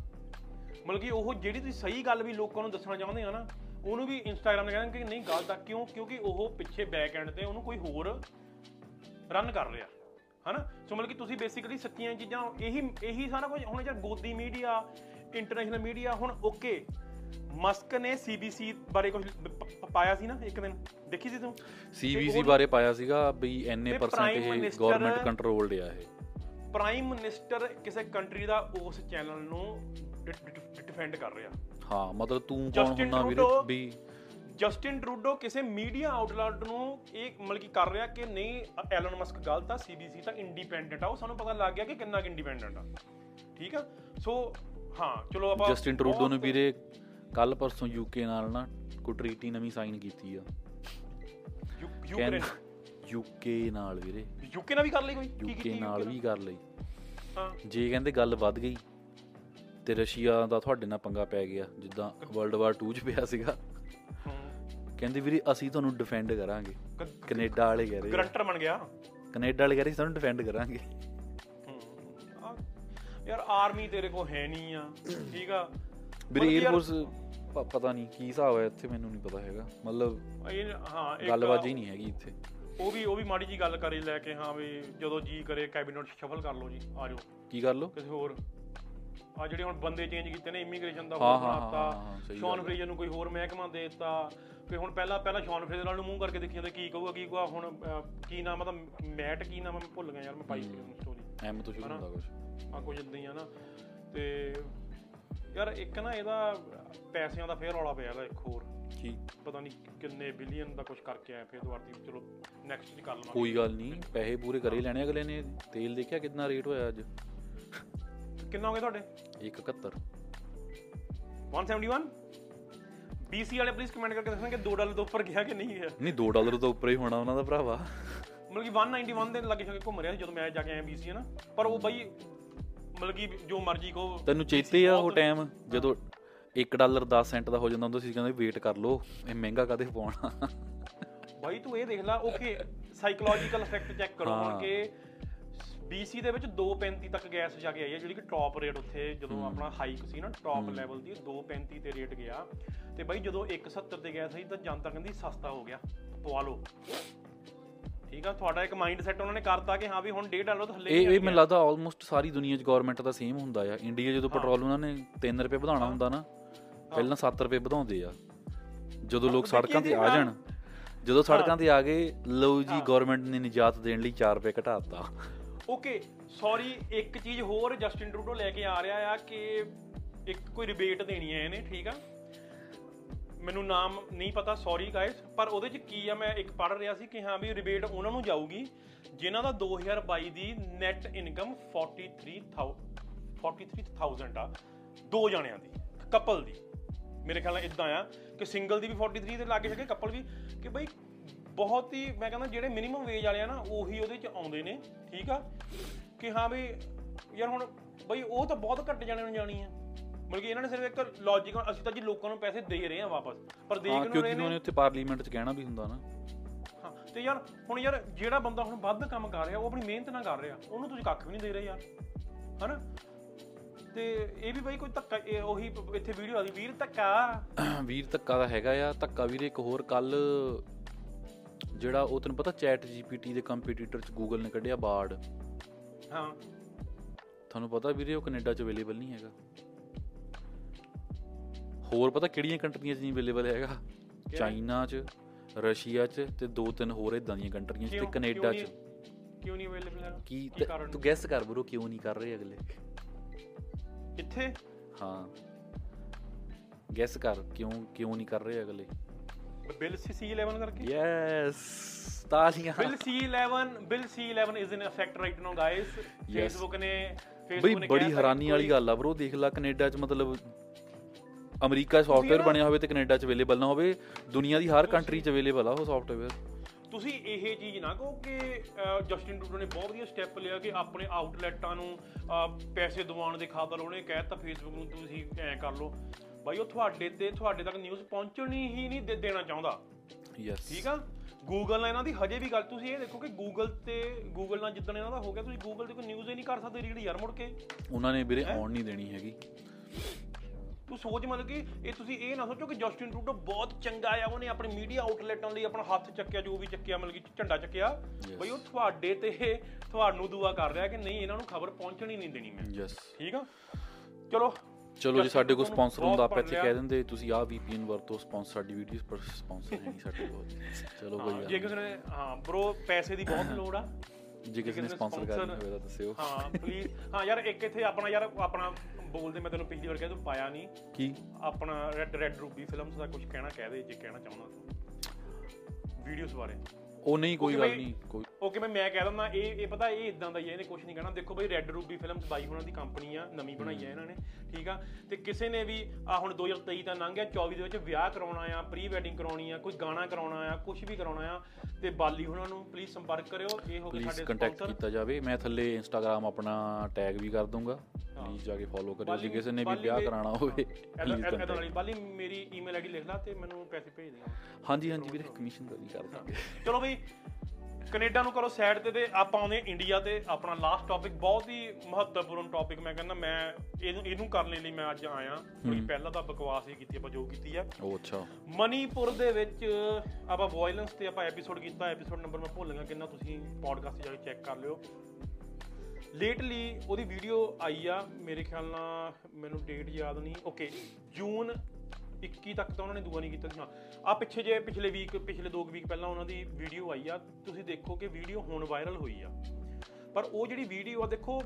ਮਤਲਬ ਕਿ ਉਹ ਜਿਹੜੀ ਤੁਸੀਂ ਸਹੀ ਗੱਲ ਵੀ ਲੋਕਾਂ ਨੂੰ ਦੱਸਣਾ ਚਾਹੁੰਦੇ ਆ ਨਾ, ਉਹਨੂੰ ਵੀ ਇੰਸਟਾਗ੍ਰam ਨੇ ਕਹਿੰਦੇ ਕਿ ਨਹੀਂ ਗਲਤ ਆ, ਕਿਉਂ? ਕਿਉਂਕਿ ਉਹ ਪਿੱਛੇ ਬੈਕ ਐਂਡ ਤੇ ਉਹਨੂੰ ਕੋਈ ਹੋਰ ਰਨ ਕਰ ਰਿਹਾ। ਹਨਾ? ਸੋ ਮਤਲਬ ਕਿ ਤੁਸੀਂ ਬੇਸਿਕਲੀ ਸੱਚੀਆਂ ਚੀਜ਼ਾਂ, ਇਹੀ ਇਹੀ ਸਾਰਾ ਕੁਝ, ਹੁਣ ਜਿਹੜਾ ਗੋਦੀ ਮੀਡੀਆ ਇੰਟਰਨੈਸ਼ਨਲ ਮੀਡੀਆ ਹੁਣ ਓਕੇ ਮਸਕ ਨੇ ਸੀਬੀਸੀ ਬਾਰੇ ਕੁਝ ਪਾਇਆ ਸੀ ਨਾ ਇੱਕ ਦਿਨ? ਦੇਖੀ ਸੀ ਤੂੰ? ਸੀਬੀਸੀ ਬਾਰੇ ਪਾਇਆ ਸੀਗਾ ਐਨਏ ਤੇ ਪਰਸੈਂਟ ਇਹ ਗਵਰਨਮੈਂਟ ਕੰਟਰੋਲਡ ਆ ਇਹ। ਪ੍ਰਾਈਮ ਮਿਨਿਸਟਰ ਕਿਸੇ ਕੰਟਰੀ ਦਾ ਉਸ ਚੈਨਲ ਨੂੰ ਡਿਫੈਂਡ ਕਰ ਰਿਹਾ। ਹਾਂ ਮਤਲਬ ਤੂੰ ਕੌਣ ਹੁੰਦਾ ਵੀਰੇ? ਵੀ ਜਸਟਿਨ ਟਰੂਡੋ ਕਿਸੇ ਮੀਡੀਆ ਆਊਟਲੈਟ ਨੂੰ ਇਹ ਮਤਲਬ ਕਿ ਕਰ ਰਿਹਾ ਕਿ ਨਹੀਂ ਐਲਨ ਮਸਕ ਗਲਤ ਆ ਸੀਬੀਸੀ ਤਾਂ ਇੰਡੀਪੈਂਡੈਂਟ ਆ। ਉਹ ਸਾਨੂੰ ਪਤਾ ਲੱਗ ਗਿਆ ਕਿ ਕਿੰਨਾ ਕਿ ਇੰਡੀਪੈਂਡੈਂਟ ਆ। ਠੀਕ ਆ? ਸੋ ਹਾਂ ਚਲੋ ਆਪਾਂ ਜਸਟਿਨ ਟਰੂਡੋ ਨੂੰ ਵੀਰੇ ਕੱਲ ਪਰਸੋਂ ਯੂਕੇ ਨਾਲ ਨਾ ਕੋਈ ਟ੍ਰੀਟੀ ਨਵੀਂ ਸਾਈਨ ਕੀਤੀ ਆ। ਯੂਕਰੇਨ ਯੂਕੇ ਨਾਲ ਵੀਰੇ। ਯੂਕੇ ਨਾਲ ਵੀ ਕਰ ਲਈ ਕੋਈ? ਕੀ ਯੂਕੇ ਕੀਤੀ ਨਾਲ UK ਵੀ ਕਰ ਲਈ। ਹਾਂ। ਜੇ ਕਹਿੰਦੇ ਗੱਲ ਵੱਧ ਗਈ ਤੇ ਰਸ਼ੀਆ ਦਾ ਤੁਹਾਡੇ ਨਾਲ ਪੰਗਾ ਪੈ ਗਿਆ ਜਿੱਦਾਂ ਵਰਲਡ ਵਾਰ 2 ਚ ਪਿਆ ਸੀਗਾ। ਕਹਿੰਦੇ ਵੀਰੇ ਅਸੀਂ ਤੁਹਾਨੂੰ ਡਿਫੈਂਡ ਕਰਾਂਗੇ। ਕ- ਕੈਨੇਡਾ ਵਾਲੇ ਕਹਿ ਰਹੇ। ਗਰੰਟਰ ਬਣ ਗਿਆ। ਕੈਨੇਡਾ ਵਾਲੇ ਕਹਿ ਰਹੇ ਤੁਹਾਨੂੰ ਡਿਫੈਂਡ ਕਰਾਂਗੇ। ਯਾਰ ਆਰਮੀ ਤੇਰੇ ਕੋ ਹੈ ਨਹੀਂ ਆ। ਠੀਕ ਆ। ਵੀਰੇ ਮਤਲਬ ਯਾਰ- 에 ਅਰਫੋਰਸ ਪਤਾ ਨਹੀਂ ਕੀ ਹਿਸਾਬ ਹੈ ਇੱਥੇ ਮੈਨੂੰ ਨਹੀਂ ਪਤਾ ਹੈਗਾ। ਮਤਲਬ ਇਹ ਹਾਂ ਇੱਕ ਗੱਲਬਾਤ ਹੀ ਨਹੀਂ ਹੈਗੀ ਇੱਥੇ। ਉਹ ਵੀ ਉਹ ਵੀ ਮਾੜੀ ਜੀ ਗੱਲ ਕਰੇ ਲੈ ਕੇ ਹਾਂ ਵੀ ਜਦੋਂ ਜੀ ਕਰੇ ਕੈਬਨਿਟ ਸ਼ਫਲ ਕਰ ਲਓ ਜੀ ਆ ਜਾਓ। ਕੀ ਕਰ ਲੋ ਕਿਸੇ ਹੋਰ। ਆ ਜਿਹੜੇ ਹੁਣ ਬੰਦੇ ਚੇਂਜ ਕੀਤੇ ਨੇ ਇਮੀਗ੍ਰੇਸ਼ਨ ਦਾ ਹਾਂ, ਹੋਰ ਹਾਂ, ਹਾਂ, ਹਾਂ, ਬਣਾਤਾ ਸਹੀ ਸ਼ੌਨ ਗੱਲ ਹੈ। ਫਰੇਜ਼ਰ ਨੂੰ ਕੋਈ ਹੋਰ ਮਹਿਕਮਾ ਦੇ ਦਿੱਤਾ ਫਿਰ ਹੁਣ ਪਹਿਲਾਂ ਪਹਿਲਾਂ ਸ਼ੌਨ ਫਰੇਜ਼ਰ ਨਾਲ ਨੂੰ ਮੂੰਹ ਕਰਕੇ ਦੇਖੀ ਜਾਂਦੇ ਕੀ ਕਹੂਗਾ ਕੀ ਕਹੂਗਾ ਹੁਣ ਅਹ, ਕੀ ਨਾਮ ਆ ਤਾਂ ਮੈਟ ਕੀ ਨਾਮ ਆ ਮੈਂ ਭੁੱਲ ਗਿਆ ਯਾਰ ਮੈਂ ਪਾਈ ਸੀ ਸਟੋਰੀ ਐਮ ਤੋਂ ਸ਼ੁਰੂ? ਹੁੰਦਾ ਕੁਝ ਆ ਕੁਝ ਇਦਾਂ ਹੀ ਆ ਨਾ। ਤੇ ਯਾਰ ਇੱਕ ਨਾ ਇਹਦਾ ਪੈਸਿਆਂ ਦਾ ਫੇਰ ਰੌਲਾ ਪਿਆ ਇਹਦਾ ਇੱਕ ਹੋਰ। ਕੀ? ਪਤਾ ਨਹੀਂ ਕਿੰਨੇ ਬਿਲੀਅਨ ਦਾ ਕੁਝ ਕਰਕੇ ਆਇਆ ਫੇਰ ਦੁਬਾਰਾ ਦੀ ਚਲੋ ਨੈਕਸਟ ਦੀ ਕਰ ਲਵਾਂਗੇ ਕੋਈ ਗੱਲ ਨਹੀਂ ਪੈਸੇ ਪੂਰੇ ਕਰੇ ਲੈਣੇ ਅਗਲੇ ਨੇ। ਤੇਲ ਦੇਖਿਆ ਕਿੰਨਾ ਰੇਟ ਹੋਇਆ ਅੱਜ? ਕਿੰਨਾ ਹੋ ਗਿਆ ਤੁਹਾਡੇ? 171 171 BC ਵਾਲੇ ਪਲੀਜ਼ ਕਮੈਂਟ ਕਰਕੇ ਦੱਸਣਾ ਕਿ 2 ਡਾਲਰ ਤੋਂ ਉੱਪਰ ਗਿਆ ਕਿ ਨਹੀਂ ਗਿਆ? ਨਹੀਂ 2 ਡਾਲਰ ਤੋਂ ਉੱਪਰ ਹੀ ਹੋਣਾ ਉਹਨਾਂ ਦਾ ਭਰਾਵਾ। ਮਤਲਬ ਕਿ 191 ਦੇ ਲੱਗੇ ਛਕੇ ਘੁੰਮ ਰਿਹਾ ਸੀ ਜਦੋਂ ਮੈਂ ਜਾ ਕੇ ਆਇਆ BC ਹੈ ਨਾ ਪਰ ਉਹ ਬਈ ਮਤਲਬ ਕਿ ਜੋ ਮਰਜ਼ੀ ਕੋ ਤੈਨੂੰ ਚੇਤੇ ਆ ਉਹ ਟਾਈਮ ਜਦੋਂ 1 ਡਾਲਰ 10 ਸੈਂਟ ਦਾ ਹੋ ਜਾਂਦਾ ਹੁੰਦਾ ਸੀ ਕਹਿੰਦੇ ਵੇਟ ਕਰ ਲਓ ਇਹ ਮਹਿੰਗਾ ਕਦੇ ਪਾਉਣਾ? ਬਾਈ ਤੂੰ ਇਹ ਦੇਖ ਲੈ ਓਕੇ ਸਾਈਕੋਲੋਜੀਕਲ ਇਫੈਕਟ ਚੈੱਕ ਕਰੋ ਹੁਣ। ਕਿ BC ਦੇ ਵਿੱਚ 2.35 ਤੱਕ ਗੈਸ ਜਾ ਕੇ ਆਈ ਹੈ ਜਿਹੜੀ ਕਿ ਟੌਪ ਰੇਟ ਉੱਥੇ ਜਦੋਂ ਆਪਣਾ ਹਾਈਕ ਸੀ ਨਾ ਟੌਪ ਲੈਵਲ ਦੀ 2.35 ਤੇ ਰੇਟ ਗਿਆ। ਤੇ ਬਾਈ ਜਦੋਂ 1.70 ਤੇ ਗੈਸ ਆਈ ਤਾਂ ਜਨਤਾ ਕਹਿੰਦੀ ਸਸਤਾ ਹੋ ਗਿਆ ਪਵਾ ਲਓ। ਠੀਕ ਆ ਤੁਹਾਡਾ ਇੱਕ ਮਾਈਂਡ ਸੈਟ ਉਹਨਾਂ ਨੇ ਕਰਤਾ ਕਿ ਹਾਂ ਵੀ ਹੁਣ 1.5 ਡਾਲਰ ਤੋਂ ਥੱਲੇ ਇਹ ਇਹ ਮੈਨੂੰ ਲੱਗਦਾ ਆਲਮੋਸਟ ਸਾਰੀ ਦੁਨੀਆ 'ਚ ਗਵਰਨਮੈਂਟ ਦਾ ਸੇਮ ਹੁੰਦਾ ਆ। ਇੰਡੀਆ ਜਦੋਂ ਪੈਟਰੋਲ ਉਹਨਾਂ ਨੇ 3 ਰੁਪਏ ਵਧਾਉਣਾ ਹੁੰਦਾ ਨਾ ਪਹਿਲਾਂ 7 ਰੁਪਏ ਵਧਾਉਂਦੇ ਆ। ਜਦੋਂ ਲੋਕ ਸੜਕਾਂ ਤੇ ਆ। ਜਾਣ ਜਦੋਂ ਸੜਕਾਂ ਤੇ ਆ ਗਏ ਲਓ ਜੀ ਗਵਰਨਮੈਂਟ ਨੇ ਨਿਜਾਤ ਦੇਣ ਲਈ 4 ਰੁਪਏ ਘਟਾਤਾ। ਓਕੇ ਸੌਰੀ ਇੱਕ ਚੀਜ਼ ਹੋਰ ਜਸਟਿਨ ਟਰੂਡੋ ਲੈ ਕੇ ਆ ਰਿਹਾ ਆ ਕਿ ਇੱਕ ਕੋਈ ਰਿਬੇਟ ਦੇਣੀ ਹੈ ਇਹਨੇ ਠੀਕ ਆ? ਮੈਨੂੰ ਨਾਮ ਨਹੀਂ ਪਤਾ ਸੌਰੀ ਗਾਇਸ ਪਰ ਉਹਦੇ ਚ ਕੀ ਆ, ਮੈਂ ਇੱਕ ਪੜ ਰਿਹਾ ਸੀ ਕਿ ਹਾਂ ਵੀ ਰਿਬੇਟ ਉਹਨਾਂ ਨੂੰ ਜਾਊਗੀ, ਜਿਨ੍ਹਾਂ ਦਾ 2022 ਦੀ ਨੈਟ ਇਨਕਮ 43000 43000 ਆ, ਦੋ ਜਣਿਆਂ ਦੀ ਕਪਲ ਦੀ। ਮੇਰੇ ਖਿਆਲ ਨਾਲ ਇਦਾਂ ਆ ਕਿ ਸਿੰਗਲ ਦੀ ਵੀ 43 ਤੇ ਲੱਗੇ ਸਕੇ ਕਪਲ ਵੀ, ਕਿ ਬਈ ਬਹੁਤ ਹੀ, ਮੈਂ ਕਹਿੰਦਾ ਜਿਹੜੇ ਮਿਨੀਮਮ ਵੇਜ ਵਾਲੇ ਆ ਨਾ, ਉਹੀ ਉਹਦੇ ਚ ਆਉਂਦੇ ਨੇ, ਠੀਕ ਆ? ਕਿ ਹਾਂ ਵੀ ਯਾਰ ਹੁਣ ਬਈ ਉਹ ਤਾਂ ਬਹੁਤ ਘੱਟ ਜਾਣੇ ਨੂੰ ਜਾਣੀ ਆ। ਮਤਲਬ ਕਿ ਇਹਨਾਂ ਨੇ ਸਿਰਫ ਇੱਕ ਲੌਜੀਕ ਅਸੀਂ ਤਾਂ ਜੀ ਲੋਕਾਂ ਨੂੰ ਪੈਸੇ ਦੇ ਰਹੇ ਆ ਵਾਪਸ। ਪਰ ਦੇ ਹਾਂ ਕਿਉਂ ਰਹੇ ਨੇ ਉੱਥੇ ਪਾਰਲੀਮੈਂਟ 'ਚ ਕਹਿਣਾ ਵੀ ਹੁੰਦਾ ਨਾ। ਹਾਂ ਤੇ ਯਾਰ ਹੁਣ ਯਾਰ ਜਿਹੜਾ ਬੰਦਾ ਹੁਣ ਵੱਧ ਕੰਮ ਕਰ ਰਿਹਾ ਉਹ ਆਪਣੀ ਮਿਹਨਤ ਨਾਲ ਕਰ ਰਿਹਾ। ਉਹਨੂੰ ਤੁਸੀਂ ਕੱਖ ਵੀ ਨਹੀਂ ਦੇ ਰਹੇ ਯਾਰ। ਹਨਾ? ਤੇ ਇਹ ਵੀ ਬਈ ਕੋਈ ਧੱਕਾ ਉਹੀ ਇੱਥੇ ਵੀਡੀਓ ਆਦੀ ਵੀਰ ਧੱਕਾ। ਵੀਰ ਧੱਕਾ ਦਾ ਹੈਗਾ ਆ ਧੱਕਾ ਵੀਰੇ ਇੱਕ ਹੋਰ ਕੱਲ ਜਿਹੜਾ ਉਹ ਤੈਨੂੰ ਪਤਾ ਚੈਟ ਜੀਪੀਟੀ ਦੇ ਕੰਪੀਟੀਟਰ 'ਚ ਗੂਗਲ ਨੇ ਕੱਢਿਆ ਬਾਰਡ ਹਾਂ। ਤੁਹਾਨੂੰ ਪਤਾ ਵੀਰੇ ਉਹ ਕੈਨੇਡਾ 'ਚ ਅਵੇਲੇਬਲ ਨਹੀਂ ਹੈਗਾ। ਹੋਰ ਪਤਾ ਕਿਹੜੀਆਂ ਕੰਟਰੀਆਂ 'ਚ ਨਹੀਂ ਅਵੇਲੇਬਲ ਹੈਗਾ? ਚਾਈਨਾ 'ਚ ਰਸ਼ੀਆ 'ਚ ਤੇ ਦੋ ਤਿੰਨ ਹੋਰ ਇਦਾਂ ਦੀਆਂ ਕੰਟਰੀਆਂ 'ਚ ਤੇ ਕੈਨੇਡਾ 'ਚ। ਕਿਉਂ ਨਹੀਂ ਅਵੇਲੇਬਲ ਹੈ ਕੀ ਤੂੰ ਗੈਸ ਕਰ ਬਰੋ ਕਿਉਂ ਨਹੀਂ ਕਰ ਰਹੇ ਅਗਲੇ? ਇੱਥੇ ਹਾਂ। ਗੈਸ ਕਰ ਕਿਉਂ ਕਿਉਂ ਨਹੀਂ ਕਰ ਰਹੇ ਅਗਲੇ? ਬਿਲ C11 ਕਰਕੇ? Yes ਤਾਲੀਆਂ। Bill C11 bill C11 is in effect right now guys Facebook ਨੇ Facebook ਨੇ ਬੜੀ ਹੈਰਾਨੀ ਵਾਲੀ ਗੱਲ ਆ ਬ్రో ਦੇਖ ਲੈ ਕੈਨੇਡਾ 'ਚ ਮਤਲਬ ਅਮਰੀਕਾ ਸੌਫਟਵੇਅਰ ਬਣਿਆ ਹੋਵੇ ਤੇ ਕੈਨੇਡਾ 'ਚ ਅਵੇਲੇਬਲ ਨਾ ਹੋਵੇ ਦੁਨੀਆ ਦੀ ਹਰ ਕੰਟਰੀ 'ਚ ਅਵੇਲੇਬਲ ਆ ਉਹ ਸੌਫਟਵੇਅਰ ਤੁਸੀਂ ਇਹ ਚੀਜ਼ ਨਾ ਕਹੋ ਕਿ ਜਸਟਿਨ ਟਰੂਡੋ ਨੇ ਬਹੁਤ ਵਧੀਆ ਸਟੈਪ ਲਿਆ ਕਿ ਆਪਣੇ ਆਊਟਲੈਟਾਂ ਨੂੰ ਪੈਸੇ ਦਿਵਾਉਣ ਦੇ ਖਾਤਰ ਉਹਨੇ ਕਹਿਤਾ ਫੇਸਬੁੱਕ ਨੂੰ ਤੁਸੀਂ ਐਂ ਕਰ ਲਓ। ਬਾਈ ਉਹ ਤੁਹਾਡੇ ਤੇ ਤੁਹਾਡੇ ਤੱਕ ਨਿਊਜ਼ ਪਹੁੰਚਣੀ ਹੀ ਨਹੀਂ ਦੇ- ਦੇਣਾ ਚਾਹੁੰਦਾ। ਯੈਸ ਠੀਕ ਆ? ਗੂਗਲ ਨਾਲ ਇਹਨਾਂ ਦੀ ਹਜੇ ਵੀ ਗੱਲ ਤੁਸੀਂ ਇਹ ਦੇਖੋ ਕਿ ਗੂਗਲ ਤੇ ਗੂਗਲ ਨਾਲ ਜਿੱਦਣ ਇਹਨਾਂ ਦਾ ਹੋ ਗਿਆ ਤੁਸੀਂ ਗੂਗਲ ਤੇ ਕੋਈ ਨਿਊਜ਼ ਹੀ ਨਹੀਂ ਕਰ ਸਕਦੇ ਰੀਡ ਯਾਰ ਮੁੜ ਕੇ। ਉਹਨਾਂ ਨੇ ਵੀਰੇ ਆਉਣ ਨਹੀਂ ਦੇਣੀ ਹੈਗੀ। ਤੂੰ ਸੋਚ ਮਤਲਬ ਕਿ ਇਹ ਤੁਸੀਂ ਇਹ ਨਾ ਸੋਚੋ ਕਿ ਜਸਟਿਨ ਟਰੂਡੋ ਬਹੁਤ ਚੰਗਾ ਆ ਉਹਨੇ ਆਪਣੇ ਮੀਡੀਆ ਆਊਟਲੈਟਾਂ ਲਈ ਆਪਣਾ ਹੱਥ ਚੱਕਿਆ ਜੋ ਵੀ ਚੱਕਿਆ ਮਤਲਬ ਕਿ ਝੰਡਾ ਚੱਕਿਆ। ਬਈ ਉਹ ਤੁਹਾਡੇ ਤੇ ਤੁਹਾਨੂੰ ਦੁਆ ਕਰ ਰਿਹਾ ਕਿ ਨਹੀਂ ਇਹਨਾਂ ਨੂੰ ਖਬਰ ਪਹੁੰਚਣੀ ਨਹੀਂ ਦੇਣੀ ਮੈਂ। ਯੈਸ ਠੀਕ ਆ? ਚਲੋ। ਚਲੋ ਜੇ ਸਾਡੇ ਕੋਲ ਸਪਾਂਸਰ ਹੁੰਦਾ ਆਪਾਂ ਇੱਥੇ ਕਹਿ ਦਿੰਦੇ ਤੁਸੀਂ ਆਹ VPN ਵਰਤੋ ਸਪਾਂਸਰ ਸਾਡੀ ਵੀਡੀਓਜ਼ ਪਰ ਸਪਾਂਸਰ ਨਹੀਂ ਸਾਡੇ ਕੋਲ। ਚਲੋ ਕੋਈ ਗੱਲ ਜੇ ਕਿਸੇ ਨੇ ਹਾਂ ਬ్రో ਪੈਸੇ ਦੀ ਬਹੁਤ ਲੋੜ ਆ। ਜੇ ਕਿਸੇ ਨੇ sponsor- ਕਰਨੀ ਹੋਵੇ ਤਾਂ ਦੱਸਿਓ। ਹਾਂ ਪਲੀਜ਼ ਹਾਂ ਯਾਰ ਇੱਕ ਇੱਥੇ ਆਪਣਾ ਯਾਰ ਆਪਣਾ ਬੋਲਦੇ ਮੈਂ ਤੈਨੂੰ ਪਿਛਲੀ ਵਾਰ ਕਿਹਾ ਤੂੰ ਪਾਇਆ ਨਹੀਂ। ਕੀ? ਆਪਣਾ ਰੈਡ ਰੈਡ ਰੂਬੀ ਫਿਲਮਸ ਦਾ ਕੁਝ ਕਹਿਣਾ ਕਹਿ ਦੇ ਜੇ ਕਹਿਣਾ ਚਾਹੁੰਦਾ ਤੂੰ। ਵੀਡੀਓਜ਼ ਬਾਰੇ। ਉਹ ਨਹੀਂ ਕੋਈ ਗੱਲ। ਨਹੀਂ ਕੋਈ ਓਕੇ ਮੈਂ ਮੈਂ ਕਹਿ ਦਿੰਦਾ ਇਹ ਇਹ ਪਤਾ ਇਹ ਇਦਾਂ ਦਾ ਹੀ ਹੈ ਇਹਨੇ ਕੁਝ ਨਹੀਂ ਕਹਿਣਾ। ਦੇਖੋ ਬਈ ਰੈੱਡ ਰੂਬੀ ਫਿਲਮਸ ਬਾਈ ਉਹਨਾਂ ਦੀ ਕੰਪਨੀ ਆ ਨਵੀਂ ਬਣਾਈ ਆ ਇਹਨਾਂ ਨੇ ਠੀਕ ਆ? ਤੇ ਕਿਸੇ ਨੇ ਵੀ ਆ ਹੁਣ 2023 ਦਾ ਲੰਘ ਗਿਆ 24 ਦੇ ਵਿੱਚ ਵਿਆਹ ਕਰਾਉਣਾ ਆ ਪ੍ਰੀ ਵੈਡਿੰਗ ਕਰਾਉਣੀ ਆ ਕੋਈ ਗਾਣਾ ਕਰਾਉਣਾ ਆ ਕੁਝ ਵੀ ਕਰਾਉਣਾ ਆ ਤੇ ਬਾਲੀ ਉਹਨਾਂ ਨੂੰ ਪਲੀਜ਼ ਸੰਪਰਕ ਕਰਿਓ ਇਹ ਹੋ ਗਏ ਸਾਡੇ ਕੰਟੈਕਟ sponsor। ਕੀਤਾ ਜਾਵੇ। ਮੈਂ ਥੱਲੇ ਇੰਸਟਾਗ੍ਰam ਆਪਣਾ ਟੈਗ ਵੀ ਕਰ ਦੂੰਗਾ। ਪਲੀਜ਼ ਜਾ ਕੇ ਫੋਲੋ ਕਰਿਓ। ਜੇ ਕਿਸੇ ਨੇ ਵੀ ਵਿਆਹ ਕਰਾਉਣਾ ਹੋਵੇ ਪਲੀਜ਼ ਕੰਟੈਕਟ ਬਾਲੀ ਮੇਰੀ ਈਮੇਲ ਆਈਡੀ ਲਿਖ ਲਾ ਤੇ ਮੈਨੂੰ ਪੈਸੇ ਭੇਜ ਦੇਣਾ। ਹਾਂਜੀ ਹਾਂਜੀ ਵੀਰੇ ਕਮਿਸ਼ਨ ਦਾ ਵੀ ਕਰ ਦਾਂਗੇ। ਚਲੋ ਬਈ ਕੈਨੇਡਾ ਨੂੰ ਕਰੋ ਸਾਈਡ ਤੇ ਤੇ ਆਪਾਂ ਆਉਂਦੇ ਇੰਡੀਆ ਤੇ ਆਪਣਾ ਲਾਸਟ ਟੌਪਿਕ ਬਹੁਤ ਹੀ ਮਹੱਤਵਪੂਰਨ ਟੌਪਿਕ ਮੈਂ ਕਹਿੰਦਾ ਮੈਂ ਇਹਨੂੰ ਇਹਨੂੰ ਕਰਨ ਲਈ ਮੈਂ ਅੱਜ ਆਇਆ। ਕਿਉਂਕਿ ਪਹਿਲਾਂ ਤਾਂ ਬਕਵਾਸ ਹੀ ਕੀਤੀ ਆਪਾਂ ਜੋ ਕੀਤੀ ਆ। ਉਹ ਅੱਛਾ। ਮਨੀਪੁਰ ਦੇ ਵਿੱਚ ਆਪਾਂ ਵਾਇਲੈਂਸ ਤੇ ਆਪਾਂ ਐਪੀਸੋਡ ਕੀਤਾ ਐਪੀਸੋਡ ਨੰਬਰ ਮੈਂ ਭੁੱਲ ਗਿਆ ਕਿੰਨਾ ਤੁਸੀਂ ਪੋਡਕਾਸਟ ਜਾ ਕੇ ਚੈੱਕ ਕਰ ਲਿਓ। ਲੇਟਲੀ ਉਹਦੀ ਵੀਡੀਓ ਆਈ ਆ ਮੇਰੇ ਖਿਆਲ ਨਾਲ ਮੈਨੂੰ ਡੇਟ ਯਾਦ ਨਹੀਂ। ਓਕੇ ਜੂਨ 21 ਤੱਕ ਤਾਂ ਉਹਨਾਂ ਨੇ ਦੂਆ ਨਹੀਂ ਕੀਤਾ ਸੀ। ਹਾਂ ਆ ਪਿੱਛੇ ਜੇ ਪਿਛਲੇ ਵੀਕ ਪਿਛਲੇ 2 ਵੀਕ ਪਹਿਲਾਂ ਉਹਨਾਂ ਦੀ ਵੀਡੀਓ ਆਈ ਆ ਤੁਸੀਂ ਦੇਖੋ ਕਿ ਵੀਡੀਓ ਹੁਣ ਵਾਇਰਲ ਹੋਈ ਆ। ਪਰ ਉਹ ਜਿਹੜੀ ਵੀਡੀਓ ਆ ਦੇਖੋ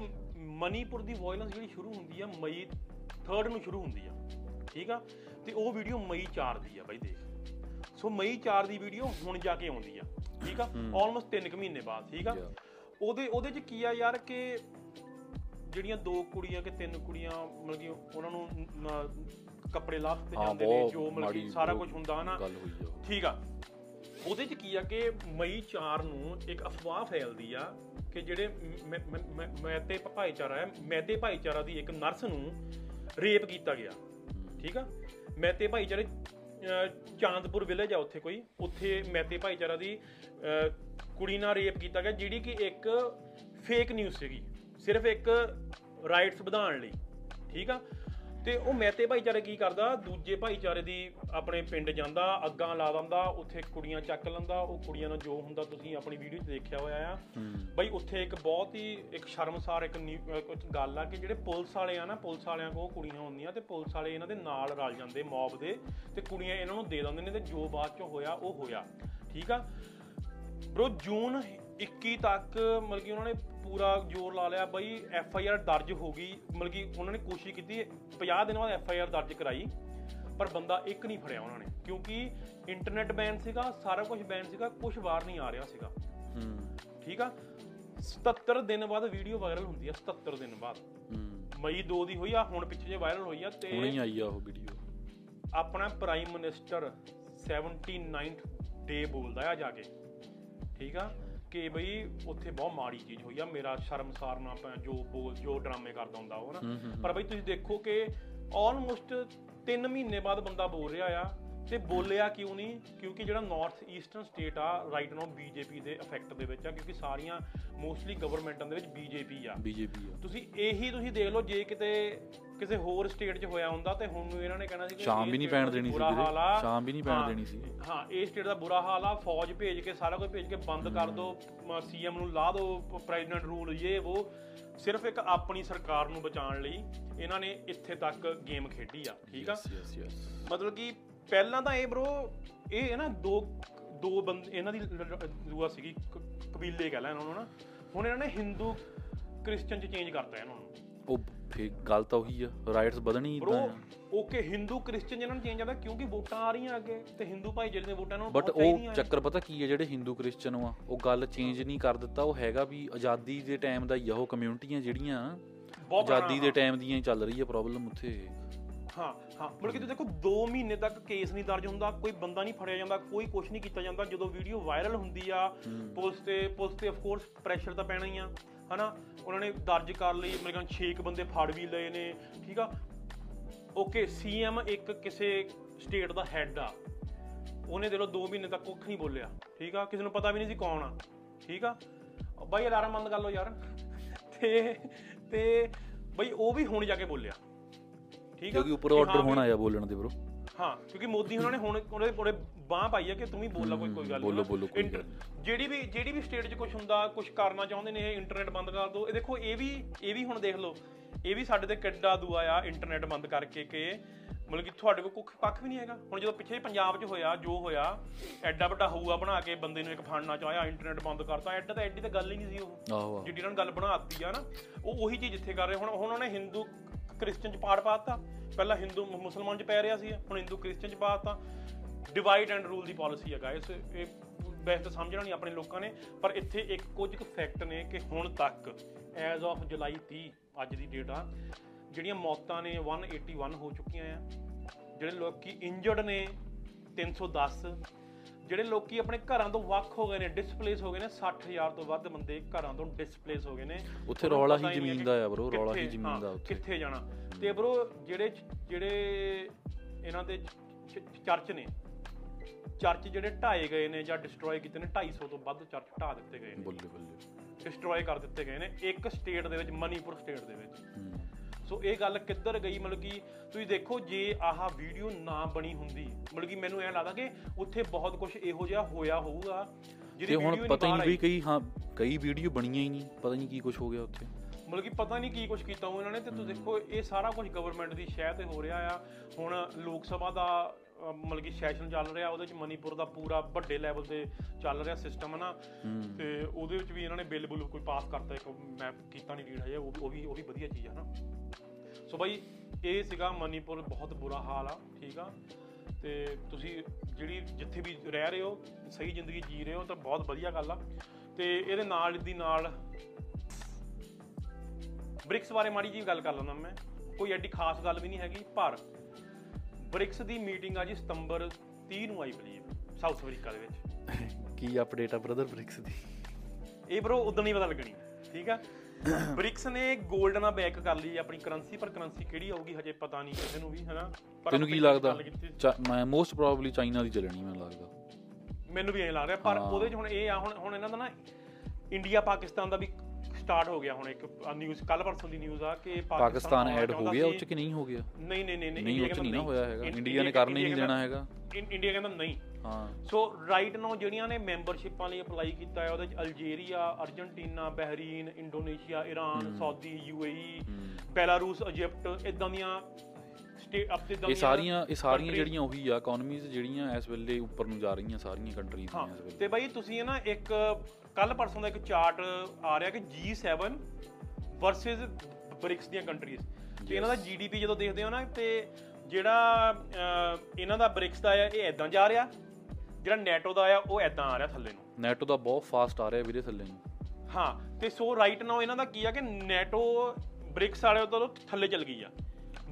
ਮਨੀਪੁਰ ਦੀ ਵਾਇਲੈਂਸ ਜਿਹੜੀ ਸ਼ੁਰੂ ਹੁੰਦੀ ਆ ਮਈ 3rd ਨੂੰ ਸ਼ੁਰੂ ਹੁੰਦੀ ਆ ਠੀਕ ਆ? ਤੇ ਉਹ ਵੀਡੀਓ ਮਈ 4 ਦੀ ਆ ਬਾਈ ਦੇਖ। ਸੋ ਮਈ 4 ਦੀ ਵੀਡੀਓ ਹੁਣ ਜਾ ਕੇ ਆਉਂਦੀ ਆ ਠੀਕ ਆ? ਆਲਮੋਸਟ 3 ਕੁ ਮਹੀਨੇ ਬਾਅਦ ਠੀਕ ਆ. ਉਹਦੇ ਉਹਦੇ ਚ ਕੀ ਆ ਯਾਰ ਕਿ ਜਿਹੜੀਆਂ ਦੋ ਕੁੜੀਆਂ ਕਿ ਤਿੰਨ ਕੁੜੀਆਂ ਮਤਲਬ ਕਿ ਉਹਨਾਂ ਨ- ਕੱਪੜੇ ਲਾ ਦਿੱਤੇ ਹਾਂ ਜਾਂਦੇ ਨੇ ਜੋ ਮਤਲਬ ਕਿ ਸਾਰਾ ਕੁਝ ਹੁੰਦਾ ਨਾ। ਗੱਲ ਹੋਈ ਆ। ਠੀਕ ਆ। ਉਹਦੇ ਚ ਕੀ ਆ ਕਿ ਮਈ 4 ਨੂੰ ਇੱਕ ਅਫਵਾਹ ਫੈਲਦੀ ਆ ਕਿ ਜਿਹੜੇ ਮੈਤੇ ਭਾਈਚਾਰਾ ਹੈ ਮੈਤੇ ਭਾਈਚਾਰਾ ਦੀ ਇੱਕ ਨਰਸ ਨੂੰ ਰੇਪ ਕੀਤਾ ਗਿਆ। ਠੀਕ ਆ? ਮੈਤੇ ਭਾਈਚਾਰੇ ਚਾਂਦਪੁਰ ਵਿਲੇਜ ਆ ਉੱਥੇ ਕੋਈ। ਉੱਥੇ ਮੈਤੇ ਭਾਈਚਾਰਾ ਦੀ ਕੁੜੀ ਨਾਲ ਰੇਪ ਕੀਤਾ ਗਿਆ ਜਿਹੜੀ ਕਿ ਇੱਕ ਫੇਕ ਨਿਊਜ਼ ਸੀਗੀ। ਸਿਰਫ ਇੱਕ ਰਾਈਟਸ ਵਧਾਉਣ ਲਈ। ਠੀਕ ਆ? ਤੇ ਉਹ ਮੈਤੇ ਭਾਈਚਾਰੇ ਕੀ ਕਰਦਾ? ਦੂਜੇ ਭਾਈਚਾਰੇ ਦੀ ਆਪਣੇ ਪਿੰਡ ਜਾਂਦਾ ਅੱਗਾਂ ਲਾ ਦਿੰਦਾ ਉੱਥੇ ਕੁੜੀਆਂ ਚੱਕ ਲੈਂਦਾ ਉਹ ਕੁੜੀਆਂ ਨਾਲ ਜੋ ਹੁੰਦਾ ਤੁਸੀਂ ਆਪਣੀ ਵੀਡੀਓ 'ਚ ਦੇਖਿਆ ਹੋਇਆ ਆ। ਬਈ ਉੱਥੇ ਇੱਕ ਬਹੁਤ ਹੀ ਇੱਕ ਸ਼ਰਮਸਾਰ ਇੱਕ ਗੱਲ ਆ ਕਿ ਜਿਹੜੇ ਪੁਲਿਸ ਵਾਲੇ ਆ ਨਾ ਪੁਲਿਸ ਵਾਲਿਆਂ ਕੋਲ ਕੁੜੀਆਂ ਹੁੰਦੀਆਂ ਤੇ ਪੁਲਿਸ ਵਾਲੇ ਇਹਨਾਂ ਦੇ ਨਾਲ ਰਲ ਜਾਂਦੇ ਮੌਬ ਦੇ ਤੇ ਕੁੜੀਆਂ ਇਹਨਾਂ ਨੂੰ ਦੇ ਦਿੰਦੇ ਨੇ ਤੇ ਜੋ ਬਾਅਦ ਚ ਹੋਇਆ ਉਹ ਹੋਇਆ। ਠੀਕ ਆ? ਬ్రో ਜੂਨ 21 ਤੱਕ ਮਤਲਬ ਕਿ ਉਹਨਾਂ ਨੇ ਪੂਰਾ ਜ਼ੋਰ ਲਾ ਲਿਆ ਬਈ ਐਫ ਆਈ ਆਰ ਦਰਜ ਹੋ ਗਈ ਮਤਲਬ ਕਿ ਉਹਨਾਂ ਨੇ ਕੋਸ਼ਿਸ਼ ਕੀਤੀ 50 ਦਿਨਾਂ ਬਾਅਦ ਐਫ ਆਈ ਆਰ ਦਰਜ ਕਰਾਈ ਪਰ ਬੰਦਾ ਇੱਕ ਨਹੀਂ ਫੜਿਆ ਉਹਨਾਂ ਨੇ ਕਿਉਂਕਿ ਇੰਟਰਨੈਟ ਬੈਨ ਸੀਗਾ ਸਾਰਾ ਕੁਝ ਬੈਨ ਸੀਗਾ ਕੁਝ ਵਾਰ ਨਹੀਂ ਆ ਰਿਹਾ ਸੀਗਾ। ਹੂੰ। ਠੀਕ ਆ? 77 ਦਿਨ ਬਾਅਦ ਵੀਡੀਓ ਵਾਇਰਲ ਹੁੰਦੀ ਆ 77 ਦਿਨ ਬਾਅਦ। ਹੂੰ। ਮਈ 2 ਦੀ ਹੋਈ ਆ ਹੁਣ ਪਿੱਛੇ ਜੇ ਵਾਇਰਲ ਹੋਈ ਆ ਹੁਣੇ ਹੀ ਤੇ ਆਈ ਆ ਉਹ ਵੀਡੀਓ ਆਪਣਾ ਪ੍ਰਾਈਮ ਮਿਨਿਸਟਰ 79th ਡੇ ਬੋਲਦਾ ਆ ਜਾ ਕੇ। ਠੀਕ ਆ? ਕਿ ਬਈ ਉੱਥੇ ਬਹੁਤ ਮਾੜੀ ਚੀਜ਼ ਹੋਈ ਆ ਮੇਰਾ ਸ਼ਰਮਸਾਰ ਨਾ ਜੋ ਬੋਲ ਜੋ ਡਰਾਮੇ ਕਰਦਾ ਹੁੰਦਾ ਉਹ ਨਾ। ਪਰ ਬਈ ਤੁਸੀਂ ਦੇਖੋ ਕਿ ਆਲਮੋਸਟ 3 ਮਹੀਨੇ ਬਾਅਦ ਬੰਦਾ ਬੋਲ ਰਿਹਾ ਆ ਤੇ ਬੋਲਿਆ ਕਿਉਂ ਨਹੀਂ? ਕਿਉਂਕਿ ਜਿਹੜਾ ਨਾਰਥ ਈਸਟਰਨ ਸਟੇਟ ਆ ਰਾਈਟ ਨਾਓ ਬੀਜੇਪੀ ਦੇ ਇਫੈਕਟ ਦੇ ਵਿੱਚ ਆ ਕਿਉਂਕਿ ਸਾਰੀਆਂ ਮੋਸਟਲੀ ਗਵਰਨਮੈਂਟਾਂ ਦੇ ਵਿੱਚ ਬੀਜੇਪੀ ਆ। ਬੀਜੇਪੀ ਆ। ਤੁਸੀਂ ਇਹੀ ਤੁਸੀਂ ਦੇਖ ਲਓ ਜੇ ਕਿਤੇ ਕਿਸੇ ਹੋਰ ਸਟੇਟ 'ਚ ਹੋਇਆ ਹੁੰਦਾ ਤੇ ਹੁਣ ਨੂੰ ਇਹਨਾਂ ਨੇ ਕਹਿਣਾ ਸੀ ਕਿ ਸ਼ਾਮ ਵੀ ਨਹੀਂ ਪੈਣ ਦੇਣੀ ਸੀ ਬੁਰਾ ਵੀਰੇ। ਹਾਲ ਆ। ਸ਼ਾਮ ਵੀ ਨਹੀਂ ਪੈਣ ਦੇਣੀ ਸੀ। ਹਾਂ ਇਹ ਸਟੇਟ ਦਾ ਬੁਰਾ ਹਾਲ ਆ। ਫੌਜ ਭੇਜ ਕੇ ਸਾਰਾ ਕੁਝ ਭੇਜ ਕੇ ਬੰਦ ਕਰ ਦਿਓ ਸੀਐਮ ਨੂੰ ਲਾ ਦਿਓ ਪ੍ਰੈਜ਼ੀਡੈਂਟ ਰੂਲ ਇਹ ਉਹ ਸਿਰਫ ਇੱਕ ਆਪਣੀ ਸਰਕਾਰ ਨੂੰ ਬਚਾਉਣ ਲਈ ਇਹਨਾਂ ਨੇ ਇੱਥੇ ਤੱਕ ਗੇਮ ਖੇਡੀ ਆ ਠੀਕ ਆ? ਮਤਲਬ ਕਿ ਪਹਿਲਾਂ ਤਾਂ ਇਹ ਬ్రో ਇਹ ਨਾ ਦੋ ਦੋ ਬੰਦ ਇਹਨਾਂ ਦੀ ਦੂਆ ਸੀਗੀ ਕਬੀਲੇ ਕਹਿ ਲੈ ਇਹਨਾਂ ਨੂੰ ਨਾ। ਹੁਣ ਇਹਨਾਂ ਨੇ ਹਿੰਦੂ ਕ੍ਰਿਸਚੀਅਨ ਚ ਚੇਂਜ ਕਰਤਾ ਇਹਨਾਂ ਨੂੰ। ਉਹ ਫੇਕ ਗੱਲ ਤਾਂ ਉਹੀ ਆ ਰਾਈਟਸ ਵਧਣੀ ਇਦਾਂ ਓਕੇ ਹਿੰਦੂ ਕ੍ਰਿਸਚੀਅਨ ਇਹਨਾਂ ਨੂੰ ਚੇਂਜ ਆਦਾ ਕਿਉਂਕਿ ਵੋਟਾਂ ਆ ਰਹੀਆਂ ਅੱਗੇ ਤੇ ਹਿੰਦੂ ਭਾਈ ਜਿਹੜੇ ਵੋਟਾਂ ਨੂੰ ਬਟ ਉਹ। ਚੱਕਰ ਪਤਾ ਕੀ ਹੈ ਜਿਹੜੇ ਹਿੰਦੂ ਕ੍ਰਿਸਚਨ ਆ ਉਹ ਗੱਲ ਚੇਂਜ ਨਹੀਂ ਕਰ ਦਿੱਤਾ ਉਹ ਹੈਗਾ ਵੀ ਆਜ਼ਾਦੀ ਦੇ ਟਾਈਮ ਦਾ ਹੀ ਆ ਉਹ ਕਮਿਊਨਿਟੀਆਂ ਜਿਹੜੀਆਂ ਆਜ਼ਾਦੀ ਦੇ ਟਾਈਮ ਦੀਆਂ ਚੱਲ ਰਹੀ ਹੈ ਪ੍ਰੋਬਲਮ ਉੱਥੇ। ਹਾਂ ਹਾਂ। ਮਤਲਬ ਕਿ ਤੁਸੀਂ ਦੇਖੋ 2 ਮਹੀਨੇ ਤੱਕ ਕੇਸ ਨਹੀਂ ਦਰਜ ਹੁੰਦਾ ਕੋਈ ਬੰਦਾ ਨਹੀਂ ਫੜਿਆ ਜਾਂਦਾ ਕੋਈ ਕੁਝ ਨਹੀਂ ਕੀਤਾ ਜਾਂਦਾ। ਜਦੋਂ ਵੀਡੀਓ ਵਾਇਰਲ ਹੁੰਦੀ ਆ ਪੁਲਿਸ ਤੇ ਪੁਲਿਸ ਤੇ ਆਫ ਕੋਰਸ ਪ੍ਰੈਸ਼ਰ ਤਾਂ ਪੈਣਾ ਹੀ ਆ ਹਨਾ? ਉਹਨਾਂ ਨੇ ਦਰਜ ਕਰ ਲਈ ਮੇਰੇ ਖਿਆਲ 6 ਬੰਦੇ ਫੜ ਵੀ ਲਏ ਨੇ ਠੀਕ ਆ? ਓਕੇ ਸੀਐਮ ਇੱਕ ਕਿਸੇ ਸਟੇਟ ਦਾ ਹੈੱਡ ਆ। ਉਹਨੇ ਦੇ ਲੋ 2 ਮਹੀਨੇ ਤੱਕ ਕੁੱਖ ਨਹੀਂ ਬੋਲਿਆ ਠੀਕ ਆ? ਕਿਸੇ ਨੂੰ ਪਤਾ ਵੀ ਨਹੀਂ ਸੀ ਕੌਣ ਆ ਠੀਕ ਆ? ਬਾਈ ਅਲਾਰਮ ਬੰਦ ਕਰ ਲਓ ਯਾਰ। ਤੇ ਤੇ ਬਈ ਉਹ ਵੀ ਹੁਣ ਜਾ ਕੇ ਬੋਲਿਆ। ਠੀਕ ਆ? ਕਿਉਂਕਿ ਉੱਪਰ ਆਰਡਰ ਹੋਣਾ ਆ ਬੋਲਣ ਦੇ ਬ్రో ਹਾਂ ਕਿਉਂਕਿ ਮੋਦੀ ਉਹਨਾਂ ਨੇ ਹੁਣ ਉਹਦੇ ਉਹਦੇ ਬਾਹ ਪਾਈ ਆ ਕਿ ਤੂੰ ਵੀ ਬੋਲ ਲਾ ਕੋਈ ਕੋਈ ਗੱਲ ਨੀ ਬੋਲੋ, ਨਾ। ਬੋਲੋ, ਕੋਈ ਇੰਟਰ- ਜਿਹੜੀ ਵੀ ਜਿਹੜੀ ਵੀ ਸਟੇਟ 'ਚ ਕੁਝ ਹੁੰਦਾ ਕੁਝ ਕਰਨਾ ਚਾਹੁੰਦੇ ਨੇ ਇਹ ਇੰਟਰਨੈਟ ਬੰਦ ਕਰ ਦਿਓ ਇਹ ਦੇਖੋ ਇਹ ਵੀ ਇਹ ਵੀ ਹੁਣ ਦੇਖ ਲਓ ਇਹ ਵੀ ਸਾਡੇ ਤੇ ਕਿੱਡਾ ਦੂਆ ਆ ਇੰਟਰਨੈਟ ਬੰਦ ਕਰਕੇ ਕਿ ਮਤਲਬ ਕਿ ਤੁਹਾਡੇ ਕੋਲ ਕੁੱਖ ਪੱਖ ਵੀ ਨਹੀਂ ਹੈਗਾ। ਹੁਣ ਜਦੋਂ ਪਿੱਛੇ ਪੰਜਾਬ 'ਚ ਹੋਇਆ ਜੋ ਹੋਇਆ ਐਡਾ ਵੱਡਾ ਹਊਆ ਬਣਾ ਕੇ ਬੰਦੇ ਨੂੰ ਇੱਕ ਫੜਨਾ ਚਾਹਿਆ ਇੰਟਰਨੈਟ ਬੰਦ ਕਰਤਾ ਐਡਾ ਤਾਂ ਐਡੀ ਤਾਂ ਗੱਲ ਹੀ ਨਹੀਂ ਸੀ ਉਹ। ਆਹੋ ਆਹੋ। ਜਿਹੜੀ ਇਹਨਾਂ ਨੇ ਗੱਲ ਬਣਾਤੀ ਆ ਨਾ ਉਹ ਉਹੀ ਚੀਜ਼ ਇੱਥੇ ਕਰ ਰਹੇ। ਹੁਣ ਹੁਣ ਉਹਨੇ ਹਿੰਦੂ ਕ੍ਰਿਸਚੀਅਨ ਚ ਪਾੜ ਪਾਤਾ। ਪਹਿਲਾਂ ਹਿੰਦੂ ਮੁ- ਮੁਸਲਮਾਨ ਚ ਪੈ ਰਿਹਾ ਸੀ ਹੁਣ ਹਿੰਦੂ ਕ੍ਰਿਸਚੀਅਨ ਚ ਪਾਤਾ ਡਿਵਾਈਡ ਐਂਡ ਰੂਲ ਦੀ ਪਾਲਿਸੀ ਹੈ ਗਾਇਸ ਇਹ ਵੈਸੇ ਤਾਂ ਸਮਝਣਾ ਨਹੀਂ ਆਪਣੇ ਲੋਕਾਂ ਨੇ, ਪਰ ਇੱਥੇ ਇੱਕ ਕੁਝ ਕੁ ਫੈਕਟ ਨੇ ਕਿ ਹੁਣ ਤੱਕ ਐਜ਼ ਆਫ ਜੁਲਾਈ 30 ਅੱਜ ਦੀ ਡੇਟ ਆ, ਜਿਹੜੀਆਂ ਮੌਤਾਂ ਨੇ 181 ਹੋ ਚੁੱਕੀਆਂ ਆ, ਜਿਹੜੇ ਲੋਕੀ ਇੰਜਰਡ ਨੇ 310 ਜਿਹੜੇ ਲੋਕੀ ਆਪਣੇ ਘਰਾਂ ਤੋਂ ਵੱਖ ਹੋ ਗਏ ਨੇ ਡਿਸਪਲੇਸ ਹੋ ਗਏ ਨੇ 60000 ਤੋਂ ਵੱਧ ਬੰਦੇ ਘਰਾਂ ਤੋਂ ਡਿਸਪਲੇਸ ਹੋ ਗਏ ਨੇ। ਉੱਥੇ ਰੌਲਾ ਹੀ ਜ਼ਮੀਨ ਦਾ ਆ bro, ਰੌਲਾ ਹੀ ਜ਼ਮੀਨ ਦਾ ਉੱਥੇ। ਕਿੱਥੇ ਜਾਣਾ। ਤੇ ਬ్రో ਜਿਹੜੇ ਜਿਹੜੇ ਇਹਨਾਂ ਦੇ ਚਰਚ ਨੇ ਚਰਚ ਜਿਹੜੇ ਢਾਏ ਗਏ ਨੇ ਜਾਂ ਡਿਸਟਰੋਏ ਕੀਤੇ ਨੇ 250 ਤੋਂ ਵੱਧ ਚਰਚ ਢਾ ਦਿੱਤੇ ਗਏ ਨੇ। ਬੱਲੇ ਬੱਲੇ। ਡਿਸਟਰੋਏ ਕਰ ਦਿੱਤੇ ਗਏ ਨੇ ਇੱਕ ਸਟੇਟ ਦੇ ਵਿੱਚ ਮਨੀਪੁਰ ਸਟੇਟ ਦੇ ਵਿੱਚ। ਸੋ ਇਹ ਗੱਲ ਕਿੱਧਰ ਗਈ? ਮਤਲਬ ਕਿ ਤੁਸੀਂ ਦੇਖੋ ਜੇ ਆਹ ਵੀਡੀਓ ਨਾ ਬਣੀ ਹੁੰਦੀ ਮਤਲਬ ਕਿ ਮੈਨੂੰ ਐਂ ਲੱਗਦਾ ਕਿ ਉੱਥੇ ਬਹੁਤ ਕੁਝ ਇਹੋ ਜਿਹਾ ਹੋਇਆ ਹੋਊਗਾ ਜਿਹਦੀ ਤੇ ਹੁਣ ਪਤਾ ਨਹੀਂ ਵੀ। ਕਈ ਹਾਂ ਕਈ ਵੀਡੀਓ ਬਣੀਆਂ ਹੀ ਨਹੀਂ ਪਤਾ ਨਹੀਂ ਕੀ ਕੁਝ ਹੋ ਗਿਆ ਉੱਥੇ। ਮਤਲਬ ਕਿ ਪਤਾ ਨਹੀਂ ਕੀ ਕੁਝ ਕੀਤਾ ਉਹ ਇਹਨਾਂ ਨੇ ਤੇ ਤੁਸੀਂ ਦੇਖੋ ਇਹ ਸਾਰਾ ਕੁਝ ਗਵਰਨਮੈਂਟ ਦੀ ਸ਼ਹਿ ਤੇ ਹੋ ਰਿਹਾ ਆ। ਹੁਣ ਲੋਕ ਸਭਾ ਦਾ ਮਤਲਬ ਕਿ ਸੈਸ਼ਨ ਚੱਲ ਰਿਹਾ ਉਹਦੇ ਚ ਮਨੀਪੁਰ ਦਾ ਪੂਰਾ ਵੱਡੇ ਲੈਵਲ ਤੇ ਚੱਲ ਰਿਹਾ ਸਿਸਟਮ ਹੈ ਨਾ ਤੇ ਉਹਦੇ ਵਿੱਚ ਵੀ ਇਹਨਾਂ ਨੇ ਬਿੱਲ ਬੁੱਲ ਕੋਈ ਪਾਸ ਕਰਤਾ ਇੱਕ ਮੈਂ ਕੀਤਾ ਨਹੀਂ ਰੀਡ ਹਜੇ ਉਹ ਵੀ ਉਹ ਵੀ ਵਧੀਆ ਚੀਜ਼ ਹੈ ਨਾ ਸੋ ਬਾਈ ਇਹ ਸੀਗਾ ਮਨੀਪੁਰ ਬਹੁਤ ਬੁਰਾ ਹਾਲ ਆ ਠੀਕ ਆ? ਤੇ ਤੁਸੀਂ ਜਿਹੜੀ ਜਿੱਥੇ ਵੀ ਰਹਿ ਰਹੇ ਹੋ ਸਹੀ ਜ਼ਿੰਦਗੀ ਜੀ ਰਹੇ ਹੋ ਤਾਂ ਬਹੁਤ ਵਧੀਆ ਗੱਲ ਆ। ਤੇ ਇਹਦੇ ਨਾਲ ਦੀ ਨਾਲ ਬ੍ਰਿਕਸ ਬਾਰੇ ਮਾੜੀ ਜੀ ਗੱਲ ਕਰ ਲੈਂਦਾ ਮੈਂ। ਕੋਈ ਐਡੀ ਖਾਸ ਗੱਲ ਵੀ ਨਹੀਂ ਹੈਗੀ ਪਰ ਬ੍ਰਿਕਸ ਦੀ ਮੀਟਿੰਗ ਆ ਜੀ ਸਤੰਬਰ 30 ਨੂੰ ਆਈ ਬਲੀਵ ਸਾਊਥ ਅਫਰੀਕਾ ਦੇ ਵਿੱਚ। ਕੀ ਅਪਡੇਟ ਆ ਬ੍ਰਦਰ ਬ੍ਰਿਕਸ ਦੀ? ਇਹ ਬਰੋ ਉਦੋਂ ਨਹੀਂ ਪਤਾ ਲੱਗਣੀ ਠੀਕ ਆ? ਬ੍ਰਿਕਸ ਨੇ 골ਡ ਨਾਲ ਬੈਕ ਕਰ ਲਈ ਆਪਣੀ ਕਰੰਸੀ ਪਰ ਕਰੰਸੀ ਕਿਹੜੀ ਆਊਗੀ ਹਜੇ ਪਤਾ ਨਹੀਂ ਕਿਸੇ ਨੂੰ ਵੀ ਹਨਾ? ਪਰ ਤੈਨੂੰ ਕੀ ਲੱਗਦਾ? ਮੈਂ ਮੋਸਟ ਪ੍ਰੋਬਬਲੀ ਚਾਈਨਾ ਦੀ ਚੱਲਣੀ ਮੈਨੂੰ ਲੱਗਦਾ। ਮੈਨੂੰ ਵੀ ਐਂ ਲੱਗ ਰਿਹਾ ਪਰ ਉਹਦੇ 'ਚ ਹੁਣ ਇਹ ਆ ਹੁਣ ਹੁਣ ਇਹਨਾਂ ਦਾ ਨਾ ਇੰਡੀਆ ਪਾਕਿਸਤਾਨ ਦਾ ਵੀ ਸਟਾਰਟ ਹੋ ਗਿਆ ਹੁਣ ਇੱਕ ਨਿਊਜ਼ ਕੱਲ ਪਰਸੋਂ ਦੀ ਨਿਊਜ਼ ਆ ਕਿ ਪਾਕਿਸਤਾਨ ਐਡ ਹੋ ਗਿਆ ਉਹ ਸੀ। ਚ ਕਿ ਨਹੀਂ ਹੋ ਗਿਆ? ਨਹੀਂ ਨਹੀਂ ਨਹੀਂ ਨਹੀਂ ਉਹ ਚ ਨਹੀਂ ਹੋਇਆ ਹੈਗਾ। ਇੰਡੀਆ ਨੇ ਕਰਨ ਹੀ ਨਹੀਂ ਦੇਣਾ ਹੈਗਾ। ਇੰਡੀਆ ਕਹਿੰਦਾ ਨਹੀਂ। ਹਾਂ। ਸੋ ਰਾਈਟ ਨਾਓ ਜਿਹੜੀਆਂ ਨੇ ਮੈਂਬਰਸ਼ਿਪਾਂ ਲਈ ਅਪਲਾਈ ਕੀਤਾ ਹੈ ਉਹਦੇ ਚ Algeria Argentina Bahrain Indonesia Iran Saudi UAE Belarus Egypt ਇਦਾਂ ਦੀਆਂ ਸਟੇਟ ਅਪ ਤੇ ਇਹ ਸਾਰੀਆਂ ਇਹ ਸਾਰੀਆਂ ਜਿਹੜੀਆਂ ਉਹੀ ਆ ਇਕਨੋਮੀਜ਼ ਜਿਹੜੀਆਂ ਇਸ ਵੇਲੇ ਉੱਪਰ ਨੂੰ ਜਾ ਰਹੀਆਂ ਸਾਰੀਆਂ ਕੰਟਰੀਜ਼ ਦੀਆਂ ਇਸ ਵੇਲੇ। ਤੇ ਬਾਈ ਤੁਸੀਂ ਨਾ ਇੱਕ ਕੱਲ ਪਰਸੋਂ ਦਾ ਇੱਕ ਚਾਰਟ ਆ ਰਿਹਾ ਕਿ G7 ਵਰਸਸ ਬ੍ਰਿਕਸ ਦੀਆਂ ਕੰਟਰੀਜ਼ ਤੇ ਇਹਨਾਂ ਦਾ GDP ਜਦੋਂ ਦੇਖਦੇ ਹੋ ਨਾ ਤੇ ਜਿਹੜਾ ਇਹਨਾਂ ਦਾ ਬ੍ਰਿਕਸ ਦਾ ਆ ਇਹ ਐਦਾਂ ਜਾ ਰਿਹਾ। ਜਿਹੜਾ ਨੈਟੋ ਦਾ ਆ ਉਹ ਐਦਾਂ ਆ ਰਿਹਾ ਥੱਲੇ ਨੂੰ। ਨੈਟੋ ਦਾ ਬਹੁਤ ਫਾਸਟ ਆ ਰਿਹਾ ਵੀਰੇ ਥੱਲੇ ਨੂੰ। ਹਾਂ ਤੇ ਸੋ ਰਾਈਟ ਨਾਓ ਇਹਨਾਂ ਦਾ ਕੀ ਆ ਕਿ ਨੈਟੋ ਬ੍ਰਿਕਸ ਵਾਲੇ ਤੋਂ ਥੱਲੇ ਚਲ ਗਈ ਆ।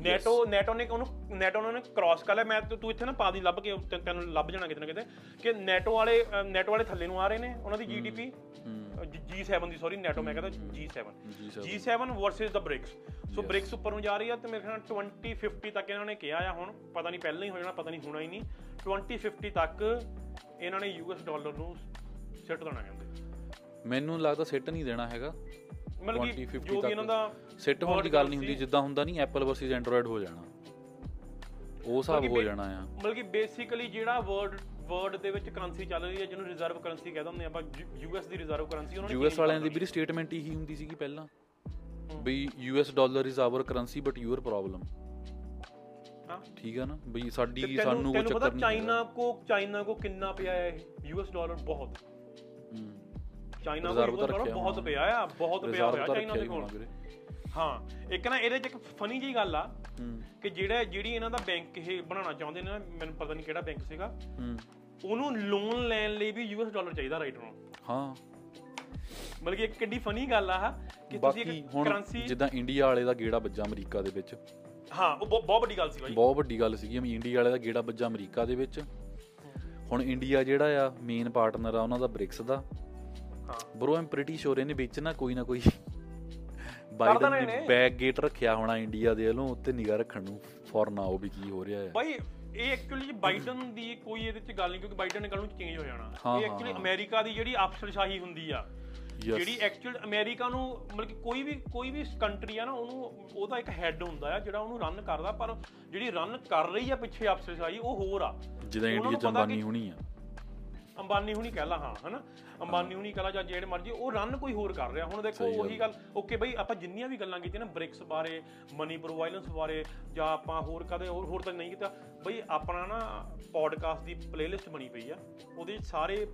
ਨੈਟੋ ਨੈਟੋ ਨੇ ਉਹਨੂੰ ਨੈਟੋ ਨੇ ਕ੍ਰਾਸ ਕਰ ਲਿਆ। ਮੈਂ ਤੇ ਇੱਥੇ ਨਾ ਪਾ ਦੀ ਲੱਭ ਕੇ ਤੈਨੂੰ ਲੱਭ ਜਾਣਾ ਕਿਤੇ ਨਾ ਕਿਤੇ ਕਿ ਨੈਟੋ ਵਾਲੇ ਨੈਟੋ ਵਾਲੇ ਥੱਲੇ ਨੂੰ ਆ ਰਹੇ ਨੇ ਉਹਨਾਂ ਦੀ ਜੀਡੀਪੀ G7 ਦੀ ਸੌਰੀ ਨੈਟੋ ਮੈਂ ਕਹਿੰਦਾ G7 G7 G7 ਵਰਸਸ ਦਾ ਬ੍ਰਿਕਸ ਸੋ ਬ੍ਰਿਕਸ ਉੱਪਰ ਨੂੰ ਜਾ ਰਹੀ ਆ ਤੇ ਮੇਰੇ ਖਿਆਲ ਨਾਲ 2050 ਤੱਕ ਇਹਨਾਂ ਨੇ ਕਿਹਾ ਆ ਹੁਣ। ਪਤਾ ਨਹੀਂ ਪਹਿਲਾਂ ਹੀ ਹੋ ਜਾਣਾ ਪਤਾ ਨਹੀਂ ਹੋਣਾ ਹੀ ਨਹੀਂ। 2050 ਤੱਕ ਇਹਨਾਂ ਨੇ ਯੂਐਸ ਡਾਲਰ ਨੂੰ ਸਿੱਟ ਦੇਣਾ ਕਹਿੰਦੇ ਮੈਨੂੰ ਲੱਗਦਾ ਸੈੱਟ ਨਹੀਂ ਦੇਣਾ ਹੈਗਾ। ਮਤਲਬ ਕਿ 2050 ਜੋ ਵੀ ਇਹਨਾਂ ਦਾ ਸੈੱਟ ਹੋਣ ਦੀ ਗੱਲ ਨਹੀਂ ਹੁੰਦੀ ਜਿੱਦਾਂ ਹੁੰਦਾ ਨਹੀਂ ਐਪਲ ਵਰਸਸ ਐਂਡਰੋਇਡ ਹੋ ਜਾਣਾ। ਉਹ ਹਿਸਾਬ ਹੋ ਜਾਣਾ ਆ। ਮਤਲਬ ਕਿ ਬੇਸਿਕਲੀ ਜਿਹੜਾ ਵਰਡ ਵਰਡ ਦੇ ਵਿੱਚ ਕਰੰਸੀ ਚੱਲ ਰਹੀ ਹੈ ਜਿਹਨੂੰ ਰਿਜ਼ਰਵ ਕਰੰਸੀ ਕਹਿੰਦੇ ਹੁੰਦੇ ਆਪਾਂ ਯੂਐਸ ਦੀ ਰਿਜ਼ਰਵ ਕਰੰਸੀ ਉਹਨਾਂ ਨੇ ਯੂਐਸ ਵਾਲਿਆਂ ਦੀ ਵੀ ਸਟੇਟਮੈਂਟ ਇਹੀ ਹੁੰਦੀ ਸੀਗੀ ਪਹਿਲਾਂ ਬਈ US dollar is our currency but your problem ਠੀਕ ਆ ਨਾ? ਬਈ ਸਾਡੀ ਤੈਨੂੰ ਸਾਨੂੰ ਪਤਾ ਚੱਕਰ ਨਹੀਂ ਚਾਈਨਾ ਕੋ ਚਾਈਨਾ ਕੋ ਕਿੰਨਾ ਪਿਆ ਹੈ? ਯੂਐਸ ਡਾਲਰ ਬਹੁਤ। ਚਾਈਨਾ ਕੋ US ਡਾਲਰ ਬਹੁਤ। ਪਿਆ ਆ ਬਹੁਤ ਪਿਆ ਹੋਇਆ ਚਾਈਨਾ ਦੇ ਕੋਲ। ਹਾਂ ਇੱਕ ਨਾ ਇਹਦੇ ਚ ਇੱਕ ਫਨੀ ਜੀ ਗੱਲ ਆ ਕਿ ਜਿਹੜਾ ਜਿਹੜੀ ਇਹਨਾਂ ਦਾ ਬੈਂਕ ਇਹ ਬਣਾਉਣਾ ਚਾਹੁੰਦੇ ਨੇ ਨਾ, ਮੈਨੂੰ ਪਤਾ ਨਹੀਂ ਕਿਹੜਾ ਬੈਂਕ ਸੀਗਾ। ਹੂੰ। ਉਹਨੂੰ ਲੋਨ ਲੈਣ ਲਈ ਵੀ ਯੂਐਸ ਡਾਲਰ ਚਾਹੀਦਾ ਰਾਈਟ ਨੂੰ ਹਾਂ। ਮਤਲਬ ਕਿ ਇੱਕ ਕਿੱਡੀ ਫਨੀ ਗੱਲ ਆ ਕਿ ਤੁਸੀਂ ਇੱਕ ਕਰੰਸੀ ਜਿੱਦਾਂ ਇੰਡੀਆ ਵਾਲੇ ਦਾ ਗੇੜਾ ਵੱਜਾ ਅਮਰੀਕਾ ਦੇ ਵਿੱਚ। ਹਾਂ ਉਹ ਬਹੁਤ ਵੱਡੀ ਗੱਲ ਸੀ ਬਾਈ। ਬਹੁਤ ਵੱਡੀ ਗੱਲ ਸੀਗੀ। ਇੰਡੀਆ ਵਾਲੇ ਦਾ ਗੇੜਾ ਵੱਜਾ ਅਮਰੀਕਾ ਦੇ ਵਿੱਚ। ਹੁਣ ਇੰਡੀਆ ਜਿਹੜਾ ਆ ਮੇਨ ਪਾਰਟਨਰ ਆ ਉਹਨਾਂ ਦਾ ਬ੍ਰਿਕਸ ਦਾ। ਹਾਂ। ਬਰੋ ਆਮ ਪ੍ਰੀਟੀ ਸ਼ੋਰ ਇਹਨੇ ਵਿੱਚ ਨਾ ਕੋਈ ਨਾ ਕੋਈ ਬਾਈਡਨ ਨੇ। ਬੈਕ ਗੇਟ ਰੱਖਿਆ ਹੋਣਾ ਇੰਡੀਆ ਦੇ ਵੱਲੋਂ ਉੱਤੇ ਨਿਗਾਹ ਰੱਖਣ ਨੂੰ ਫੋਰ ਨਾਓ ਵੀ ਕੀ ਹੋ ਰਿਹਾ ਹੈ ਬਾਈ ਇਹ ਐਕਚੁਅਲੀ ਬਾਈਡਨ ਦੀ ਕੋਈ ਇਹਦੇ ਚ ਗੱਲ ਨਹੀਂ ਕਿਉਂਕਿ ਬਾਈਡਨ ਨੇ ਕੱਲ ਨੂੰ ਚੇਂਜ ਹੋ ਜਾਣਾ। ਇਹ ਐਕਚੁਅਲੀ। ਅਮਰੀਕਾ ਦੀ ਜਿਹੜੀ ਅਫਸਰਸ਼ਾਹੀ ਹੁੰਦੀ ਆ. ਜਿਹੜੀ ਐਕਚੁਅਲ ਅਮਰੀਕਾ ਨੂੰ ਮਤਲਬ ਕਿ ਕੋਈ ਵੀ ਕੋਈ ਵੀ ਕੰਟਰੀ ਆ ਨਾ ਉਹਨੂੰ ਉਹਦਾ ਇੱਕ ਹੈੱਡ ਹੁੰਦਾ ਆ ਜਿਹੜਾ ਉਹਨੂੰ ਰਨ ਕਰਦਾ ਪਰ ਜਿਹੜੀ ਰਨ ਕਰ ਰਹੀ ਆ ਪਿੱਛੇ ਅਫਸਰਸ਼ਾਹੀ ਉਹ ਹੋਰ ਆ। ਜਿੱਦਾਂ ਇੰਡੀਆ ਚ ਅੰਬਾਨੀ ਹੋਣੀ ਆ। ਅੰਬਾਨੀ ਹੁਣੀ ਕਹਿ ਲਾ ਹਾਂ ਹਨਾ? ਅੰਬਾਨੀ ਹੁਣੀ ਕਹਿ ਲਾ ਜਾਂ ਜਿਹੜੇ ਮਰਜ਼ੀ ਉਹ ਰਨ ਕੋਈ ਹੋਰ ਕਰ ਰਿਹਾ। ਹੁਣ ਦੇਖੋ। ਉਹੀ ਗੱਲ ਓਕੇ ਬਈ ਆਪਾਂ ਜਿੰਨੀਆਂ ਵੀ ਗੱਲਾਂ ਕੀਤੀਆਂ ਨਾ ਬ੍ਰਿਕਸ ਬਾਰੇ ਮਨੀ ਪ੍ਰੋਵਾਈਲੈਂਸ ਬਾਰੇ ਜਾਂ ਆਪਾਂ ਹੋਰ ਕਦੇ ਹੋਰ ਹੋਰ ਤਾਂ ਨਹੀਂ ਕੀਤਾ ਬਈ ਆਪਣਾ ਨਾ ਪੋਡਕਾਸਟ ਦੀ ਪਲੇਲਿਸਟ ਬਣੀ ਪਈ ਆ। ਉਹਦੇ ਸਾਰੇ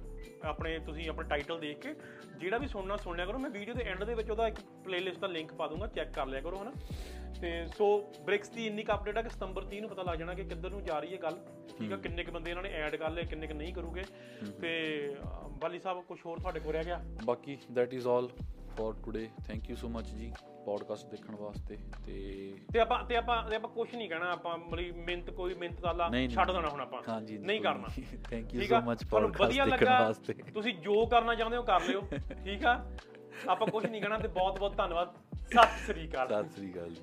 ਆਪਣੇ ਤੁਸੀਂ ਆਪਣਾ ਟਾਈਟਲ ਦੇਖ ਕੇ ਜਿਹੜਾ ਵੀ ਸੁਣਨਾ ਸੁਣ ਲਿਆ ਕਰੋ। ਮੈਂ ਵੀਡੀਓ ਦੇ ਐਂਡ ਦੇ ਵਿੱਚ ਉਹਦਾ ਇੱਕ ਪਲੇਲਿਸਟ ਦਾ ਲਿੰਕ ਪਾ ਦੂੰਗਾ ਚੈੱਕ ਕਰ ਲਿਆ ਕਰੋ ਹਨਾ। ਤੇ ਸੋ ਬ੍ਰਿਕਸ ਦੀ ਇੰਨੀ ਕੁ ਅਪਡੇਟ ਆ ਕਿ ਸਤੰਬਰ 30 ਨੂੰ ਪਤਾ ਲੱਗ ਜਾਣਾ ਕਿ ਕਿੱਧਰ ਨੂੰ ਜਾ ਰਹੀ ਹੈ ਗੱਲ। ਠੀਕ ਆ ਕਿੰਨੇ ਕੁ ਬੰਦੇ ਇਹਨਾਂ ਨੇ ਐਡ ਕਰ ਲਏ ਕਿੰਨੇ ਕੁ ਨਹੀਂ ਕਰੂਗੇ। ਤੇ ਬਾਲੀ ਸਾਹਿਬ ਕੁਝ ਹੋਰ ਤੁਹਾਡੇ ਕੋਲ ਰਹਿ ਗਿਆ? ਬਾਕੀ that is all for today. Thank you so much ji podcast ਦੇਖਣ ਵਾਸਤੇ ਤੇ ਤੇ ਆਪਾਂ ਤੇ ਆਪਾਂ ਤੇ ਆਪਾਂ ਕੁਝ ਨਹੀਂ ਕਹਿਣਾ ਆਪਾਂ ਮਤਲਬ ਮਿੰਤ ਕੋਈ ਨਹੀਂ, ਨਹੀਂ, ਛੱਡ ਦੇਣਾ ਹੁਣ ਆਪਾਂ। ਹਾਂਜੀ, ਨਹੀਂ ਕਰਨਾ। ਆ? much ਤੁਹਾਨੂੰ podcast ਵਧੀਆ ਦੇਖਣ ਵਾਸਤੇ। ਤੁਸੀਂ ਜੋ ਕਰਨਾ ਚਾਹੁੰਦੇ ਹੋ ਕਰ ਲਿਓ। ਠੀਕ ਆ? ਆਪਾਂ ਕੁਝ ਨਹੀਂ ਕਹਿਣਾ ਤੇ ਬਹੁਤ ਬਹੁਤ ਧੰਨਵਾਦ। ਸਤਿ ਸ੍ਰੀ ਅਕਾਲ। ਸਤਿ ਸ੍ਰੀ ਅਕਾਲ ਜੀ।